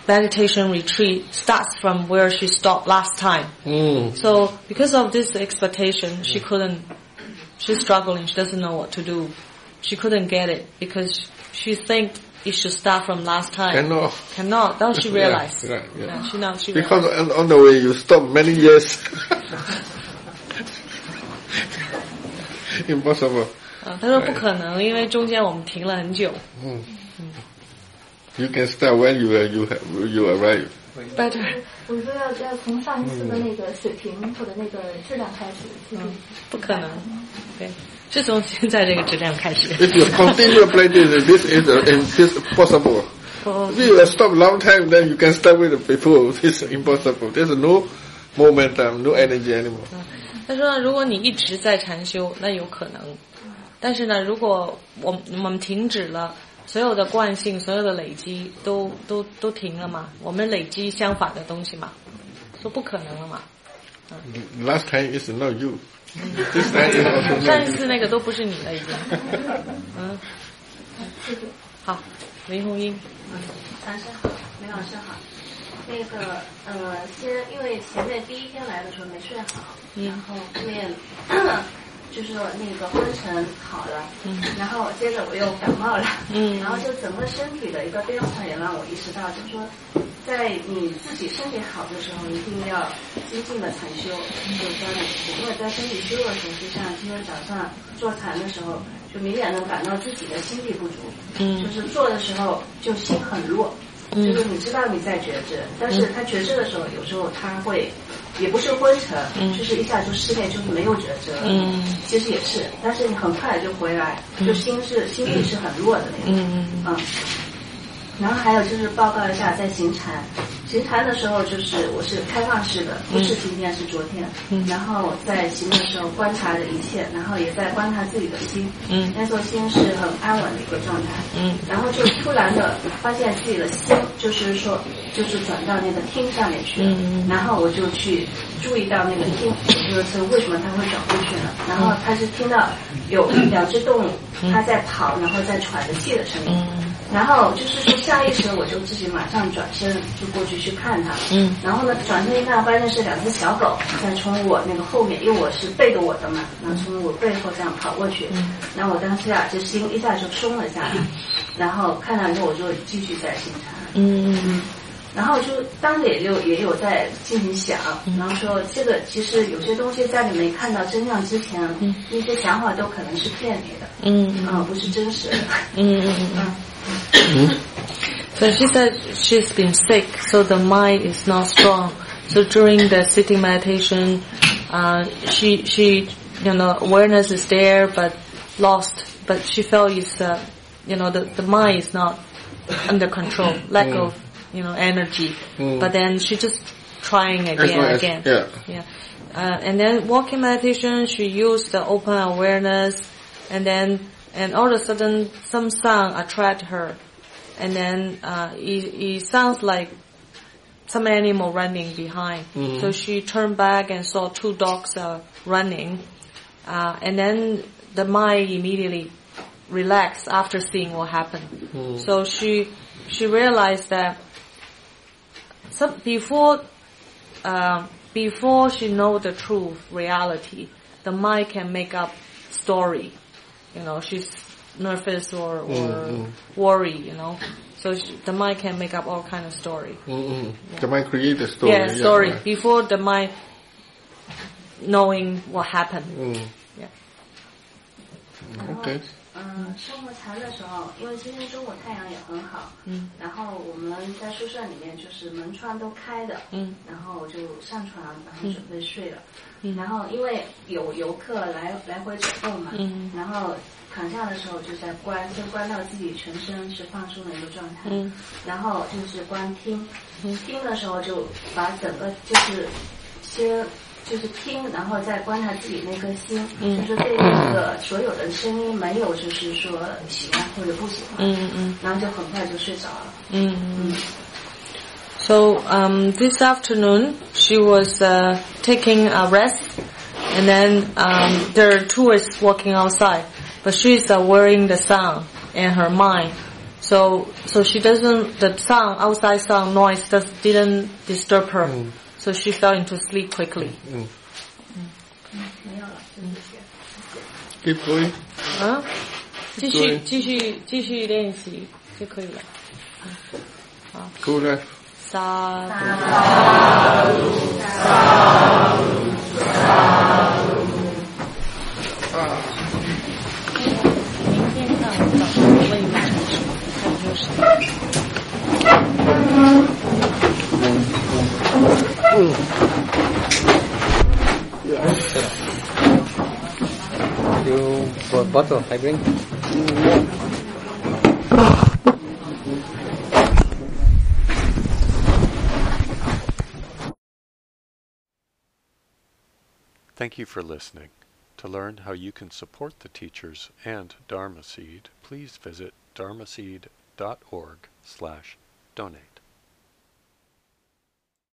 meditation retreat starts from where she stopped last time. Mm. So because of this expectation, she couldn't, she's struggling, she doesn't know what to do. She couldn't get it because she think it should start from last time. Cannot. Cannot. Now she Yeah, realized. yeah, yeah. she now she Because realized. on, on the way you stop many years. Impossible. 啊，他说不可能，因为中间我们停了很久。 Mm. You can start when you are, you have, you arrive. Better. 我说要要从上一次的那个水平或者那个质量开始，就是不可能，对， 是从现在这个质量开始。If you continue practice, this is uh, it is possible. Oh. If you stop long time, then you can start with the before. It's impossible. There's no momentum, no energy anymore. 他说，如果你一直在禅修，那有可能；但是呢，如果我我们停止了，所有的惯性、所有的累积都都都停了嘛？我们累积相反的东西嘛？说不可能了嘛？Last time is not you. 上一次那个都不是你了，已经。嗯，好，林红英，老师好，梅老师好。那个呃，先因为前面第一天来的时候没睡好，嗯然后后面就是说那个昏沉好了，嗯。然后接着我又感冒了，嗯。然后就整个身体的一个变化也让我意识到，就是说，在你自己身体好的时候，一定要精进的禅修，就是说你因为在身体虚弱的时候，就像今天早上坐禅的时候，就明显能感到自己的心力不足，嗯。就是做的时候就心很弱。嗯。就是你知道你在觉知，但是他觉知的时候，有时候他会，也不是昏沉，嗯就是一下就失恋，就是没有觉知。嗯其实也是，但是你很快就回来，就心是心力是很弱的那种。嗯嗯。然后还有就是报告一下，在行禅，行禅的时候就是我是开放式的，不是今天是昨天。嗯然后在行的时候观察着一切，然后也在观察自己的心。嗯那时候心是很安稳的一个状态。嗯然后就突然的发现自己的心，就是说，就是转到那个听上面去了。嗯然后我就去注意到那个听，就是为什么它会转过去呢？然后他是听到有两只动物，它在跑，然后在喘着气的声音。嗯然后就是说下意识我就自己马上转身就过去去看他。嗯然后呢，转身一看，发现是两只小狗在从我那个后面，因为我是背着我的嘛，然后从我背后这样跑过去。嗯然后我当时啊，就心一下就松了下来，然后看到以后我就继续在行禅。嗯 然后就当时也有也有在进行想，然后说这个其实有些东西在你没看到真相之前，那些想法都可能是骗你的，嗯啊、不是真实的。嗯嗯嗯。So she said she's been sick, so the mind is not strong. So during the sitting meditation, uh, she she you know awareness is there but lost. But she felt it's uh, you know the the mind is not under control, lack Mm. of you know energy. Mm. But then she just trying again as- again. yeah. Yeah. Uh, and then walking meditation, she used the open awareness, and then and all of a sudden some sound attract her, and then uh, it, it sounds like some animal running behind. Mhm. So she turned back and saw two dogs uh, running, uh, and then the mind immediately relaxed after seeing what happened. Mm. So she she realized that some before um, before she know the truth reality, the mind can make up story. You know, she's nervous or or Mm, mm. worry. You know, so she, the mind can make up all kind of story. Mm-mm. The mind create the story. yeah, story right. before the mind knowing what happened. Mm. Yeah. Okay. 嗯，生活禅的时候，因为今天中午太阳也很好，嗯。然后我们在宿舍里面就是门窗都开的，嗯。然后我就上床，然后嗯准备睡了。嗯。然后因为有游客来来回走动嘛，嗯。然后躺下的时候就在关，就关到自己全身是放松的一个状态，嗯。然后就是关听，嗯。听的时候就把整个就是先就是听，然后再观察自己那颗心，嗯就是对那个所有的声音没有就是说喜欢或者不喜欢，嗯嗯嗯然后就很快就睡着了。 Mm. So um, this afternoon she was uh, taking a rest, and then um, there are tourists walking outside, but she's uh, wearing the sound in her mind. So so she doesn't the sound outside sound noise does didn't disturb her. So she fell into sleep quickly. Mm. 没有了，谢谢。Keep going. 啊，继续对继续继续练习就可以了。好，Go left. 沙明天看我早上问一下陈师傅，看就是。You for bottle, I bring. Thank you for listening. To learn how you can support the teachers and Dharma Seed, please visit dharmaseed.org slash donate.